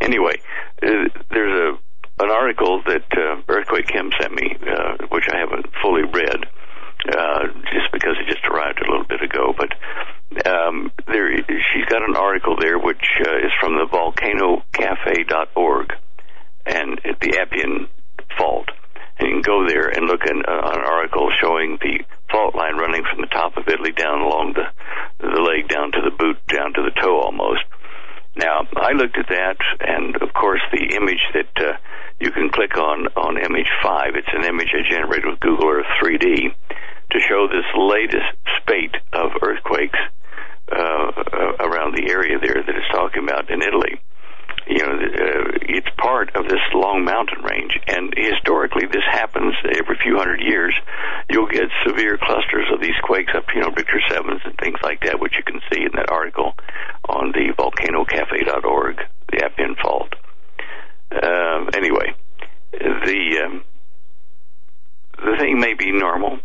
Anyway, uh, there's a an article that uh, Earthquake Kim sent me, uh, which I haven't fully read, uh, just because it just arrived a little bit ago. But um, there, she's got an article there which uh, is from the volcanocafe.org and the Appian Fault. You can go there and look at uh, an article showing the fault line running from the top of Italy down along the the leg down to the boot, down to the toe almost. Now, I looked at that, and of course, the image that uh, you can click on on image five. It's an image I generated with Google Earth 3D to show this latest spate of earthquakes uh, around the area there that it's talking about in Italy. You know, uh, it's part of this long mountain range, and historically, this happens every few hundred years. You'll get severe clusters of these quakes up, you know, Richter sevens and things like that, which you can see in that article on the volcanocafe.org, the Appian Fault. Um, anyway, the um, the thing may be normal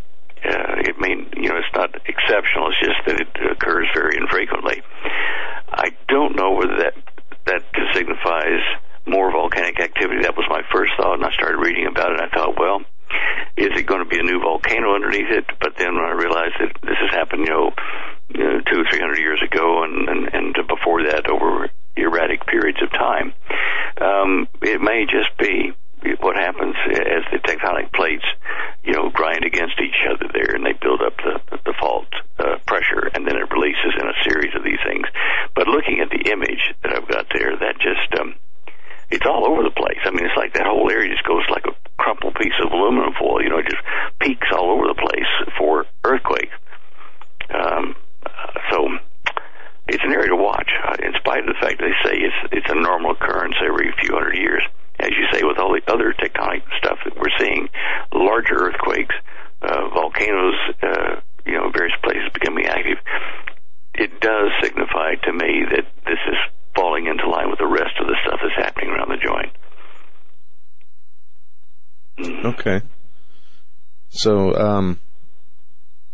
uh, it may, you know, it's not exceptional. It's just that it occurs very infrequently. I don't know whether that that signifies more volcanic activity. That was my first thought, and I started reading about it. and I thought, well, is it going to be a new volcano underneath it? But then when I realized that this has happened, you know, you know two three hundred years ago, and, and and before that, over erratic periods of time, um, it may just be what happens as the tectonic plates, you know, grind against each other there, and they build up the the fault uh, pressure, and then it releases in a series of these things. But looking at the image that I've got there, that just um, it's all over the place. I mean, it's like that whole area just goes like a crumpled piece of aluminum foil. You know, it just peaks all over the place for earthquake. Um, so it's an area to watch, uh, in spite of the fact they say it's it's a normal occurrence every few hundred years as you say, with all the other tectonic stuff that we're seeing, larger earthquakes, uh, volcanoes, uh, you know, various places becoming active, it does signify to me that this is falling into line with the rest of the stuff that's happening around the joint. Mm-hmm. Okay. So, um,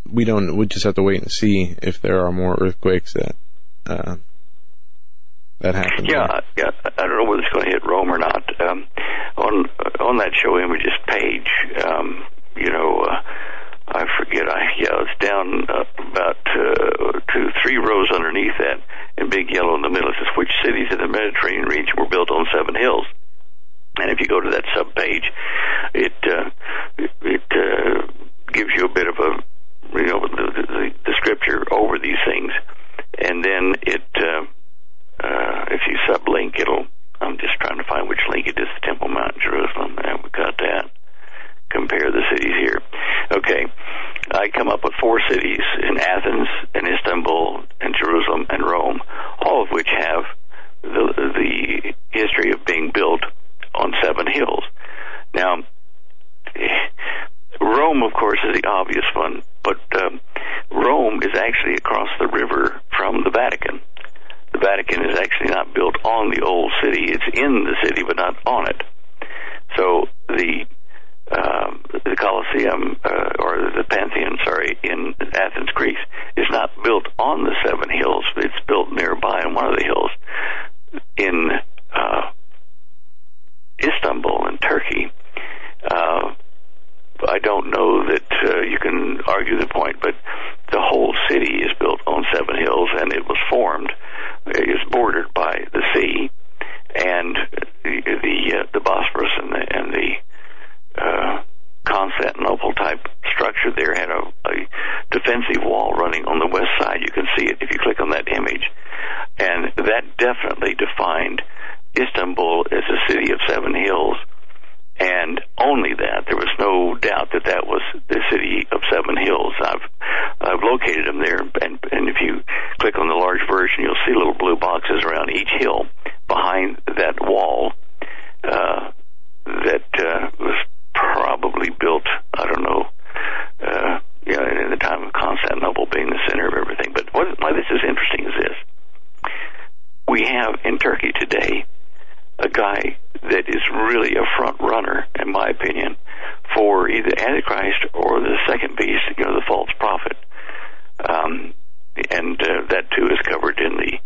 we don't, we just have to wait and see if there are more earthquakes that, uh, that happened. Yeah, yeah. I don't know whether it's going to hit Rome or not. Um, on on that show images page, um, you know, uh, I forget. I yeah, it's down uh, about uh, two, three rows underneath that, in big yellow in the middle. It says which cities in the Mediterranean region were built on seven hills. And if you go to that sub page, it uh, it uh, gives you a bit of a you know the, the, the scripture over these things, and then it uh, uh, if you sublink, it'll. I'm just trying to find which link it is. Temple Mount, Jerusalem. And we got that. Compare the cities here. Okay, I come up with four cities in Athens, and Istanbul, and Jerusalem, and Rome, all of which have the the history of being built on seven hills. Now, Rome, of course, is the obvious one, but um, Rome is actually across the river from the Vatican. The Vatican is actually not built on the old city; it's in the city, but not on it. So the um, the Colosseum uh, or the Pantheon, sorry, in Athens, Greece, is not built on the seven hills. It's built nearby on one of the hills. In uh, Istanbul in Turkey, uh, I don't know that uh, you can argue the point, but the whole city is built on seven hills, and it was formed, is bordered by the sea, and the the, uh, the Bosphorus and the, and the uh, Constantinople type structure there had a, a defensive wall running on the west side. You can see it if you click on that image, and that definitely defined Istanbul as a city of seven hills and only that. There was no doubt that that was the city of Seven Hills. I've I've located them there, and and if you click on the large version, you'll see little blue boxes around each hill behind that wall uh, that uh, was probably built. I don't know. Uh, you know, in the time of Constantinople being the center of everything. But what, why this is interesting is this: we have in Turkey today a guy that is really a front runner, in my opinion, for either Antichrist or the second beast, you know, the false prophet. Um, and uh, that too is covered in the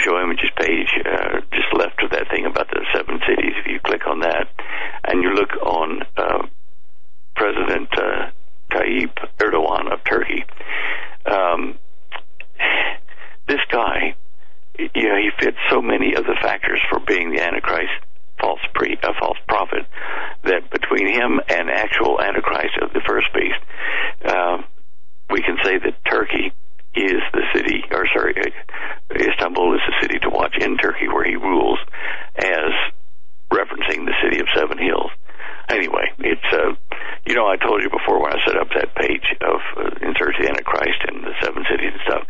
show images page, uh, just left of that thing about the seven cities. If you click on that, and you look on uh, President uh, Tayyip Erdogan of Turkey, um, this guy you know, he fits so many of the factors for being the Antichrist, false pre, a false prophet, that between him and actual Antichrist of the first beast, uh, we can say that Turkey is the city, or sorry, Istanbul is the city to watch in Turkey where he rules, as referencing the city of Seven Hills. Anyway, it's uh, you know I told you before when I set up that page of uh, insert the Antichrist and the seven cities and stuff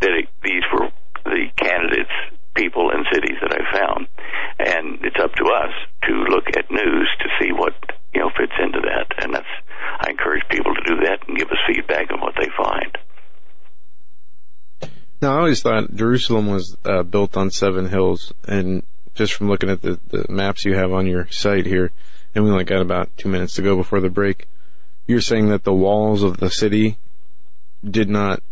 that it, these were the candidates, people, and cities that I found. And it's up to us to look at news to see what you know fits into that. And that's I encourage people to do that and give us feedback on what they find. Now, I always thought Jerusalem was uh, built on seven hills, and just from looking at the, the maps you have on your site here, and we only got about two minutes to go before the break, you're saying that the walls of the city did not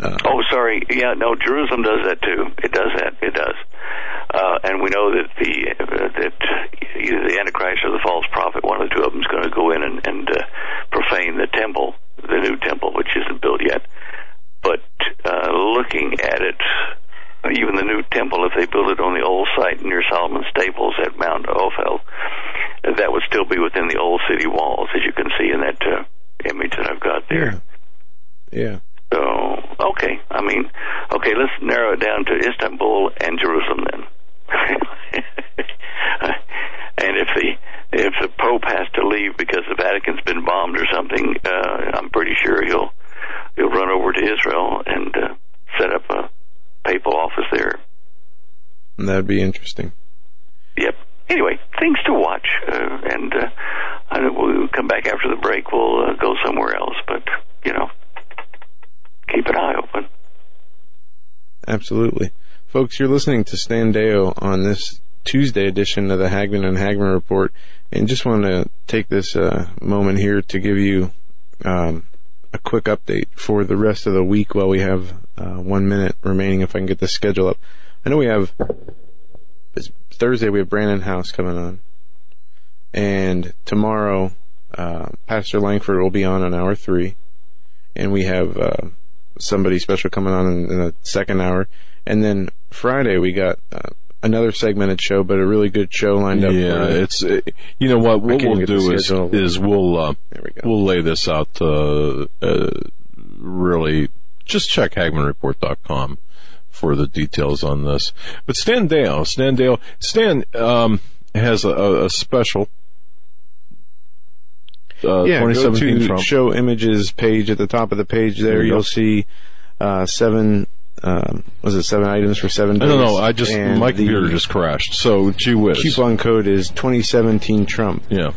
uh, oh, sorry. Yeah, no, Jerusalem does that too. It does that. It does. Uh, and we know that the uh, that either the Antichrist or the false prophet, one of the two of them, is going to go in and, and uh, profane the temple, the new temple, which isn't built yet. But uh, looking at it, even the new temple, if they build it on the old site near Solomon's Stables at Mount Ophel, that would still be within the old city walls, as you can see in that uh, image that I've got there. Yeah. yeah. So, okay. I mean, okay, let's narrow it down to Istanbul and Jerusalem then. and if the if the Pope has to leave because the Vatican's been bombed or something, uh, I'm pretty sure he'll he'll run over to Israel and uh, set up a papal office there. That'd be interesting. Yep. Anyway, things to watch, uh, and uh, I know we'll come back after the break. We'll uh, go somewhere else, but you know, keep an eye open. Absolutely. Folks, you're listening to Stan Deyo on this Tuesday edition of the Hagmann and Hagmann Report, and just want to take this uh, moment here to give you um, a quick update for the rest of the week while we have uh, one minute remaining if I can get the schedule up. I know we have Thursday we have Brandon House coming on, and tomorrow uh, Pastor Langford will be on on hour three, and we have uh, somebody special coming on in, in the second hour. And then Friday we got uh, another segmented show, but a really good show lined up. Yeah, for, it's uh, you know what what we'll do is is we'll uh, we go. we'll lay this out. Uh, uh, really, just check HagmannReport.com for the details on this. But Stan Deyo, Stan Deyo, Stan um, has a, a special. Uh, yeah, go 2017 to Trump. show images page at the top of the page. There, There you you'll go. see uh, seven. Um, was it seven items for seven I days? don't know. I just And my computer just crashed. So gee whiz. coupon code is 2017 Trump, Yeah.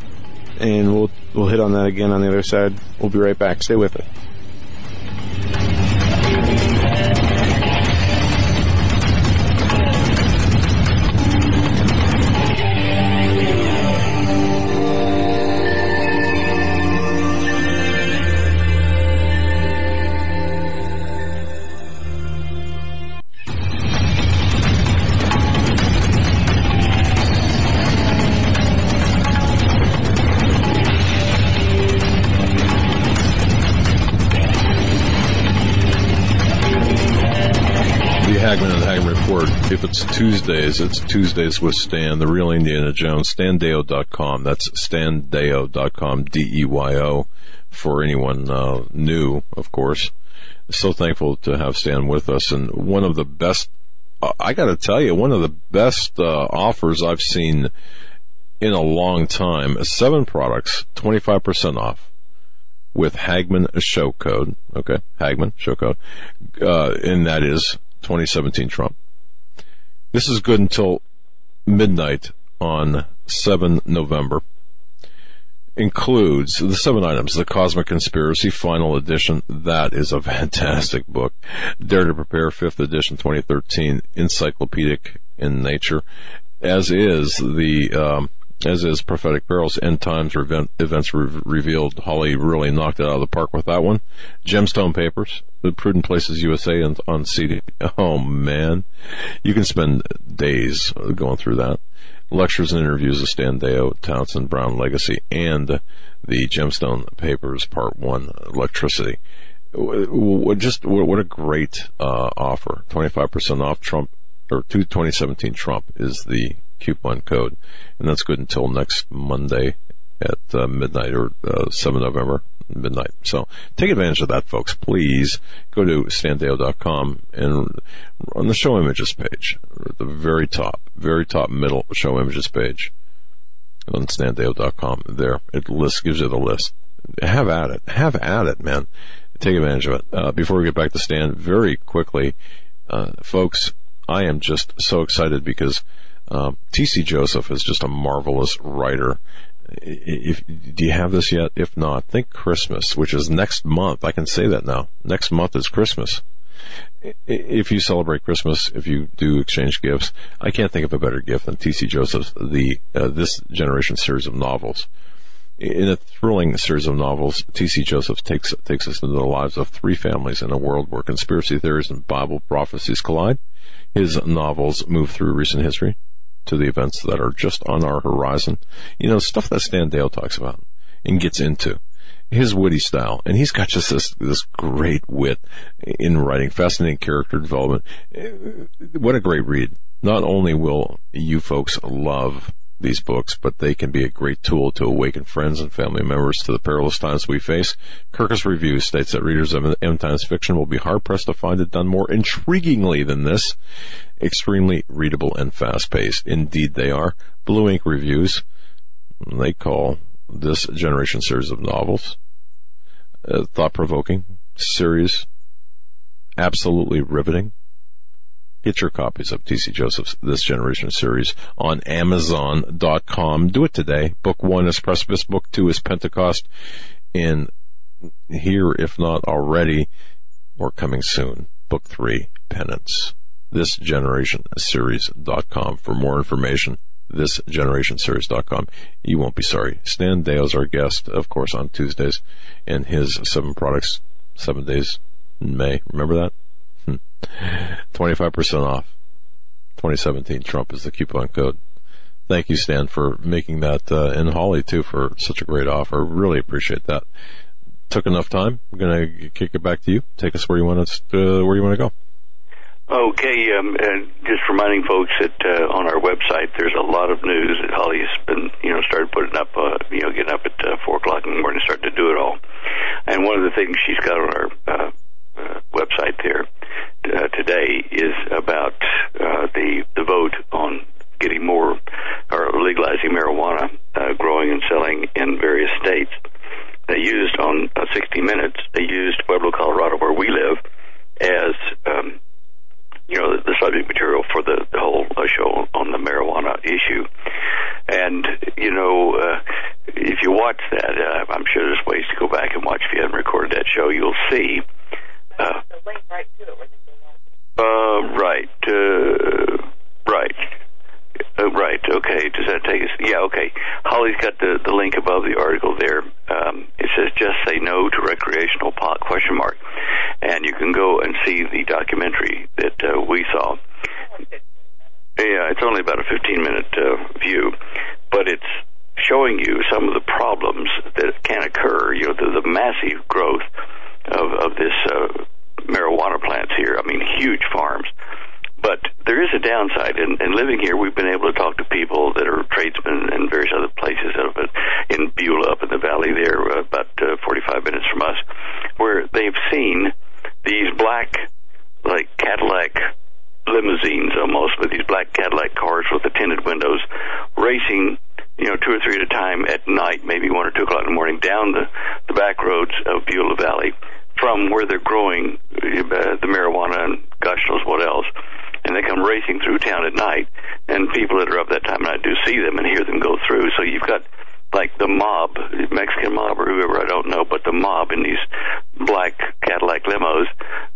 and we'll we'll hit on that again on the other side. We'll be right back. Stay with us. If it's Tuesdays, it's Tuesdays with Stan, the real Indiana Jones. StanDeyo.com. That's StanDeyo.com. D-E-Y-O. For anyone uh, new, of course. So thankful to have Stan with us. And one of the best, uh, I got to tell you, one of the best uh, offers I've seen in a long time. Seven products, 25% off with Hagmann show code. Okay, Hagmann show code, uh, and that is 2017 Trump. This is good until midnight on 7 November. Includes the seven items: the Cosmic Conspiracy Final Edition. That is a fantastic book. Dare to Prepare, Fifth Edition, 2013, encyclopedic in nature, as is the um, as is prophetic perils, end times event, events re- revealed. Holly really knocked it out of the park with that one. Gemstone papers, the Prudent Places USA on, on CD. Oh man, you can spend days going through that. Lectures and interviews of Stan Deyo, Townsend Brown Legacy, and the Gemstone Papers Part One, Electricity. W- w- Just what a great uh, offer! Twenty five percent off Trump or two 2017 Trump is the coupon code, and that's good until next Monday at uh, midnight or uh, 7 November midnight. So take advantage of that, folks. Please go to standeyo.com and on the show images page, the very top, very top middle show images page on standeyo.com. There, it lists gives you the list. Have at it. Have at it, man. Take advantage of it. Uh, before we get back to Stan, very quickly, uh, folks, I am just so excited because um, T.C. Joseph is just a marvelous writer. If do you have this yet? If not, think Christmas, which is next month. I can say that now. Next month is Christmas. If you celebrate Christmas, if you do exchange gifts, I can't think of a better gift than T.C. Joseph's the uh, this generation series of novels. In a thrilling series of novels, T.C. Joseph takes takes us into the lives of three families in a world where conspiracy theories and Bible prophecies collide. His novels move through recent history to the events that are just on our horizon. You know, stuff that Stan Deyo talks about and gets into. His witty style, and he's got just this this great wit in writing, fascinating character development. What a great read! Not only will you folks love these books, but they can be a great tool to awaken friends and family members to the perilous times we face. Kirkus Review states that readers of End Times fiction will be hard pressed to find it done more intriguingly than this. Extremely readable and fast paced. Indeed they are. Blue Ink Reviews, they call this generation series of novels uh, thought provoking, serious, absolutely riveting. Get your copies of T.C. Joseph's This Generation series on Amazon.com. Do it today. Book one is Precipice. Book two is Pentecost. And here, if not already, or coming soon, book three, Penance. This Generation Series.com for more information. This Generation Series.com. You won't be sorry. Stan Deyo's our guest, of course, on Tuesdays, and his seven products, seven days in May. Remember that? 25% off. 2017 Trump is the coupon code. Thank you, Stan, for making that, uh, and Holly too for such a great offer. Really appreciate that. Took enough time. I'm gonna kick it back to you. Take us where you want us to, where you want to go. Okay, um, just reminding folks that uh, on our website there's a lot of news that Holly's been, you know, started putting up, uh, you know, getting up at uh, four o'clock in the morning, start to do it all. And one of the things she's got on our uh, uh, website there uh, today is about uh, the the vote on getting more or legalizing marijuana uh, growing and selling in various states. They used on uh, 60 Minutes. They used Pueblo, Colorado, where we live, as um, you know, the subject material for the, the whole uh, show on the marijuana issue. And, you know, if you watch that, I'm sure there's ways to go back and watch. If you haven't recorded that show, you'll see. Uh, uh, right, uh, right. Uh, right. Okay. Does that take us? Yeah. Okay. Holly's got the the link above the article there. Um, it says "Just Say No to Recreational Pot?" question mark, and you can go and see the documentary that uh, we saw. Yeah, it's only about a 15 minute uh, view, but it's showing you some of the problems that can occur. You know, the, the massive growth of of this uh, marijuana plants here. I mean, huge farms. But there is a downside, and, and living here, we've been able to talk to people that are tradesmen and various other places of it, in Beulah, up in the valley there, uh, about uh, 45 minutes from us, where they've seen these black, like Cadillac limousines almost, but these black Cadillac cars with the tinted windows, racing, you know, two or three at a time at night, maybe one or two o'clock in the morning, down the, the back roads of Beulah Valley from where they're growing uh, the marijuana and gosh knows what else. And they come racing through town at night, and people that are up that time of night do see them and hear them go through. So you've got like the mob, Mexican mob or whoever, I don't know, but the mob in these black Cadillac limos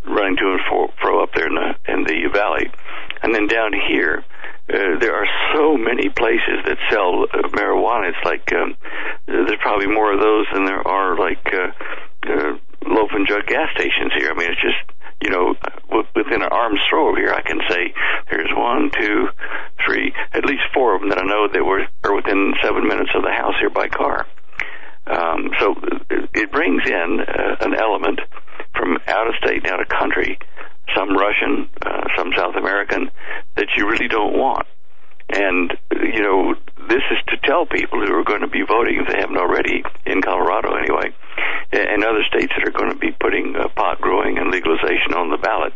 running to and fro, up there in the in the valley, and then down here. Uh, there are so many places that sell uh, marijuana. It's like um, there's probably more of those than there are like uh, uh, loaf and jug gas stations here. I mean, it's just you know within an arm's throw here. I can say there's one, two, three, at least four of them that I know that were are within seven minutes of the house here by car. Um, so it brings in uh, an element from out of state, out of country, some Russian, uh, some South American that you really don't want. And, you know, this is to tell people who are going to be voting, if they haven't already, in Colorado anyway, and other states that are going to be putting uh, pot growing and legalization on the ballot,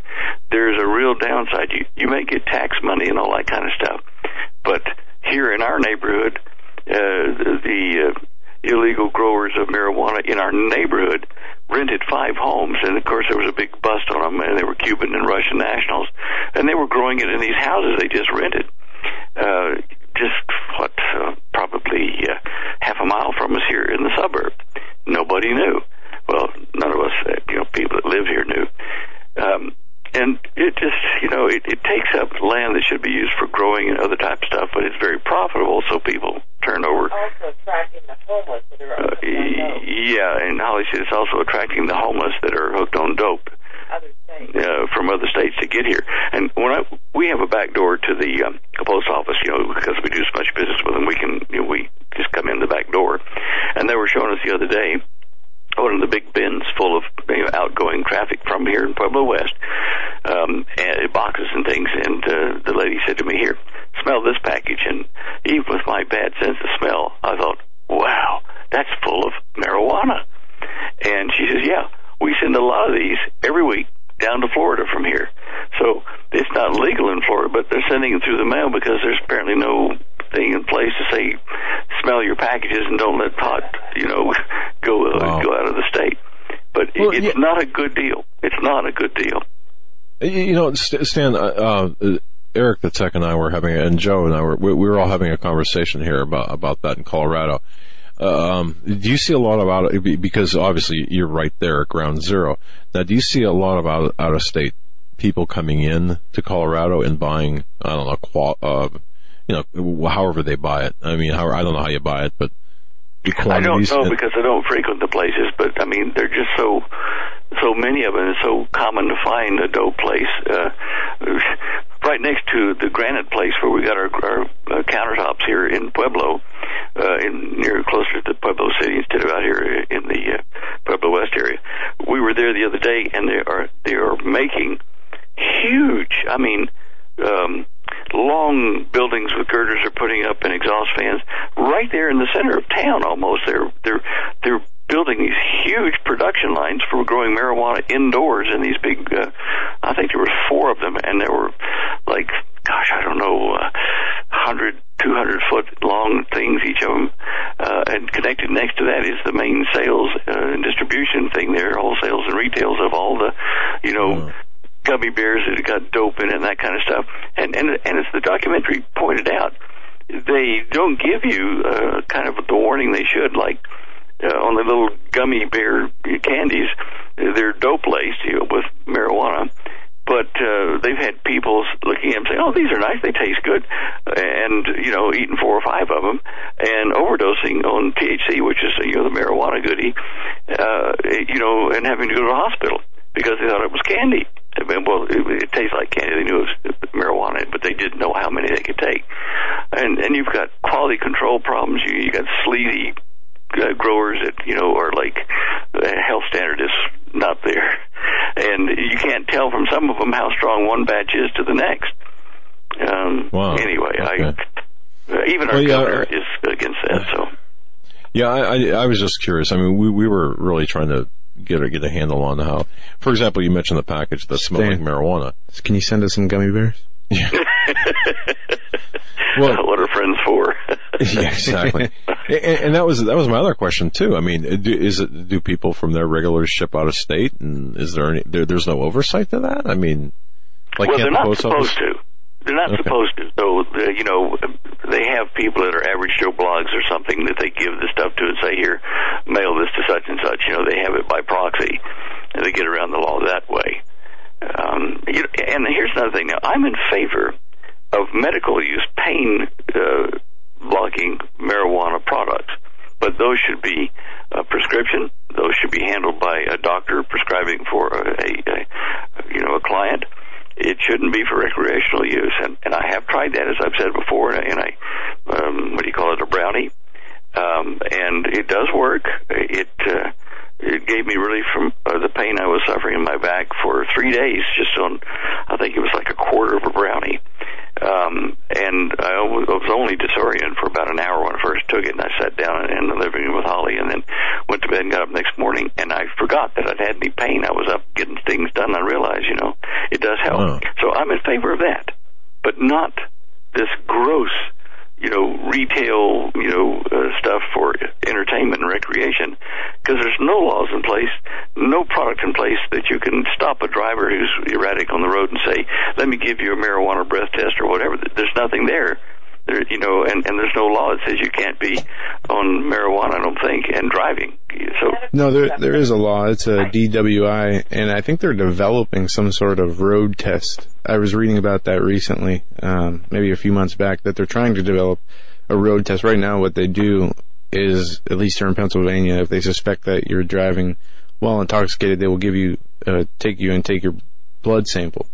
there's a real downside. You, you may get tax money and all that kind of stuff, but here in our neighborhood, uh, the uh, illegal growers of marijuana in our neighborhood rented five homes, and of course there was a big bust on them, and they were Cuban and Russian nationals, and they were growing it in these houses they just rented uh, just what uh, probably uh, half a mile from us here in the suburb. Nobody knew. Well, none of us, uh, you know, people that live here knew. Um, and it just, you know, it, it takes up land that should be used for growing and other type of stuff, but it's very profitable, so people turn over. Also attracting the homeless that are uh, yeah, and Holly said it's also attracting the homeless that are hooked on dope other states. uh, from other states to get here. And when I, we have a back door to the um, post office, you know, because we do so much business with them, we can you know, we just come in the back door. And they were showing us the other day one of the big bins full of you know, outgoing traffic from here in Pueblo West, um, and boxes and things. And uh, the lady said to me, "Here, smell this package." And even with my bad sense of smell, I thought, "Wow, that's full of marijuana." And she says, "Yeah, we send a lot of these every week down to Florida from here. So it's not legal in Florida, but they're sending it through the mail because there's apparently no thing in place to say smell your packages and don't let pot, you know, go uh, Wow. go out of the state. But Well, it's yeah. not a good deal. It's not a good deal. You know, Stan, uh, uh, Eric the Tech and I were having, and Joe and I were, we, we were all having a conversation here about about that in Colorado. Um, do you see a lot of? Be- Because obviously you're right there at ground zero. Now, do you see a lot of out, out of state people coming in to Colorado and buying, I don't know, qual, uh, you know, however they buy it. I mean, how, I don't know how you buy it, but I don't know because I don't frequent the places, but I mean they're just so so many of them. It's so common to find a dope place uh, right next to the granite place where we got our, our uh, countertops here in Pueblo, uh, in near closer to Pueblo City instead of out here in the uh, Pueblo West area. We were there the other day, and they are they are making huge. I mean, um, long buildings with girders are putting up and exhaust fans right there in the center of town. Almost, they're they're they're building these huge production lines for growing marijuana indoors in these big. Uh, I think there were four of them, and there were like, gosh, I don't know, uh, hundred, two hundred foot long things each of them, uh, and connected next to that is the main sales uh, and distribution thing there, wholesales and retails of all the, you know. Gummy bears that got dope in it and that kind of stuff, and and and as the documentary pointed out, they don't give you uh, kind of the warning they should, like uh, on the little gummy bear candies, they're dope laced you know, with marijuana. But uh, they've had people looking at them saying, "Oh, these are nice. They taste good," and you know, eating four or five of them and overdosing on THC, which is you know the marijuana goodie, uh, you know, and having to go to the hospital because they thought it was candy. I well, it, it tastes like candy. They knew it was marijuana, but they didn't know how many they could take. And and you've got quality control problems. You you got sleazy uh, growers that you know are like the health standard is not there, and you can't tell from some of them how strong one batch is to the next. Um, Wow. Anyway, Okay. I uh, even our Well, yeah, governor uh, is against that. So Yeah, I, I, I was just curious. I mean, we, we were really trying to get a, get a handle on how, for example, you mentioned the package that smelled like marijuana. Can you send us some gummy bears? Well, what are friends for? yeah, exactly. and, and that was that was my other question too. I mean, do, is it do people from their regularly ship out of state, and is there any there, there's no oversight to that? I mean, like well, can't they're the not post supposed office? to. They're not Okay. supposed to. So, uh, you know, they have people that are average Joe blogs or something that they give the stuff to and say, here, mail this to such and such. You know, they have it by proxy, and they get around the law that way. Um, you and here's another thing. Now, I'm in favor of medical use pain uh, blocking marijuana products, but those should be a prescription. Those should be handled by a doctor prescribing for a, a, a you know a client. It shouldn't be for recreational use, and, and I have tried that, as I've said before, and I, and I um, what do you call it, a brownie, um, and it does work. It uh, it gave me relief from uh, the pain I was suffering in my back for three days, just on I think it was like a quarter of a brownie. Um, and I was only disoriented for about an hour when I first took it, and I sat down in the living room with Holly, and then went to bed and got up next morning, and I forgot that I'd had any pain. I was up getting things done. I realized, you know, it does help. Oh. So I'm in favor of that, but not this gross, you know, retail, you know, uh, stuff for entertainment and recreation, because there's no laws in place, no product in place that you can stop a driver who's erratic on the road and say, "Let me give you a marijuana breath test" or whatever. There's nothing there. There, you know, and, and there's no law that says you can't be on marijuana. I don't think, and driving. So No, there there is a law. It's a DWI, and I think they're developing some sort of road test. I was reading about that recently, um, maybe a few months back, that they're trying to develop a road test. Right now, what they do is, at least here in Pennsylvania, if they suspect that you're driving while intoxicated, they will give you, uh, take you and take your blood sample.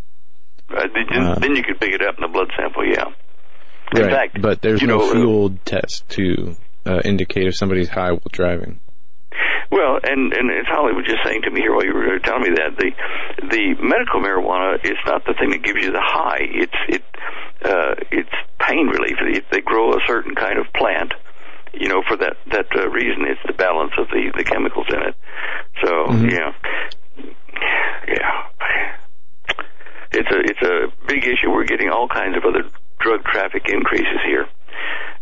uh, then, Uh. then you could pick it up in the blood sample. Yeah. In right. fact, but there's no know, uh, test to uh, indicate if somebody's high while driving. Well, and and as Holly was just saying to me here while you were telling me that the the medical marijuana is not the thing that gives you the high. It's it uh, it's pain relief. They, they grow a certain kind of plant, you know, for that that uh, reason. It's the balance of the the chemicals in it. So Mhm. yeah, yeah. It's a it's a big issue. We're getting all kinds of other drug traffic increases here.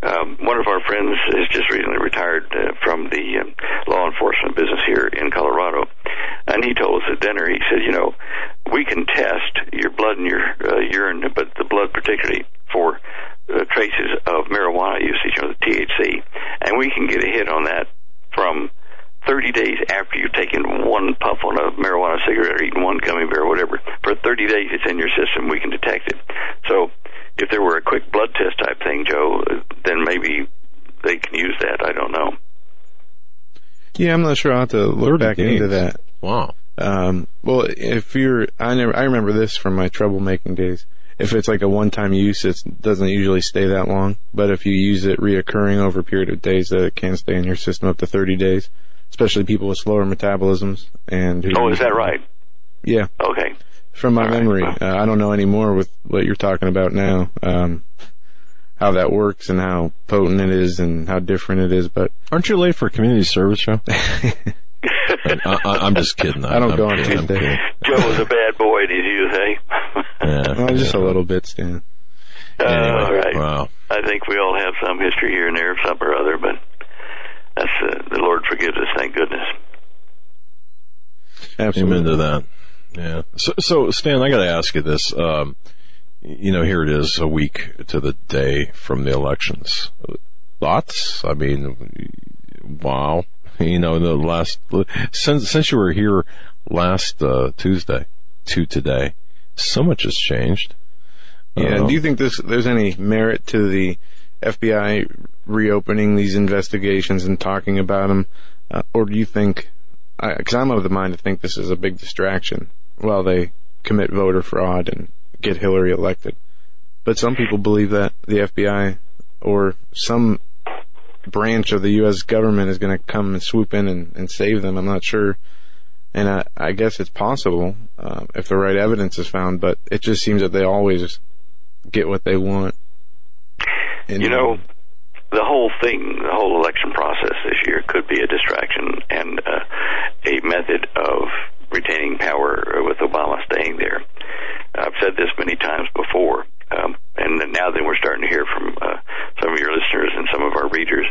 Um, one of our friends has just recently retired uh, from the um, law enforcement business here in Colorado, and he told us at dinner. He said, "You know, we can test your blood and your uh, urine, but the blood particularly for uh, traces of marijuana usage, you know, the THC, and we can get a hit on that from 30 days after you've taken one puff on a marijuana cigarette or eaten one gummy bear or whatever. For 30 days, it's in your system. We can detect it. So, if there were a quick blood test type thing, Joe, uh, then maybe they can use that. I don't know. Yeah, I'm not sure. I'll have to look back days. into that. Wow. Um, well, if you're, I never, I remember this from my troublemaking days. If it's like a one-time use, it doesn't usually stay that long. But if you use it reoccurring over a period of days, that it can stay in your system up to 30 days. Especially people with slower metabolisms and who. Oh, is that right? Yeah. Okay. From my All right. memory. Uh, I don't know anymore with what you're talking about now. Um, how that works and how potent it is and how different it is, but Aren't you late for a community service show? I, I, I'm just kidding. I don't I'm go on kidding. I'm Tuesday. Joe was a bad boy in you youth, eh? Yeah. well, just a little bit, Stan. Uh, Anyway, all right. wow. I think we all have some history here and there of some or other, but that's uh, the Lord forgives us, thank goodness. Absolutely. Amen to that. Yeah. So, so Stan, I got to ask you this. Um, you know, here it is, a week to the day from the elections. Thoughts? I mean, wow. You know, the last since since you were here last uh, Tuesday to today, so much has changed. Yeah. Do you think this, there's any merit to the FBI reopening these investigations and talking about them, uh, or do you think? Because I'm of the mind to think this is a big distraction while they commit voter fraud and get Hillary elected. But some people believe that the FBI or some branch of the U.S. government is going to come and swoop in and, and save them. I'm not sure. And I, I guess it's possible uh, if the right evidence is found, but it just seems that they always get what they want. And, You know, the whole thing, the whole election process this year could be a distraction and uh, a method of retaining power with Obama staying there. I've said this many times before, um, and now then we're starting to hear from uh, some of your listeners and some of our readers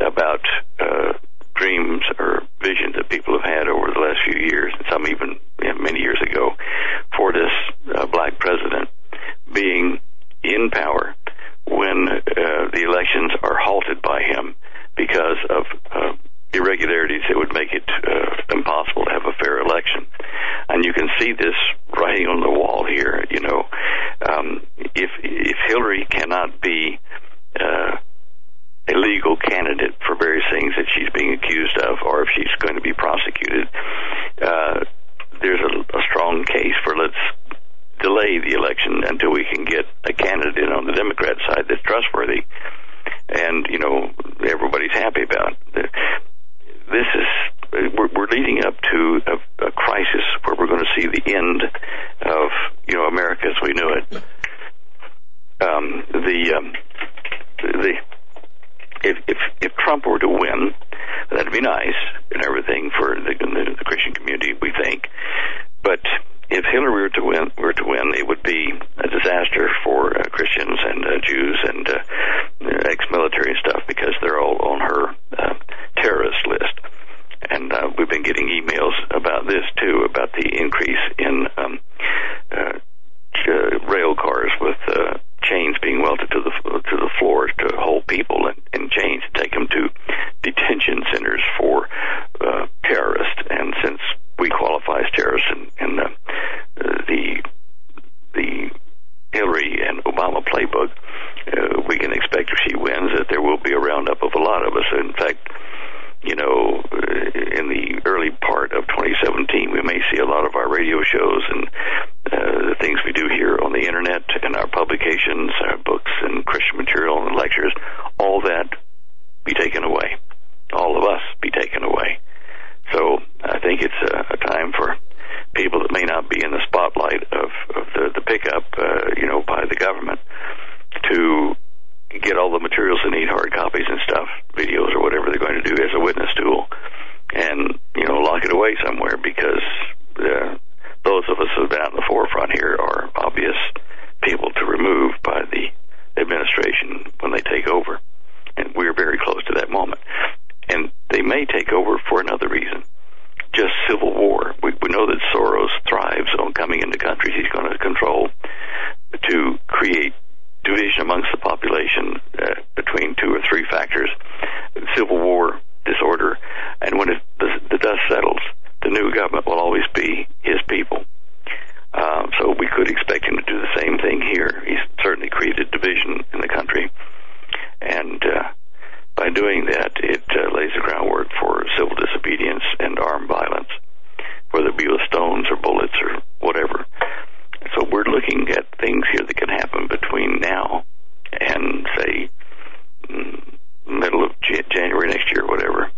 about uh, dreams or visions that people have had over the last few years, and some even you know, many years ago, for this uh, black president being in power when uh, the elections are halted by him because of uh, irregularities that would make it uh, impossible to have a fair election. And you can see this writing on the wall here. You know, um, if if Hillary cannot be uh, a legal candidate for various things that she's being accused of, or if she's going to be prosecuted, uh, there's a, a strong case for let's delay the election until we can get a candidate on the Democrat side that's trustworthy, and you know everybody's happy about. This is we're, we're leading up to a, a crisis where we're going to see the end of you know America as we knew it. Um, the um, the if, if if Trump were to win, that'd be nice and everything for the, the, the Christian community, we think. But if Hillary were to win, were to win, it would be a disaster for uh, Christians and uh, Jews and uh, ex-military stuff because they're all on her uh, terrorist list. And uh, we've been getting emails about this too, about the increase in um, uh, ch- rail cars with uh, chains being welded to the to the floors to hold people in, in chains take them to detention centers for uh, terrorists. And since we qualify as terrorists in, in the uh, the the Hillary and Obama playbook, uh, we can expect if she wins that there will be a roundup of a lot of us. In fact, you know, uh, in the early part of 2017, we may see a lot of our radio shows and uh, the things we do here on the internet and our publications, our books and Christian material and lectures, all that be taken away. All of us be taken away. So I think it's a, a time for people that may not be in the spotlight of, of the, the pickup, uh, you know, by the government to get all the materials they need, hard copies and stuff, videos or whatever they're going to do as a witness tool, and you know lock it away somewhere because uh, those of us who've been out in the forefront here are obvious people to remove by the administration when they take over, and we're very close to that moment. And they may take over for another reason, just civil war. We, we know that Soros thrives on coming into countries he's going to control to create division amongst the population uh, between two or three factors civil war, disorder, and when it, the, the dust settles, the new government will always be his people. Um, so we could expect him to do the same thing here. He's certainly created division in the country, and uh, by doing that, it uh, lays the groundwork for civil disobedience and armed violence, whether it be with stones or bullets or whatever. So we're looking at things here that can happen between now and, say, mm, middle of Jan- January next year, whatever.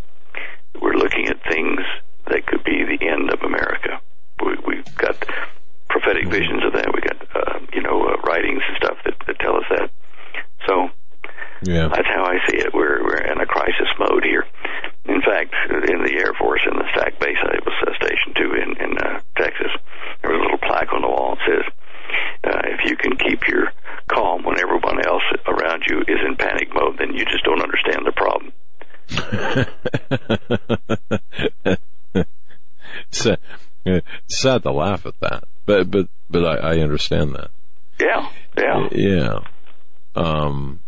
We're looking at things that could be the end of America. We, have got prophetic mm-hmm. visions of that. We've got, uh, you know, uh, writings and stuff that, that tell us that. So yeah. that's sad to laugh at that, but but but I, I understand that. Yeah, yeah. Yeah. Um,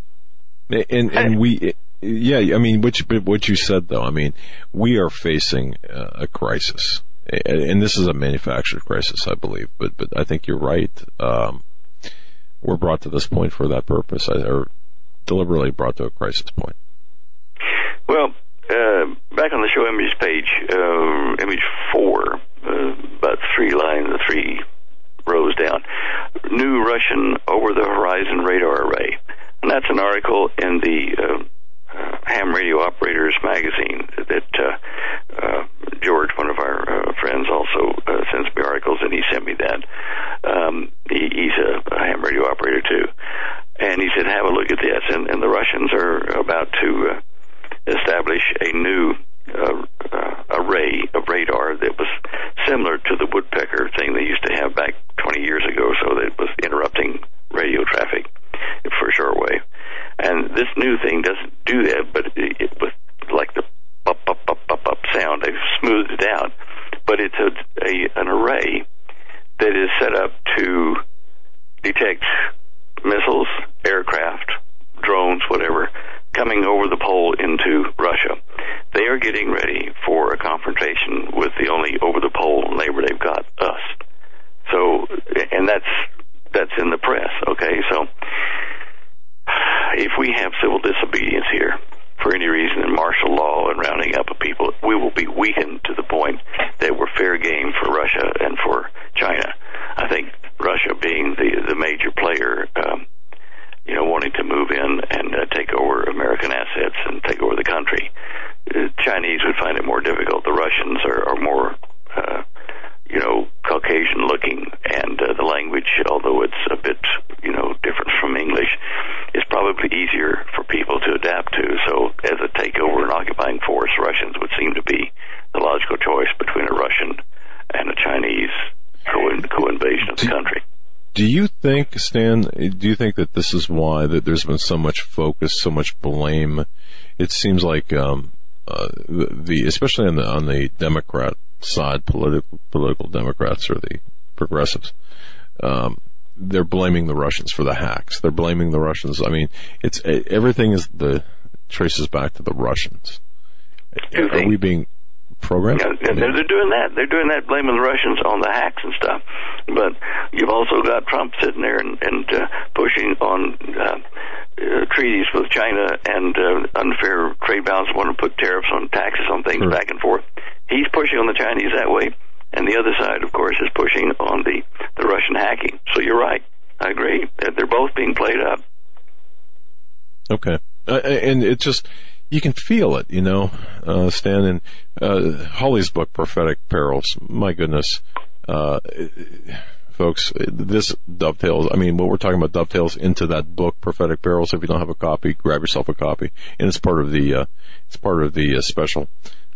and and we, yeah. I mean, what you what you said though. I mean, we are facing a crisis, and this is a manufactured crisis, I believe. But but I think you're right. Um, we're brought to this point for that purpose, or deliberately brought to a crisis point. Well, uh, back on the show image page, uh, image four, uh, about three lines, three rows down, new Russian over the horizon radar array. And that's an article in the uh, uh, ham radio operators magazine that uh, uh, George, one of our uh, friends, also sends me articles, and he sent me that. Um, he, he's a, a ham radio operator too, and he said, "Have a look at this." And, and the Russians are about to establish a new uh, uh, array of radar that was similar to the woodpecker thing they used to have back 20 years ago, so that was interrupting radio traffic for shortwave. And this new thing doesn't do that, but it, it was like the up, up, up, up, up sound. They've smoothed it out, but it's a, a an array that is set up to detect missiles, aircraft, drones, whatever, coming over the pole into Russia. They are getting ready for a confrontation with the only over the pole neighbor they've got, us. So, and that's that's in the press. Okay, so if we have civil disobedience here for any reason in martial law and rounding up of people, we will be weakened to the point that we're fair game for Russia and for China. I think Russia being the the major player. Um, you know, wanting to move in and uh, take over American assets and take over the country. Uh, Chinese would find it more difficult. The Russians are, are more, uh, you know, Caucasian looking, and uh, the language, although it's a bit, you know, different from English, is probably easier for people to adapt to. So, as a takeover and occupying force, Russians would seem to be the logical choice between a Russian and a Chinese co-invasion of the country. Do you think, Stan? Do you think that this is why that there's been so much focus, so much blame? It seems like um, uh, the, especially on the on the Democrat side, political political Democrats or the progressives, um, they're blaming the Russians for the hacks. They're blaming the Russians. I mean, it's everything is the traces back to the Russians. Are we being programmed? Yeah, they're, they're doing that. They're doing that, blaming the Russians on the hacks and stuff. But you've also got Trump sitting there and, and uh, pushing on uh, uh, treaties with China and uh, unfair trade balance, want to put tariffs on taxes on things Sure. back and forth. He's pushing on the Chinese that way, and the other side, of course, is pushing on the the Russian hacking. So you're right. I agree. They're they're both being played up. Okay. Uh, and it just, you can feel it, you know, uh, Stan and, uh, Holly's book, Prophetic Perils. My goodness. Uh, folks, this dovetails, I mean, what we're talking about dovetails into that book, Prophetic Perils. If you don't have a copy, grab yourself a copy. And it's part of the, uh, it's part of the uh, special,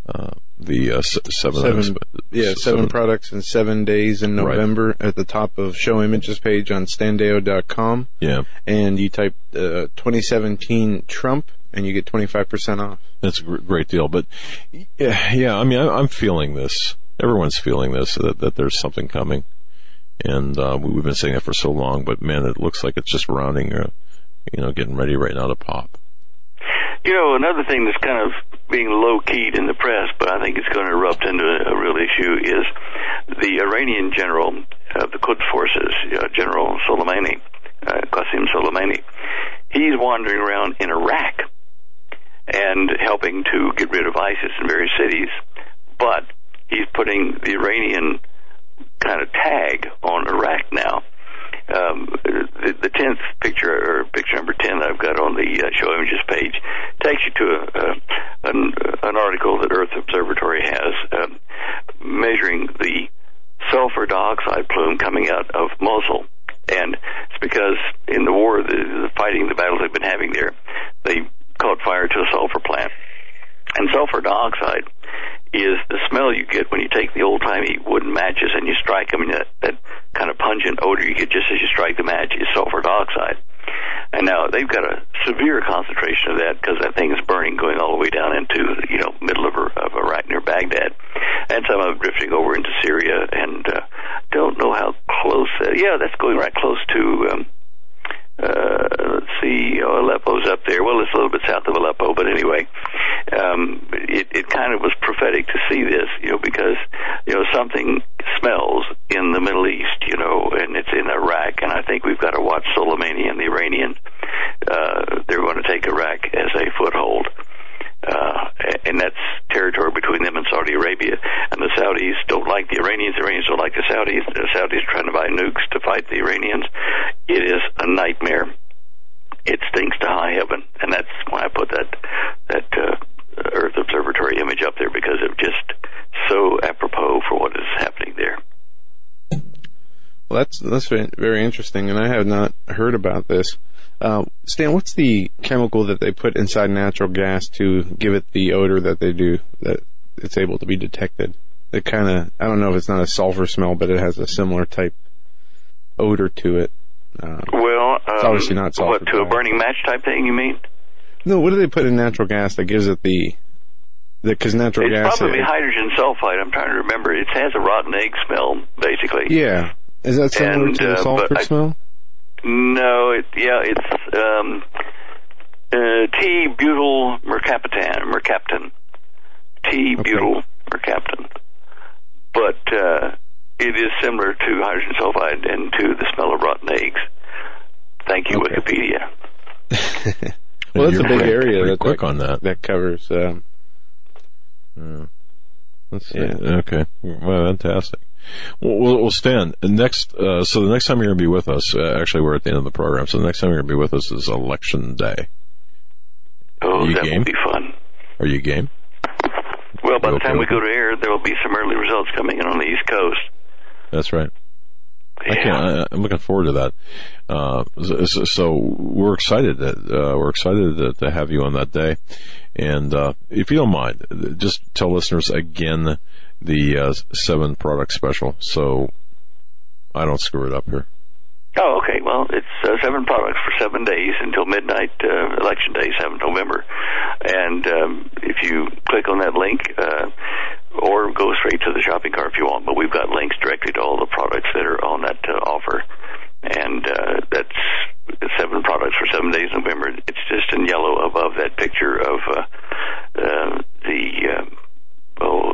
uh, the, uh, seven, Seven, yeah, seven products in seven days in Right. November at the top of show images page on standeyo.com. Yeah. And you type uh, 2017 Trump and you get 25% off. That's a great deal. But yeah, yeah I mean, I, I'm feeling this. Everyone's feeling this that, that there's something coming, and uh, we, we've been saying that for so long. But man, it looks like it's just rounding, uh, you know, getting ready right now to pop. You know, another thing that's kind of being low keyed in the press, but I think it's going to erupt into a real issue, is the Iranian general of the Quds forces, uh, General Soleimani, uh, Qasem Soleimani. He's wandering around in Iraq and helping to get rid of ISIS in various cities, but he's putting the Iranian kind of tag on Iraq now um, the, the tenth picture or picture number ten that I've got on the uh, show images page takes you to a, a, an, an article that Earth Observatory has um, measuring the sulfur dioxide plume coming out of Mosul. And it's because in the war, the, the fighting, the battles they've been having there, they sulfur dioxide is the smell you get when you take the old timey wooden matches and you strike them, and that, that kind of pungent odor you get just as you strike the match is sulfur dioxide. And now they've got a severe concentration of that because that thing is burning going all the way down into you know middle of, of Iraq near Baghdad, and some of it drifting over into Syria. And uh, don't know how close. Uh, yeah, that's going right close to. Um, uh, let's see, oh, Aleppo's up there. Well, it's a little bit south of Aleppo, but anyway, um, it, it kind of was prophetic to see this, you know, because, you know, something smells in the Middle East, you know, and it's in Iraq, and I think we've got to watch Soleimani and the Iranians. Uh, they're going to take Iraq as a foothold. Uh, and that's territory between them and Saudi Arabia. And the Saudis don't like the Iranians. The Iranians don't like the Saudis. The Saudis are trying to buy nukes to fight the Iranians. It is a nightmare. It stinks to high heaven, and that's why I put that that uh, Earth Observatory image up there because it's just so apropos for what is happening there. Well, that's that's very interesting, and I have not heard about this. Uh, Stan, what's the chemical that they put inside natural gas to give it the odor that they do that it's able to be detected? It kind of, I don't know if it's not a sulfur smell, but it has a similar type odor to it. Uh, Well, um, It's obviously not sulfur What to a burning match type thing? You mean? no, what do they put in natural gas that gives it the, because natural It's gas. It's probably it- hydrogen sulfide. I'm trying to remember. It has a rotten egg smell, basically. yeah. Is that similar And, to the uh, sulfur smell? No, it yeah, it's um, uh, T butyl mercaptan, mercaptan, T Okay. butyl mercaptan, but uh, it is similar to hydrogen sulfide and to the smell of rotten eggs. Thank you, Okay. Wikipedia. Well, that's You're a big quick- area that quick that, on that. that covers. Um, Let's see. Yeah. Okay. Well, fantastic. Well, we'll, Stan. Next, uh, so the next time you're going to be with us, uh, actually, we're at the end of the program. So the next time you're going to be with us is election day. Oh, You that game? will be fun. Are you game? Well, by the Okay. time we go to air, there will be some early results coming in on the East Coast. That's right. I Yeah. can't, I, I'm looking forward to that. Uh, so, so we're excited that, uh, we're excited to, to have you on that day. And, uh, if you don't mind, just tell listeners again the, uh, seven product special. So I don't screw it up here. Oh, okay. Well, it's uh, seven products for seven days until midnight, uh, election day, 7th November. And um, if you click on that link, uh, or go straight to the shopping cart if you want, but we've got links directly to all the products that are on that uh, offer. And uh, that's seven products for seven days November. It's just in yellow above that picture of uh, uh, the um, oh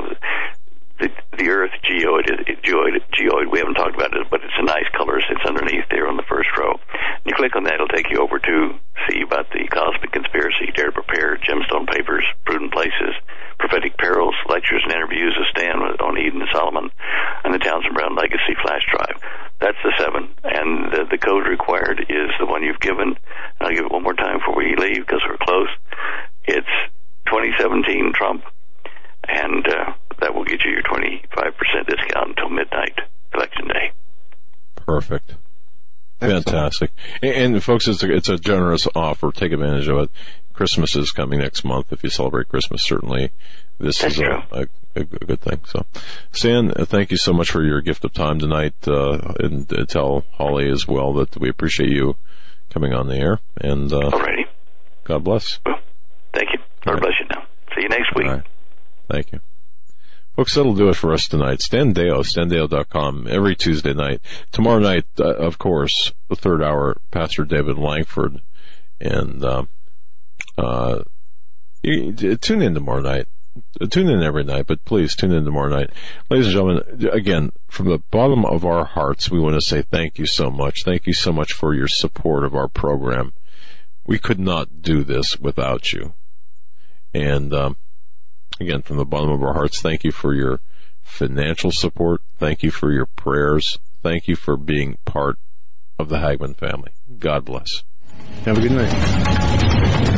the the Earth geoid, geoid, geoid. We haven't talked about it, but it's a nice color. It's underneath there on the first row. You click on that, it'll take you over to see about the cosmic conspiracy, dare to prepare, gemstone papers, prudent places, prophetic perils, lectures and interviews of Stan on Eden and Solomon, and the Townsend Brown Legacy flash drive. That's the seven, and the, the code required is the one you've given. I'll give it one more time before we leave because we're close. It's 2017 Trump and uh, that will get you your 25% discount until midnight election day. Perfect. Fantastic. And, and folks, it's a, it's a generous offer. Take advantage of it. Christmas is coming next month. If you celebrate Christmas, certainly this That's is a, a, a good thing. So, Stan, uh, thank you so much for your gift of time tonight. Uh, and uh, tell Holly as well that we appreciate you coming on the air. And uh, Alrighty. God bless. Well, thank you. God Right. bless you now. See you next week. All right. Thank you. Folks, that'll do it for us tonight. Stan Deyo, standeyo.com, every Tuesday night. Tomorrow night, uh, of course, the third hour, Pastor David Langford. And, um, uh, you- tune in tomorrow night. Uh, Tune in every night, but please tune in tomorrow night. Ladies and gentlemen, again, from the bottom of our hearts, we want to say thank you so much. Thank you so much for your support of our program. We could not do this without you. And, um, again, from the bottom of our hearts, thank you for your financial support. Thank you for your prayers. Thank you for being part of the Hagmann family. God bless. have a good night.